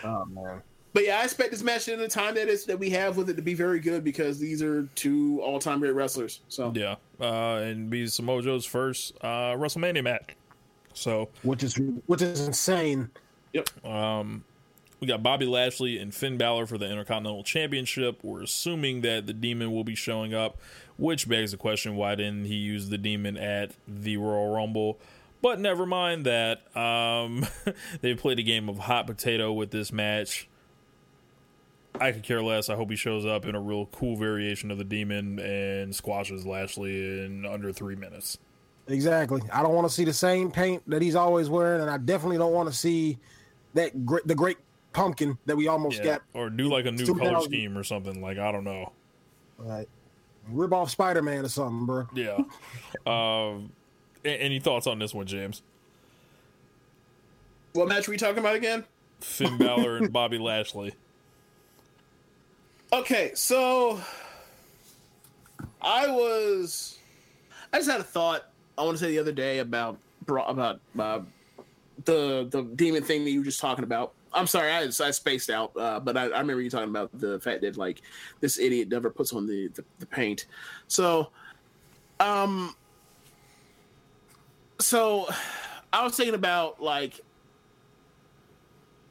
Oh man. But yeah, I expect this match in the time that is that we have with it to be very good because these are two all time great wrestlers. So Yeah. Uh, and be Samoa Joe's first uh, WrestleMania match. So Which is which is insane. yep. we got Bobby Lashley and Finn Balor for the Intercontinental Championship. We're assuming that the Demon will be showing up, which begs the question why didn't he use the Demon at the Royal Rumble? But never mind that. Um, they played a game of hot potato with this match. I could care less. I hope he shows up in a real cool variation of the Demon and squashes Lashley in under three minutes. Exactly. I don't want to see the same paint that he's always wearing, and I definitely don't want to see that great the great pumpkin that we almost Yeah. got. Or do like a new color scheme or something. Like, I don't know. Right. Rip off Spider Man or something, bro. Yeah. um, A- Any thoughts on this one, James? What match are we talking about again? Finn Balor and Bobby Lashley. Okay, so I was I just had a thought I want to say the other day about about uh, the the demon thing that you were just talking about. I'm sorry, I, I spaced out, uh, but I, I remember you talking about the fact that like this idiot never puts on the the, the paint. So, um, so I was thinking about like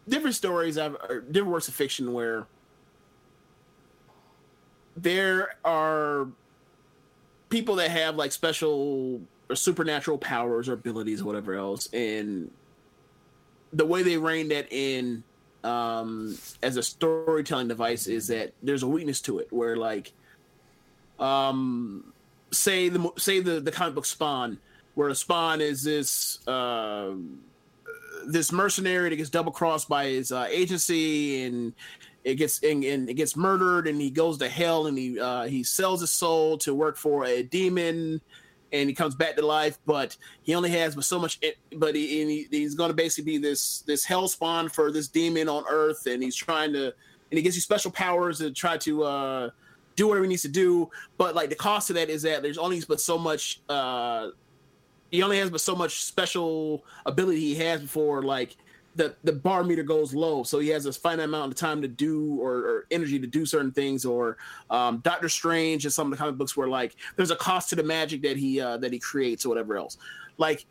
different stories, I've different works of fiction where there are people that have like special or supernatural powers or abilities or whatever else and the way they rein that in um as a storytelling device is that there's a weakness to it where like um say the say the the comic book spawn where a spawn is this uh this mercenary that gets double crossed by his uh, agency and it gets and, and it gets murdered and he goes to hell and he uh, he sells his soul to work for a demon and he comes back to life but he only has but so much but he, he he's going to basically be this this hell spawn for this demon on earth and he's trying to and he gives you special powers to try to uh do whatever he needs to do but like the cost of that is that there's only but so much uh he only has but so much special ability he has before like the the bar meter goes low so he has a finite amount of time to do or, or energy to do certain things or um, doctor strange and some of the comic books where like there's a cost to the magic that he uh, that he creates or whatever else. Like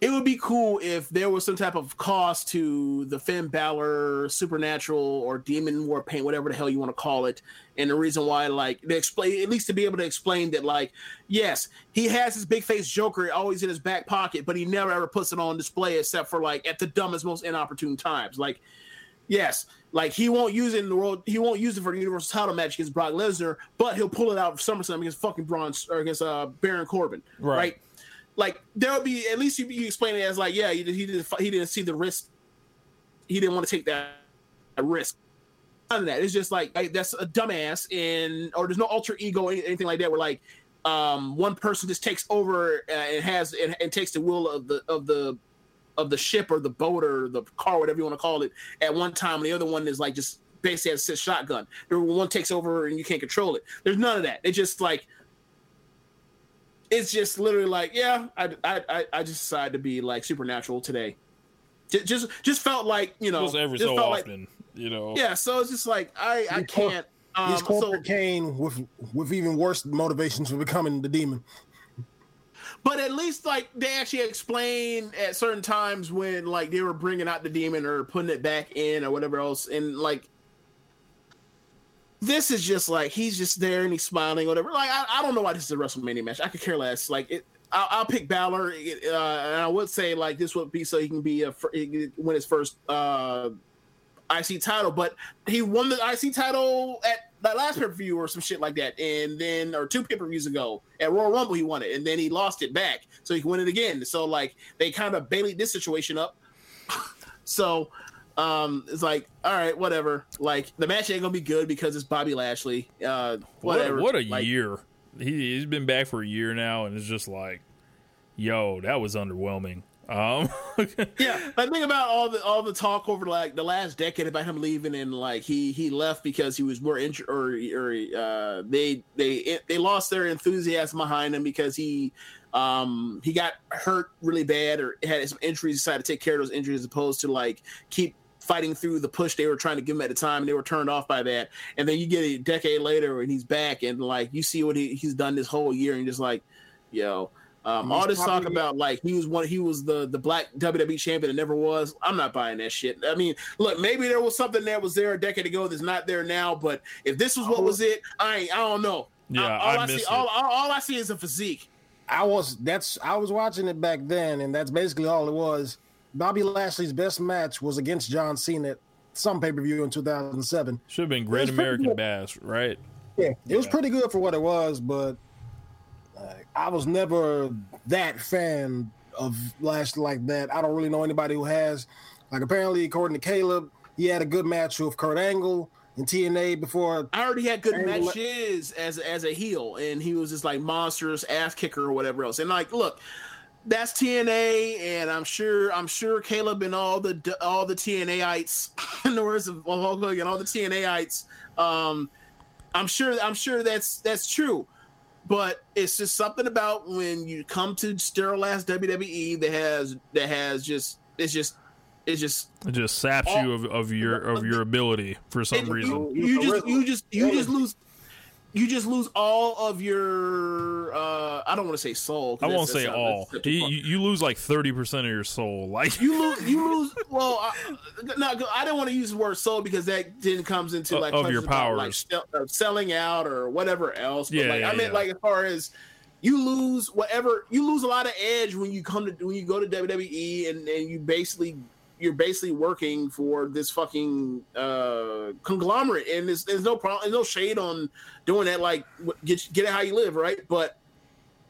it would be cool if there was some type of cost to the Finn Balor supernatural or demon war paint, whatever the hell you want to call it, and the reason why, like, they explain at least to be able to explain that, like, yes, he has his big face Joker always in his back pocket, but he never ever puts it on display except for like at the dumbest, most inopportune times. Like, yes, like he won't use it in the world, he won't use it for the Universal Title match against Brock Lesnar, but he'll pull it out for SummerSlam against fucking Braun or against uh, Baron Corbin, Right. right? Like there would be at least you, you explain it as like yeah he, he didn't he didn't see the risk. He didn't want to take that, risk. None of that. It's just like, like, that's a dumbass and or there's no alter ego anything like that where like um one person just takes over uh, and has and, and takes the will of the of the of the ship or the boat or the car whatever you want to call it at one time and the other one is like just basically has a shotgun. One takes over and you can't control it. There's none of that. It's just like it's just literally like, yeah, I, I, I- I just decided to be like supernatural today. Ju- Just, just felt like you know, Just every just so felt like- you know. yeah. So it's just like I, I can't. Um, He's so, corporate Kane with with even worse motivations for becoming the demon. but at least like they actually explain at certain times when like they were bringing out the demon or putting it back in or whatever else, and like this is just like he's just there and he's smiling, whatever. Like I, I don't know why this is a WrestleMania match. I could care less. Like it, I'll, I'll pick Balor, uh, and I would say like this would be so he can be a win his first uh, IC title, but he won the IC title at that last pay per view or some shit like that, and then or two pay per views ago at Royal Rumble he won it, and then he lost it back, so he can win it again. So like they kind of baileyed this situation up. so um it's like all right whatever like the match ain't gonna be good because it's bobby lashley uh What, whatever what a Like, year. He, he's been back for a year now, and it's just like, yo, that was underwhelming. Um, yeah i think about all the all the talk over like the last decade about him leaving and like he he left because he was more injured or or uh they they they lost their enthusiasm behind him because he um he got hurt really bad or had some injuries decided to take care of those injuries as opposed to like keep fighting through the push they were trying to give him at the time and they were turned off by that and then you get a decade later and he's back and like you see what he, he's done this whole year and just like yo um, all this talk about like he was one, he was the the black WWE champion that never was. I'm not buying that shit. I mean, look, maybe there was something that was there a decade ago that's not there now. But if this was what was it, I ain't, I don't know. Yeah, all I I, see, all, all, all I see is a physique. I was that's I was watching it back then, and that's basically all it was. Bobby Lashley's best match was against John Cena at some pay per view in 2007. should have been Great American good. Bash, right? Yeah, it was pretty good for what it was, but uh, I was never that fan of Lashley like that. I don't really know anybody who has. Like apparently, according to Caleb, he had a good match with Kurt Angle in TNA before. I already had good Angle- matches as as a heel, and he was just like monstrous ass kicker or whatever else. And like, look, that's TNA, and I'm sure I'm sure Caleb and all the all the TNAites, in the words of Hulk Hogan, all the TNAites. Um, I'm sure I'm sure that's that's true, but it's just something about when you come to sterilized WWE that has that has just it's just it's just It just saps you of, of your of your ability for some reason. You, you just you just you just lose you just lose all of your uh I don't want to say soul. I won't say all. You, you lose like thirty percent of your soul. Like you lose you lose well I, no i didn't want to use the word soul because that then comes into like of your questions about, like powers. sell- uh, selling out or whatever else but Yeah, like yeah, i meant yeah. like as far as you lose whatever you lose a lot of edge when you come to when you go to wwe and, and you basically you're basically working for this fucking uh conglomerate and there's, there's no problem there's no shade on doing that like get get it how you live right but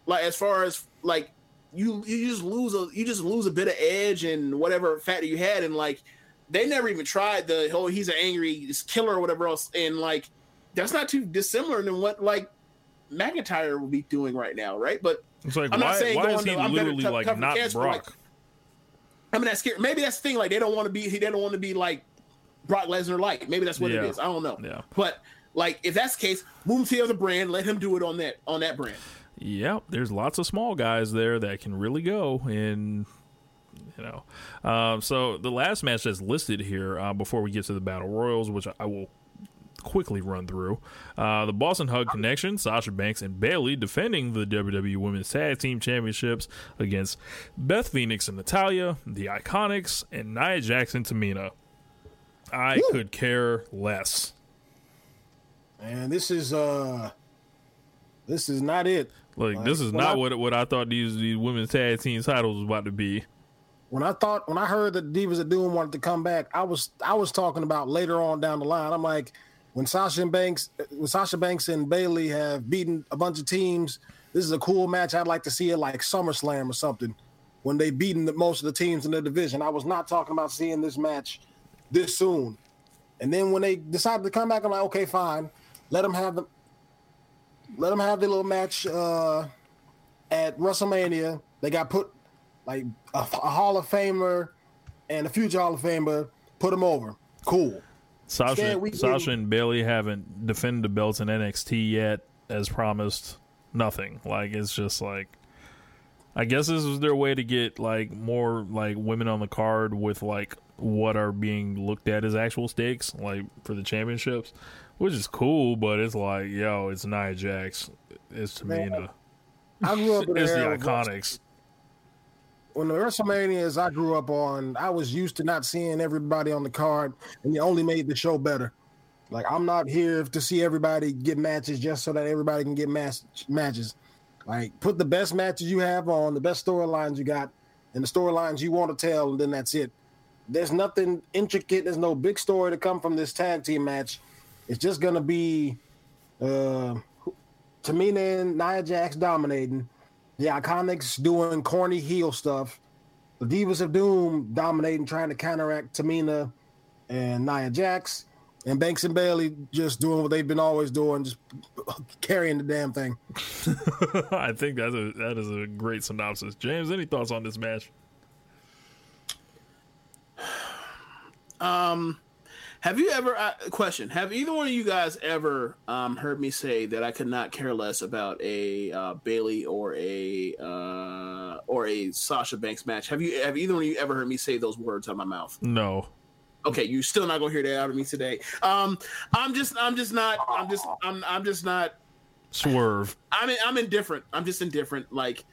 like as far as like you you just lose a you just lose a bit of edge and whatever factor you had and like they never even tried the oh he's an angry killer or whatever else and like that's not too dissimilar than what like McIntyre will be doing right now right but it's like I'm not why, saying why going is he to- literally to like not Brock? like, I mean that's scary maybe that's the thing like they don't want to be he they don't want to be like Brock Lesnar like maybe that's what Yeah. it is I don't know Yeah. but like if that's the case move him to the other brand let him do it on that on that brand Yep, there's lots of small guys there that can really go and you know. Um, so the last match that's listed here uh, before we get to the battle royals, which I will quickly run through, uh, the Boss 'n' Hug Connection, Sasha Banks and Bayley defending the WWE Women's Tag Team Championships against Beth Phoenix and Natalya, the Iconics, and Nia Jackson Tamina. I could care less. And this is uh this is not it. Like this is not I- what what I thought these these women's tag team titles was about to be. When I thought when I heard that Divas of Doom wanted to come back, I was I was talking about later on down the line. I'm like, when Sasha and Banks when Sasha Banks and Bayley have beaten a bunch of teams, this is a cool match. I'd like to see it like SummerSlam or something. When they beaten the, most of the teams in the division. I was not talking about seeing this match this soon. And then when they decided to come back, I'm like, okay, fine. Let them have the let them have their little match uh, at WrestleMania. They got put like a, a Hall of Famer and a future Hall of Famer. Put them over. Cool. Sasha, Yeah, we- Sasha and Bayley haven't defended the belts in NXT yet, as promised. Nothing. Like it's just like, I guess this is their way to get like more like women on the card with like what are being looked at as actual stakes, like for the championships, which is cool. But it's like, yo, it's Nia Jax, it's Tamina, I grew up in it's the Iconics. When the WrestleManias I grew up on, I was used to not seeing everybody on the card, and it only made the show better. Like I'm not here to see everybody get matches just so that everybody can get match, matches. Like put the best matches you have on, the best storylines you got, and the storylines you want to tell, and then that's it. There's nothing intricate. There's no big story to come from this tag team match. It's just gonna be uh, Tamina and Nia Jax dominating, the Iconics doing corny heel stuff, the Divas of Doom dominating, trying to counteract Tamina and Nia Jax, and Banks and Bayley just doing what they've been always doing, just carrying the damn thing. I think that's a that is a great synopsis. James, any thoughts on this match? Um, have you ever? Uh, question: Have either one of you guys ever um, heard me say that I could not care less about a uh, Bayley or a uh, or a Sasha Banks match? Have you? Have either one of you ever heard me say those words out of my mouth? No. Okay, you're still not gonna hear that out of me today. Um, I'm just, I'm just not, I'm just, I'm, I'm just not. Swerve. I'm, I'm indifferent. I'm just indifferent. Like,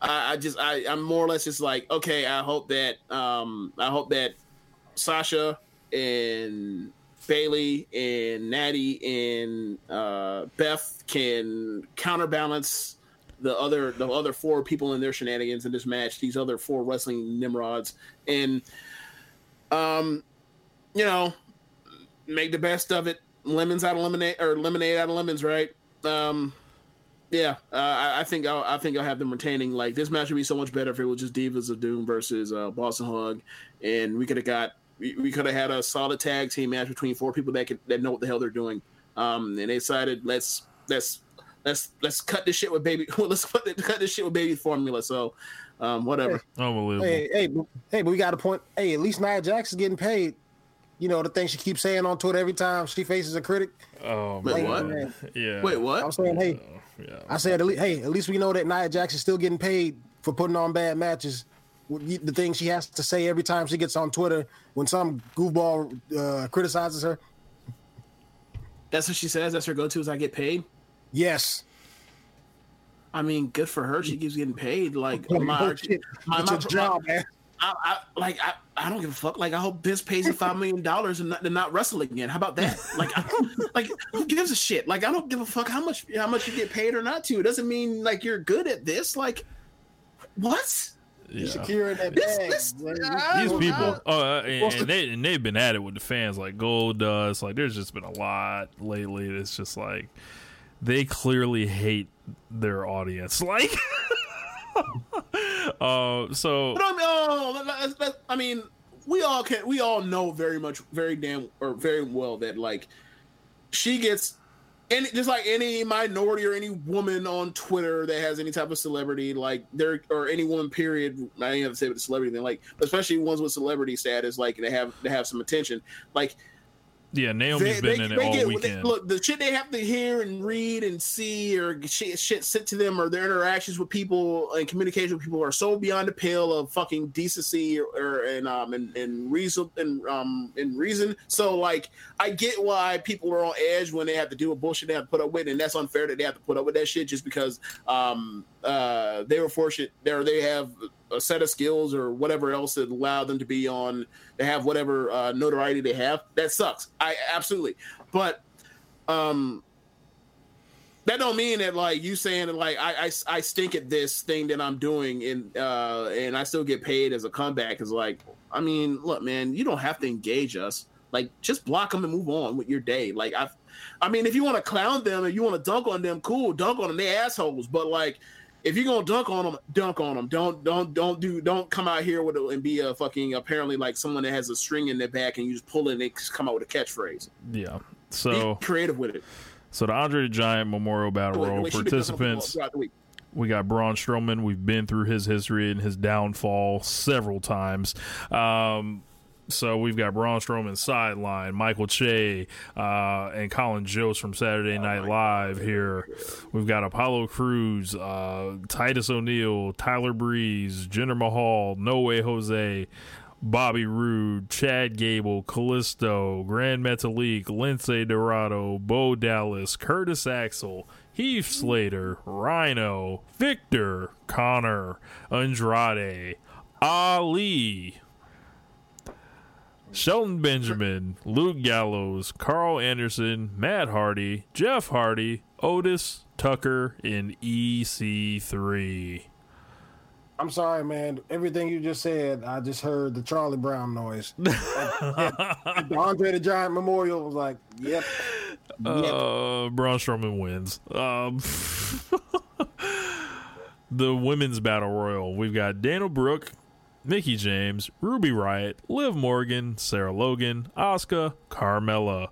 I, I just, I, I'm more or less just like, okay, I hope that, um, I hope that Sasha and Bayley and Natty and uh, Beth can counterbalance the other the other four people in their shenanigans in this match. These other four wrestling nimrods and um, you know, make the best of it. Lemons out of lemonade or lemonade out of lemons, right? Um, yeah, uh, I, I think I'll, I think I'll have them retaining. Like this match would be so much better if it was just Divas of Doom versus uh, Boss 'n' Hug, and we could have got we, we could have had a solid tag team match between four people that could that know what the hell they're doing. Um, and they decided let's let's let's let's cut this shit with baby. Let's cut, cut this shit with baby formula. So, um, whatever. Unbelievable. Hey, hey, but- hey, but we got a point. Hey, at least Nia Jax is getting paid. You know the thing she keeps saying on Twitter every time she faces a critic. Oh Wait, man. what? Yeah. Wait, what? I'm saying, hey, Yeah. I said, at least, hey, at least we know that Nia Jax is still getting paid for putting on bad matches. The thing she has to say every time she gets on Twitter when some goofball uh, criticizes her. That's what she says. That's her go-to. Is I get paid. Yes. I mean, good for her. She keeps getting paid. Like Oh, my, shit. my, It's my, job, man. I, I like I, I don't give a fuck. Like I hope Vince pays you five million dollars and not, to not wrestle again. How about that? Like, I, like who gives a shit? Like I don't give a fuck how much how much you get paid or not to. It doesn't mean like you're good at this. Like what? Yeah. Securing that bag. this- man. I These people, oh, uh, and, and they and they've been at it with the fans like Goldust. Like, there's just been a lot lately. It's just like they clearly hate their audience. Like, uh, so But I mean, oh, that- that- I mean, we all can. We all know very much, very damn, or very well that like she gets. Any, just like any minority or any woman on Twitter that has any type of celebrity, like there or any woman, period. I didn't have to say with the celebrity thing, like especially ones with celebrity status, like they have they have some attention. Like yeah, Naomi's been in it all get- weekend. look, the shit they have to hear and read and see, or shit, shit sent to them, or their interactions with people and communication with people are so beyond the pale of fucking decency or, or and um and, and reason and um and reason. So like, I get why people are on edge when they have to do a bullshit they have to put up with, and that's unfair that they have to put up with that shit just because um uh they were fortunate or they have a set of skills or whatever else that allow them to be on to have whatever uh, notoriety they have. That sucks. I absolutely, but um, that don't mean that like you saying that like I, I I stink at this thing that I'm doing and uh and I still get paid as a comeback. Is like I mean look man you don't have to engage us. Like just block them and move on with your day. Like I I mean if you want to clown them and you want to dunk on them cool dunk on them. They assholes. But like if you're gonna dunk on them, dunk on them. Don't don't don't do don't come out here with a, and be a fucking apparently like someone that has a string in their back and you just pull it and they come out with a catchphrase. yeah. So be creative with it. so the Andre the Giant Memorial Battle Royal wait, she been doing something participants. throughout the week. We got Braun Strowman. We've been through his history and his downfall several times. Um, so we've got Braun Strowman sideline, Michael Che, uh, and Colin Jost from Saturday Night Live here. We've got Apollo Crews, uh, Titus O'Neil, Tyler Breeze, Jinder Mahal, No Way Jose, Bobby Roode, Chad Gable, Kalisto, Grand Metalik, Lince Dorado, Bo Dallas, Curtis Axel, Heath Slater, Rhino, Viktor, Konnor, Andrade, Ali, Shelton Benjamin, Luke Gallows, Karl Anderson, Matt Hardy, Jeff Hardy, Otis, Tucker, and EC3. I'm sorry, man. Everything you just said, I just heard the Charlie Brown noise. the Andre the Giant Memorial was like, yep. Uh, Braun Strowman wins. Um, the women's battle royal. We've got Dana Brooke, Mickie James, Ruby Riott, Liv Morgan, Sarah Logan, Asuka, Carmella,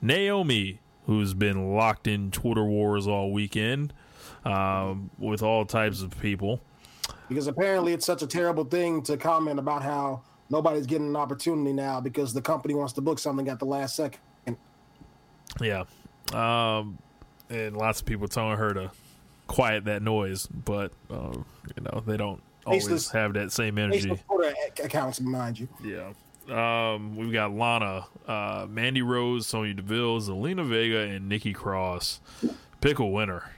Naomi, who's been locked in Twitter wars all weekend um, with all types of people. Because apparently it's such a terrible thing to comment about how nobody's getting an opportunity now because the company wants to book something at the last second. Yeah. Um, and lots of people telling her to quiet that noise, but uh, you know they don't always have that same energy. Accounts mind you. Yeah. Um, we've got Lana, uh, Mandy Rose, Sonya Deville, Zelina Vega, and Nikki Cross. Pick a winner.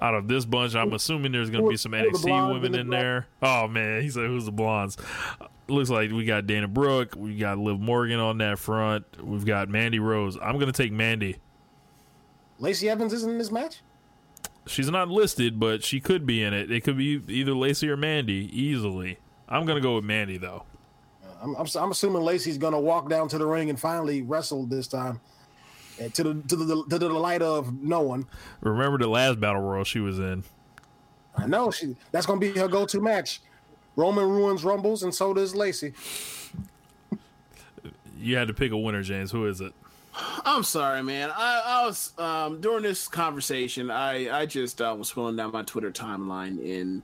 Out of this bunch, I'm assuming there's going to be some NXT women in there. Oh man, he said, "Who's the blondes?" Looks like we got Dana Brooke, we got Liv Morgan on that front. We've got Mandy Rose. I'm going to take Mandy. Lacey Evans isn't in this match? She's not listed, but she could be in it. It could be either Lacey or Mandy easily. I'm going to go with Mandy though. Uh, I'm, I'm, I'm assuming Lacey's going to walk down to the ring and finally wrestle this time. And to the to the to the delight of no one. Remember the last battle royal she was in? I know she that's going to be her go-to match. Roman ruins rumbles, and so does Lacey. You had to pick a winner, James. Who is it? I'm sorry, man. I, I was um, during this conversation. I I just uh, was scrolling down my Twitter timeline, and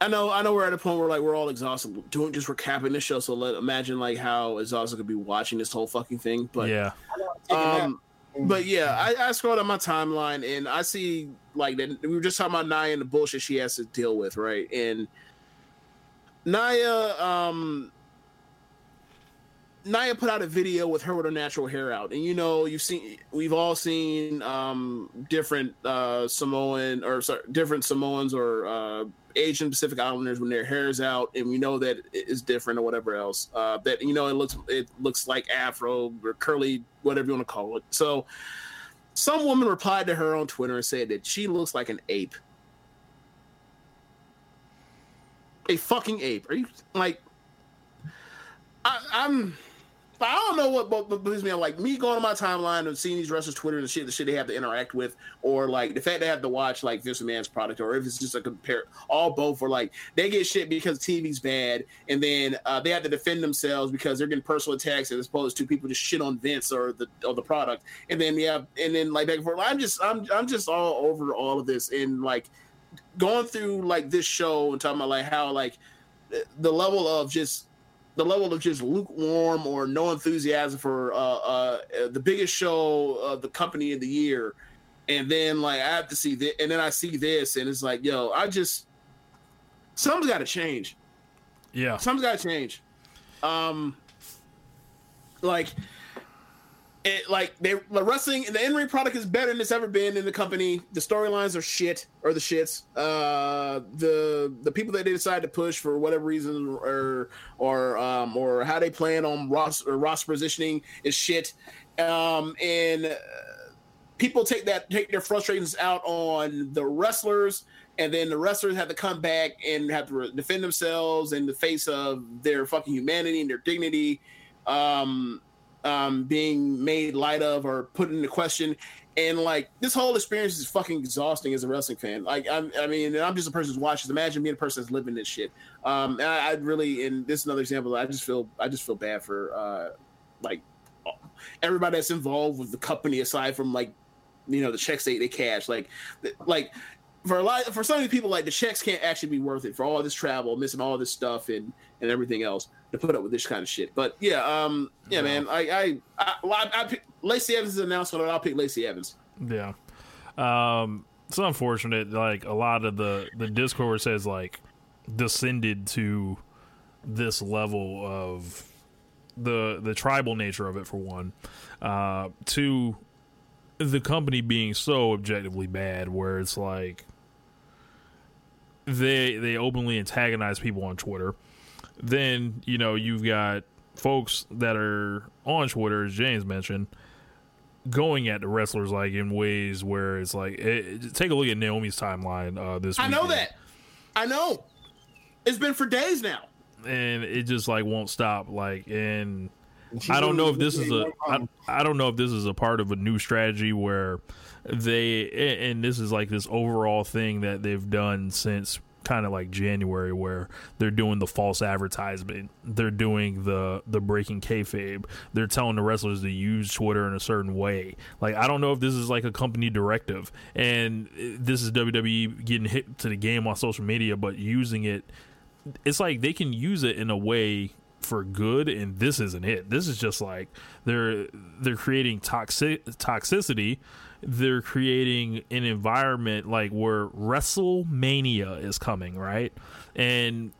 I know I know we're at a point where like we're all exhausted doing just recapping the show. So let imagine like how exhausted could be watching this whole fucking thing. But yeah, um, but yeah, I, I scrolled on my timeline and I see like that we were just talking about Naya and the bullshit she has to deal with, right? And Naya, um, Naya put out a video with her with her natural hair out, and you know you've seen we've all seen um different uh Samoan or sorry, different Samoans or uh Asian Pacific Islanders when their hair is out, and we know that it is different or whatever else. Uh, that you know it looks it looks like Afro or curly, whatever you want to call it. So, some woman replied to her on Twitter and said that she looks like an ape, a fucking ape. Are you like? I, I'm. I don't know what what, what believes me. Like me going on my timeline and seeing these wrestlers' Twitter and shit, the shit they have to interact with, or like the fact they have to watch like Vince McMahon's product, or if it's just a compare, all both, or like they get shit because TV's bad, and then uh, they have to defend themselves because they're getting personal attacks as opposed to people just shit on Vince or the or the product, and then yeah, and then like back and forth. I'm just I'm I'm just all over all of this, and like going through like this show and talking about like how like the level of just the level of just lukewarm or no enthusiasm for uh, uh, the biggest show of the company in the year, and then like I have to see this, and then I see this, and it's like, yo, I just something's got to change. Yeah, something's got to change. Um, like it, like they the wrestling the in ring product is better than it's ever been in the company. The storylines are shit or the shits. Uh, the the people that they decide to push for whatever reason or or um, or how they plan on Ross or Ross positioning is shit. Um, and uh, people take that take their frustrations out on the wrestlers. And then the wrestlers have to come back and have to defend themselves in the face of their fucking humanity and their dignity. Um, um, being made light of or put into question. And like this whole experience is fucking exhausting as a wrestling fan. Like I'm, I mean, I'm just a person who watches. Imagine being a person that's living this shit. Um, and I, I really, and this is another example. I just feel, I just feel bad for uh, like everybody that's involved with the company, aside from like, you know, the checks they they cash. Like, like for a lot for some of these people, like the checks can't actually be worth it for all this travel, missing all this stuff and and everything else to put up with this kind of shit. But yeah, um, yeah, man, I, I, I, I, I pick, Lacey Evans is announced, but I'll pick Lacey Evans. Yeah, um, it's unfortunate. Like a lot of the the discourse has like descended to this level of the the tribal nature of it for one, uh, to the company being so objectively bad, where it's like they they openly antagonize people on Twitter then you know you've got folks that are on Twitter, as James mentioned, going at the wrestlers like in ways where it's like, it, take a look at Naomi's timeline uh, this. Week. I know that. I know. It's been for days now, and it just like won't stop. Like, and I don't know if this is a. I, I don't know if this is a part of a new strategy where they and this is like this overall thing that they've done since kind of like January where they're doing the false advertisement, they're doing the the breaking kayfabe, they're telling the wrestlers to use Twitter in a certain way. Like I don't know if this is like a company directive, and this is WWE getting hit to the game on social media, but using it, it's like they can use it in a way for good and this isn't it this is just like they're they're creating toxic toxicity they're creating an environment like where WrestleMania is coming, right? And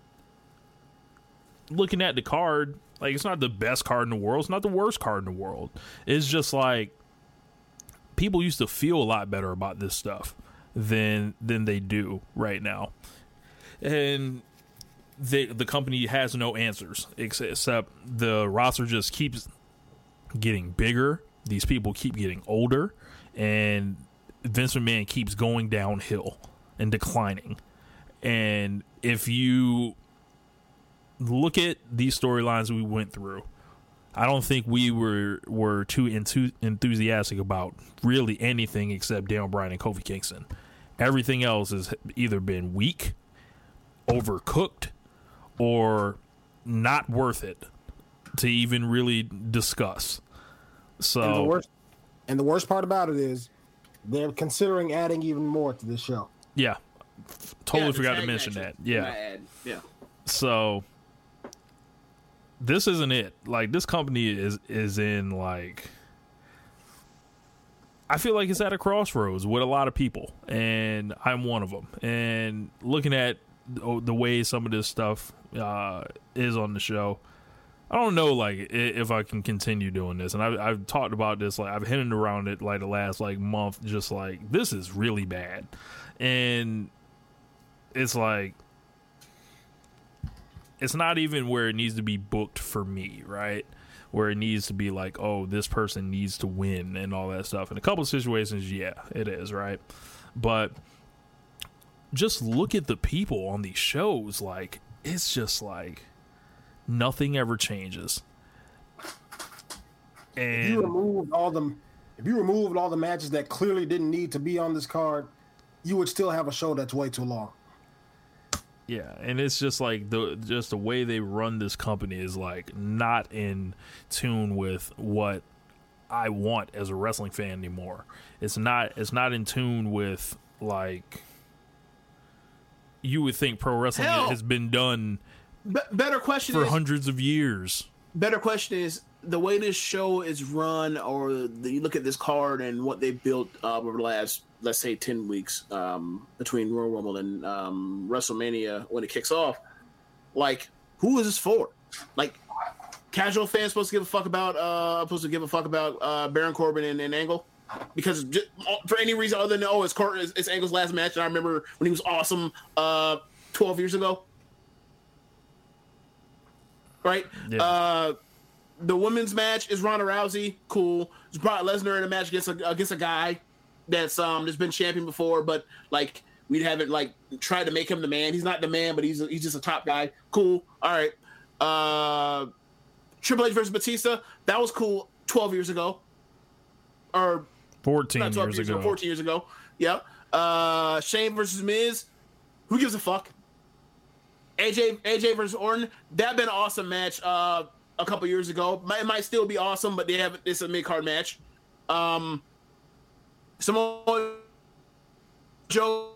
looking at the card, like it's not the best card in the world, it's not the worst card in the world. It's just like people used to feel a lot better about this stuff than than they do right now. And they, the company has no answers except the roster just keeps getting bigger. These people keep getting older and Vince McMahon keeps going downhill and declining. And if you look at these storylines we went through, I don't think we were were too enthusiastic about really anything except Daniel Bryan and Kofi Kingston. Everything else has either been weak, overcooked, or not worth it to even really discuss. So And the worst, and the worst part about it is, they're considering adding even more to this show. yeah, totally Yeah, forgot to mention matches. that. Yeah. Yeah. So this isn't it. Like this company is is in like I feel like it's at a crossroads with a lot of people, and I'm one of them. And looking at the the way some of this stuff uh, is on the show, I don't know like if I can continue doing this. And I've, I've talked about this, like I've hinted around it like the last like month, just like this is really bad, and it's like it's not even where it needs to be booked for me, right? Where it needs to be like, oh, this person needs to win and all that stuff. In a couple of situations, yeah, it is, right? But just look at the people on these shows. Like, it's just like nothing ever changes. And If you removed all the, if you removed all the matches that clearly didn't need to be on this card, you would still have a show that's way too long. Yeah, and it's just like the just the way they run this company is like not in tune with what I want as a wrestling fan anymore. It's not it's not in tune with like you would think pro wrestling Hell. has been done Be- better question for is hundreds of years. better question is the way this show is run, or the, you look at this card and what they built uh, over the last, let's say, ten weeks um, between Royal Rumble and um, WrestleMania when it kicks off. Like, who is this for? Like, casual fans supposed to give a fuck about uh supposed to give a fuck about uh Baron Corbin and, and Angle because just, for any reason other than oh it's Cor- it's, it's Angle's last match and I remember when he was awesome uh 12 years ago right Yeah. uh the women's match is Ronda Rousey cool it's Brock Lesnar in a match against a against a guy that's um that's been champion before but like we haven't like tried to make him the man he's not the man but he's he's just a top guy cool all right uh Triple H versus Batista, that was cool 12 years ago. Or Fourteen not years years ago. ago, 14 years ago. Yeah. Uh Shane versus Miz. Who gives a fuck? AJ AJ versus Orton. That been an awesome match uh a couple years ago. Might, it might still be awesome, but they have it's a mid card match. Um Samoa Joe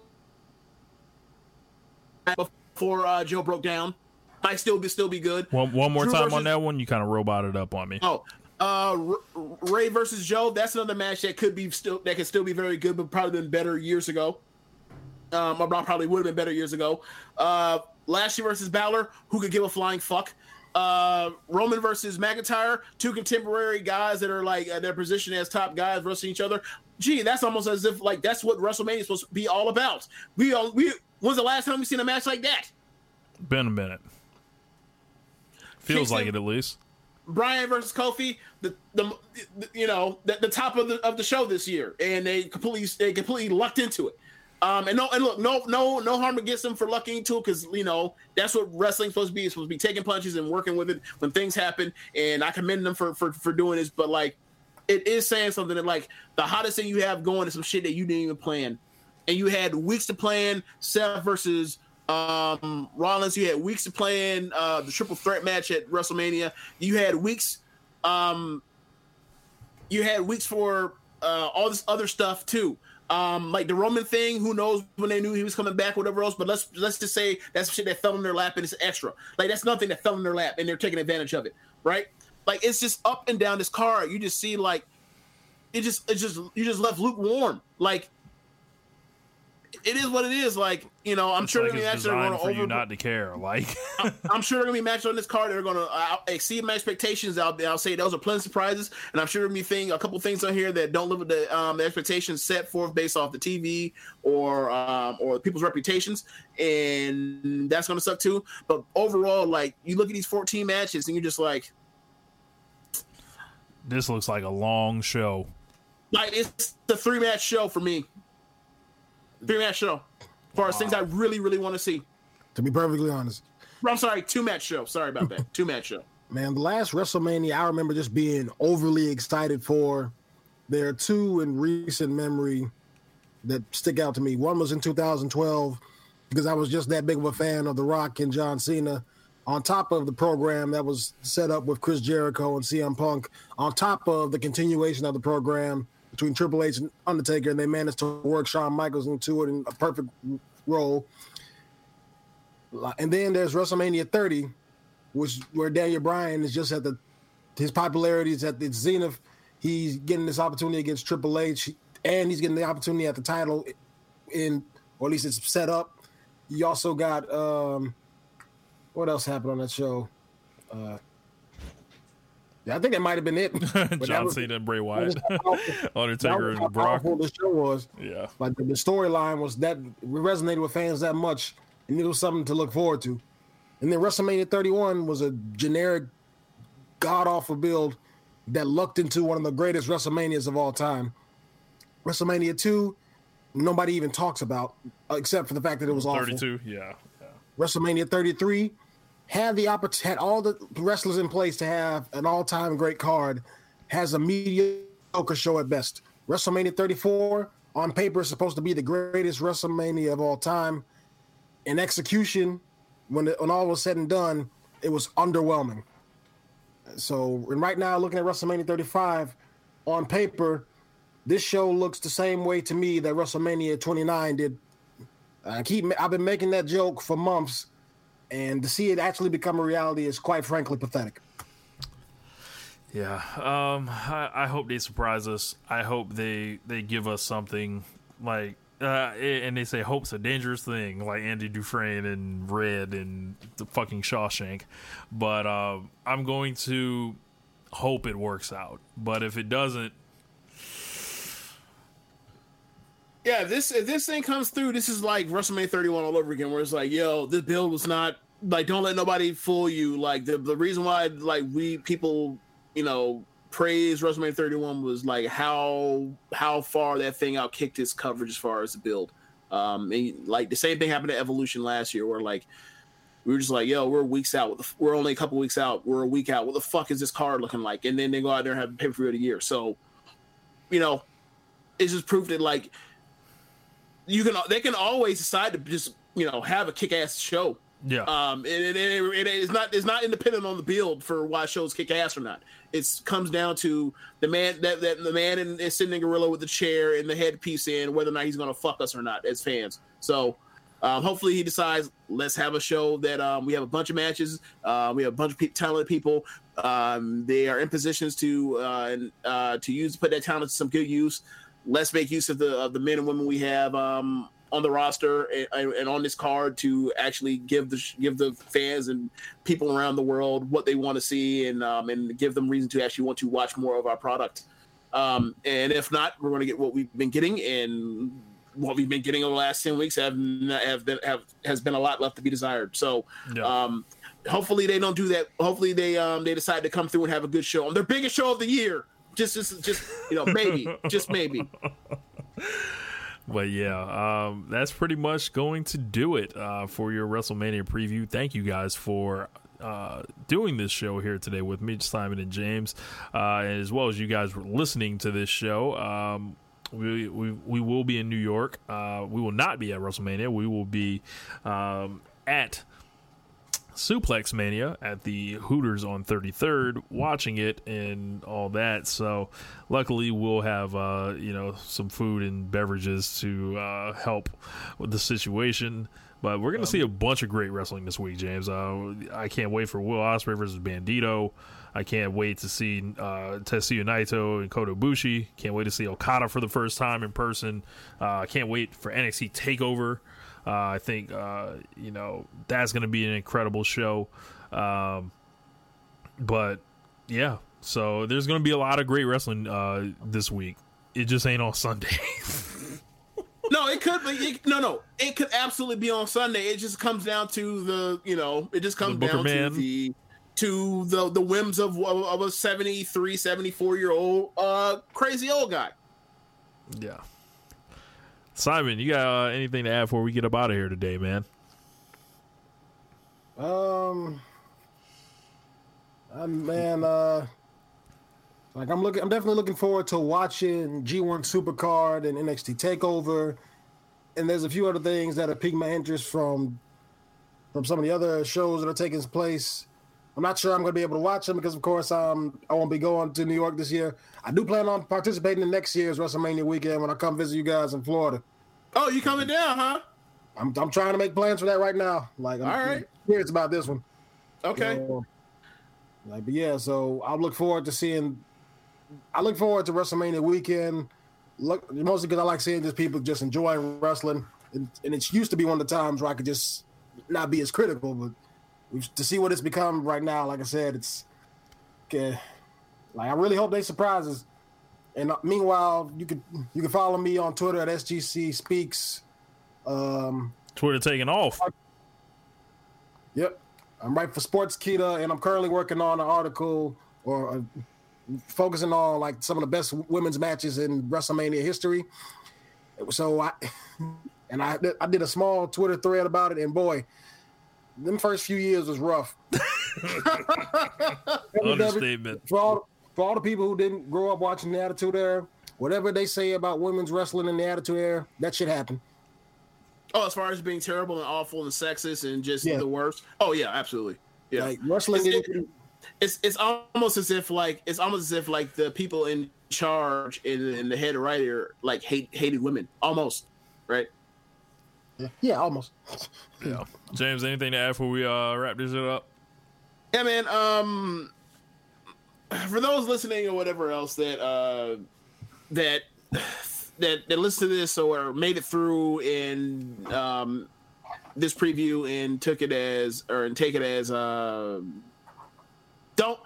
before uh, Joe broke down. Might still be still be good. One, one more Drew time versus- on that one, you kind of roboted up on me. Oh, uh, Rey versus Joe. That's another match that could be still that could still be very good, but probably been better years ago. Um, probably would have been better years ago. Uh, Lashley versus Balor. Who could give a flying fuck? Uh, Roman versus McIntyre. Two contemporary guys that are like uh, their position as top guys wrestling each other. Gee, that's almost as if like that's what WrestleMania is supposed to be all about. We all we. When's the last time we seen a match like that? Been a minute. Feels Kingston- like it at least. Bryan versus Kofi, the, the, the you know the, the top of the of the show this year, and they completely they completely lucked into it. Um, and no, and look, no, no, no harm against them for lucking too, because you know that's what wrestling's supposed to be. It's supposed to be taking punches and working with it when things happen. And I commend them for for for doing this. But like, it is saying something that like the hottest thing you have going is some shit that you didn't even plan, and you had weeks to plan. Seth versus um Rollins. You had weeks to plan uh the triple threat match at WrestleMania. You had weeks um you had weeks for uh all this other stuff too. Um like the Roman thing, who knows when they knew he was coming back, whatever else. But let's let's just say that's shit that fell in their lap and it's extra. Like that's nothing that fell in their lap and they're taking advantage of it, right? Like it's just up and down this card. You just see like it just it's just you just left lukewarm. Like it is what it is. Like you know, I'm It's sure like they're gonna be it's matches that are going for to you not to care. Like I'm sure they're gonna be matches on this card that are gonna uh, exceed my expectations. I'll, I'll say those are pleasant surprises, and I'm sure there'll be thing a couple things on here that don't live with the um, the expectations set forth based off the TV or um, or people's reputations, and that's gonna suck too. But overall, like you look at these 14 matches, and you're just like, this looks like a long show. like it's the three match show for me. Three match show, as far as things I really really want to see. To be perfectly honest, I'm sorry, two match show. Sorry about that. two match show. man, the last WrestleMania I remember just being overly excited for. There are two in recent memory that stick out to me. One was in 2012 because I was just that big of a fan of The Rock and John Cena. on top of the program that was set up with Chris Jericho and CM Punk, on top of the continuation of the program between Triple H and Undertaker, and they managed to work Shawn Michaels into it in a perfect role. And then there's WrestleMania 30, which where Daniel Bryan is just at the his popularity is at the zenith. He's getting this opportunity against Triple H, and he's getting the opportunity at the title in, or at least it's set up. You also got um, what else happened on that show? Uh, I think that might have been it. John was- Cena and Bray Wyatt, was how powerful- Undertaker and Brock. the show was. Yeah. Like the, the storyline was that resonated with fans that much, and it was something to look forward to. And then WrestleMania 31 was a generic, god awful build that lucked into one of the greatest WrestleManias of all time. WrestleMania 2, nobody even talks about, except for the fact that it was awful. 32, yeah. WrestleMania 33 had the opportunity, had all the wrestlers in place to have an all-time great card, has a mediocre show at best. WrestleMania 34 on paper is supposed to be the greatest WrestleMania of all time. In execution, when when all was said and done, it was underwhelming. So, and right now, looking at WrestleMania 35 on paper, this show looks the same way to me that WrestleMania 29 did I keep I've been making that joke for months, and to see it actually become a reality is quite frankly pathetic. Yeah, um, I, I hope they surprise us. I hope they they give us something like, uh, and they say hope's a dangerous thing, like Andy Dufresne and Red and the fucking Shawshank. But um, I'm going to hope it works out. But if it doesn't, Yeah, if this if this thing comes through, this is like WrestleMania 31 all over again, where it's like, yo, this build was not like don't let nobody fool you. Like the the reason why like we people, you know, praise WrestleMania 31 was like how how far that thing outkicked its coverage as far as the build. Um and like the same thing happened to Evolution last year where like we were just like, yo, we're weeks out. We're only a couple weeks out. We're a week out. What the fuck is this card looking like? And then they go out there and have pay per view the year. So, you know, it's just proof that like you can they can always decide to just you know have a kick ass show. Yeah. Um, it, it, it, it is not it's not independent on the build for why shows kick ass or not. It comes down to the man that, that the man in, is sitting in gorilla with the chair and the headpiece in whether or not he's to fuck us or not as fans. So. Um, hopefully he decides let's have a show that um, we have a bunch of matches uh, we have a bunch of pe- talented people um, they are in positions to uh, uh, to use put that talent to some good use let's make use of the of the men and women we have um, on the roster and, and on this card to actually give the give the fans and people around the world what they want to see and um, and give them reason to actually want to watch more of our product. Um, and if not, we're going to get what we've been getting and what we've been getting over the last ten weeks have have been have has been a lot left to be desired. So. Um, hopefully they don't do that. Hopefully they um they decide to come through and have a good show on their biggest show of the year. Just just just you know maybe just maybe. But yeah, um, that's pretty much going to do it uh, for your WrestleMania preview. Thank you guys for uh, doing this show here today with me, Simon and James, uh, as well as you guys listening to this show. Um, we, we we will be in New York. Uh, we will not be at WrestleMania. We will be um, at Suplex Mania at the Hooters on 33rd, watching it and all that. So, luckily, we'll have uh, you know some food and beverages to uh, help with the situation. But we're gonna see a bunch of great wrestling this week, James. Uh, I can't wait for Will Ospreay versus Bandito. I can't wait to see uh, Tetsuya Naito and Kota Ibushi. Can't wait to see Okada for the first time in person. Uh, I can't wait for NXT Takeover. Uh, I think uh, you know that's going to be an incredible show. Um, but yeah, so there's going to be a lot of great wrestling uh, this week. It just ain't on Sunday. No, it could be. It, no, no, it could absolutely be on Sunday. It just comes down to the you know it just comes down man. to the to the the whims of of a 73 74 year old uh crazy old guy. yeah. Simon, you got uh, anything to add before we get up out of here today, man? Um, uh, man, uh, like I'm looking, I'm definitely looking forward to watching G1 Supercard and NXT Takeover, and there's a few other things that have piqued my interest from from some of the other shows that are taking place. I'm not sure I'm going to be able to watch them because, of course, um, I won't be going to New York this year. I do plan on participating in next year's WrestleMania weekend when I come visit you guys in Florida. Oh, you coming down, huh? I'm, I'm trying to make plans for that right now. Like, I'm All right. serious about this one. Okay. So, like, but yeah, so I look forward to seeing. I look forward to WrestleMania weekend. Look, mostly because I like seeing just people just enjoying wrestling, and, and it used to be one of the times where I could just not be as critical, but to see what it's become write now, like I said, it's okay. Like I really hope they surprise us. And uh, meanwhile, you can you can follow me on Twitter at SGC Speaks. Um, Twitter taking off. Yep. I'm right for Sportskeeda, and I'm currently working on an article or uh, focusing on like some of the best women's matches in WrestleMania history. So I and I I did a small Twitter thread about it, and boy, them first few years was rough. Understatement. For all for all the people who didn't grow up watching the Attitude Era, whatever they say about women's wrestling in the Attitude Era, that should happen. Oh, as far as being terrible and awful and sexist and just Yeah. the worst. Oh yeah, absolutely. Yeah. Like wrestling It's, didn't- it's it's almost as if like it's almost as if like the people in charge and, and the head writer like hate hated women almost, right? Yeah, almost. Yeah. James, anything to add before we uh, wrap this shit up? Yeah, man. Um, for those listening or whatever else that uh that that that listened to this or made it through in um this preview and took it as or and take it as uh don't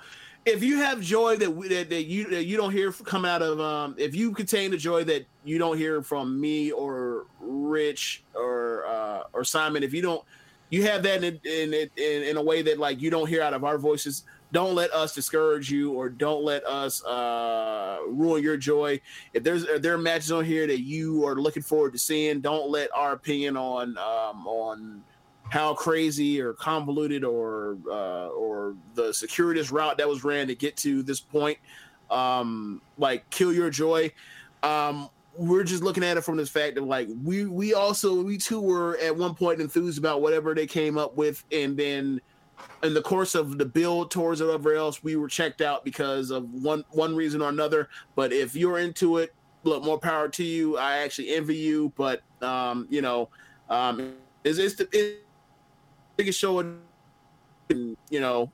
if you have joy that we- that, that you that you don't hear come out of um if you contain the joy that you don't hear from me or Rich or uh or Simon if you don't you have that in in in, in a way that like you don't hear out of our voices don't let us discourage you or don't let us uh ruin your joy. If there's if there are matches on here that you are looking forward to seeing don't let our opinion on um on how crazy or convoluted or uh, or the circuitous route that was ran to get to this point um like kill your joy. Um we're just looking at it from this fact of like we we also we too were at one point enthused about whatever they came up with. And then in the course of the build towards whatever else we were checked out because of one one reason or another. But if you're into it look more power to you. I actually envy you. But um you know um it's, it's the biggest show in you know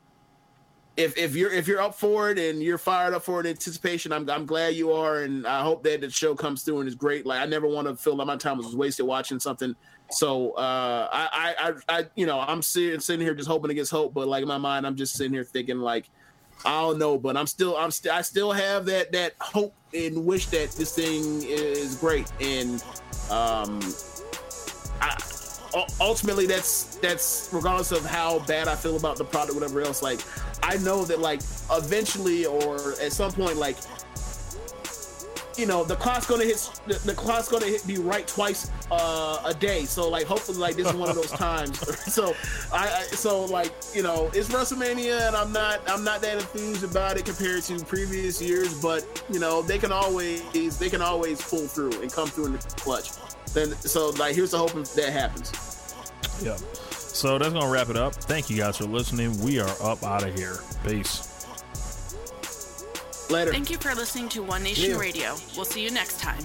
if if you're if you're up for it and you're fired up for it anticipation i'm, I'm glad you are and i hope that the show comes through and is great. Like i never want to feel that my time was wasted watching something. So uh I, I i you know i'm sitting sitting here just hoping against hope but like in my mind i'm just sitting here thinking like I don't know, but I'm still I'm still I still have that that hope and wish that this thing is great. And um I ultimately that's that's regardless of how bad I feel about the product whatever else like I know that like eventually or at some point like you know the clock's gonna hit the, the clock's gonna hit be right twice uh, a day. So like hopefully like this is one of those times. So I, I so like you know it's WrestleMania and I'm not I'm not that enthused about it compared to previous years but you know they can always they can always pull through and come through in the clutch then so like here's the hope that happens Yep. So that's gonna wrap it up. Thank you guys for listening. We are up out of here. Peace. Later. Thank you for listening to One Nation Yeah. Radio. We'll see you next time.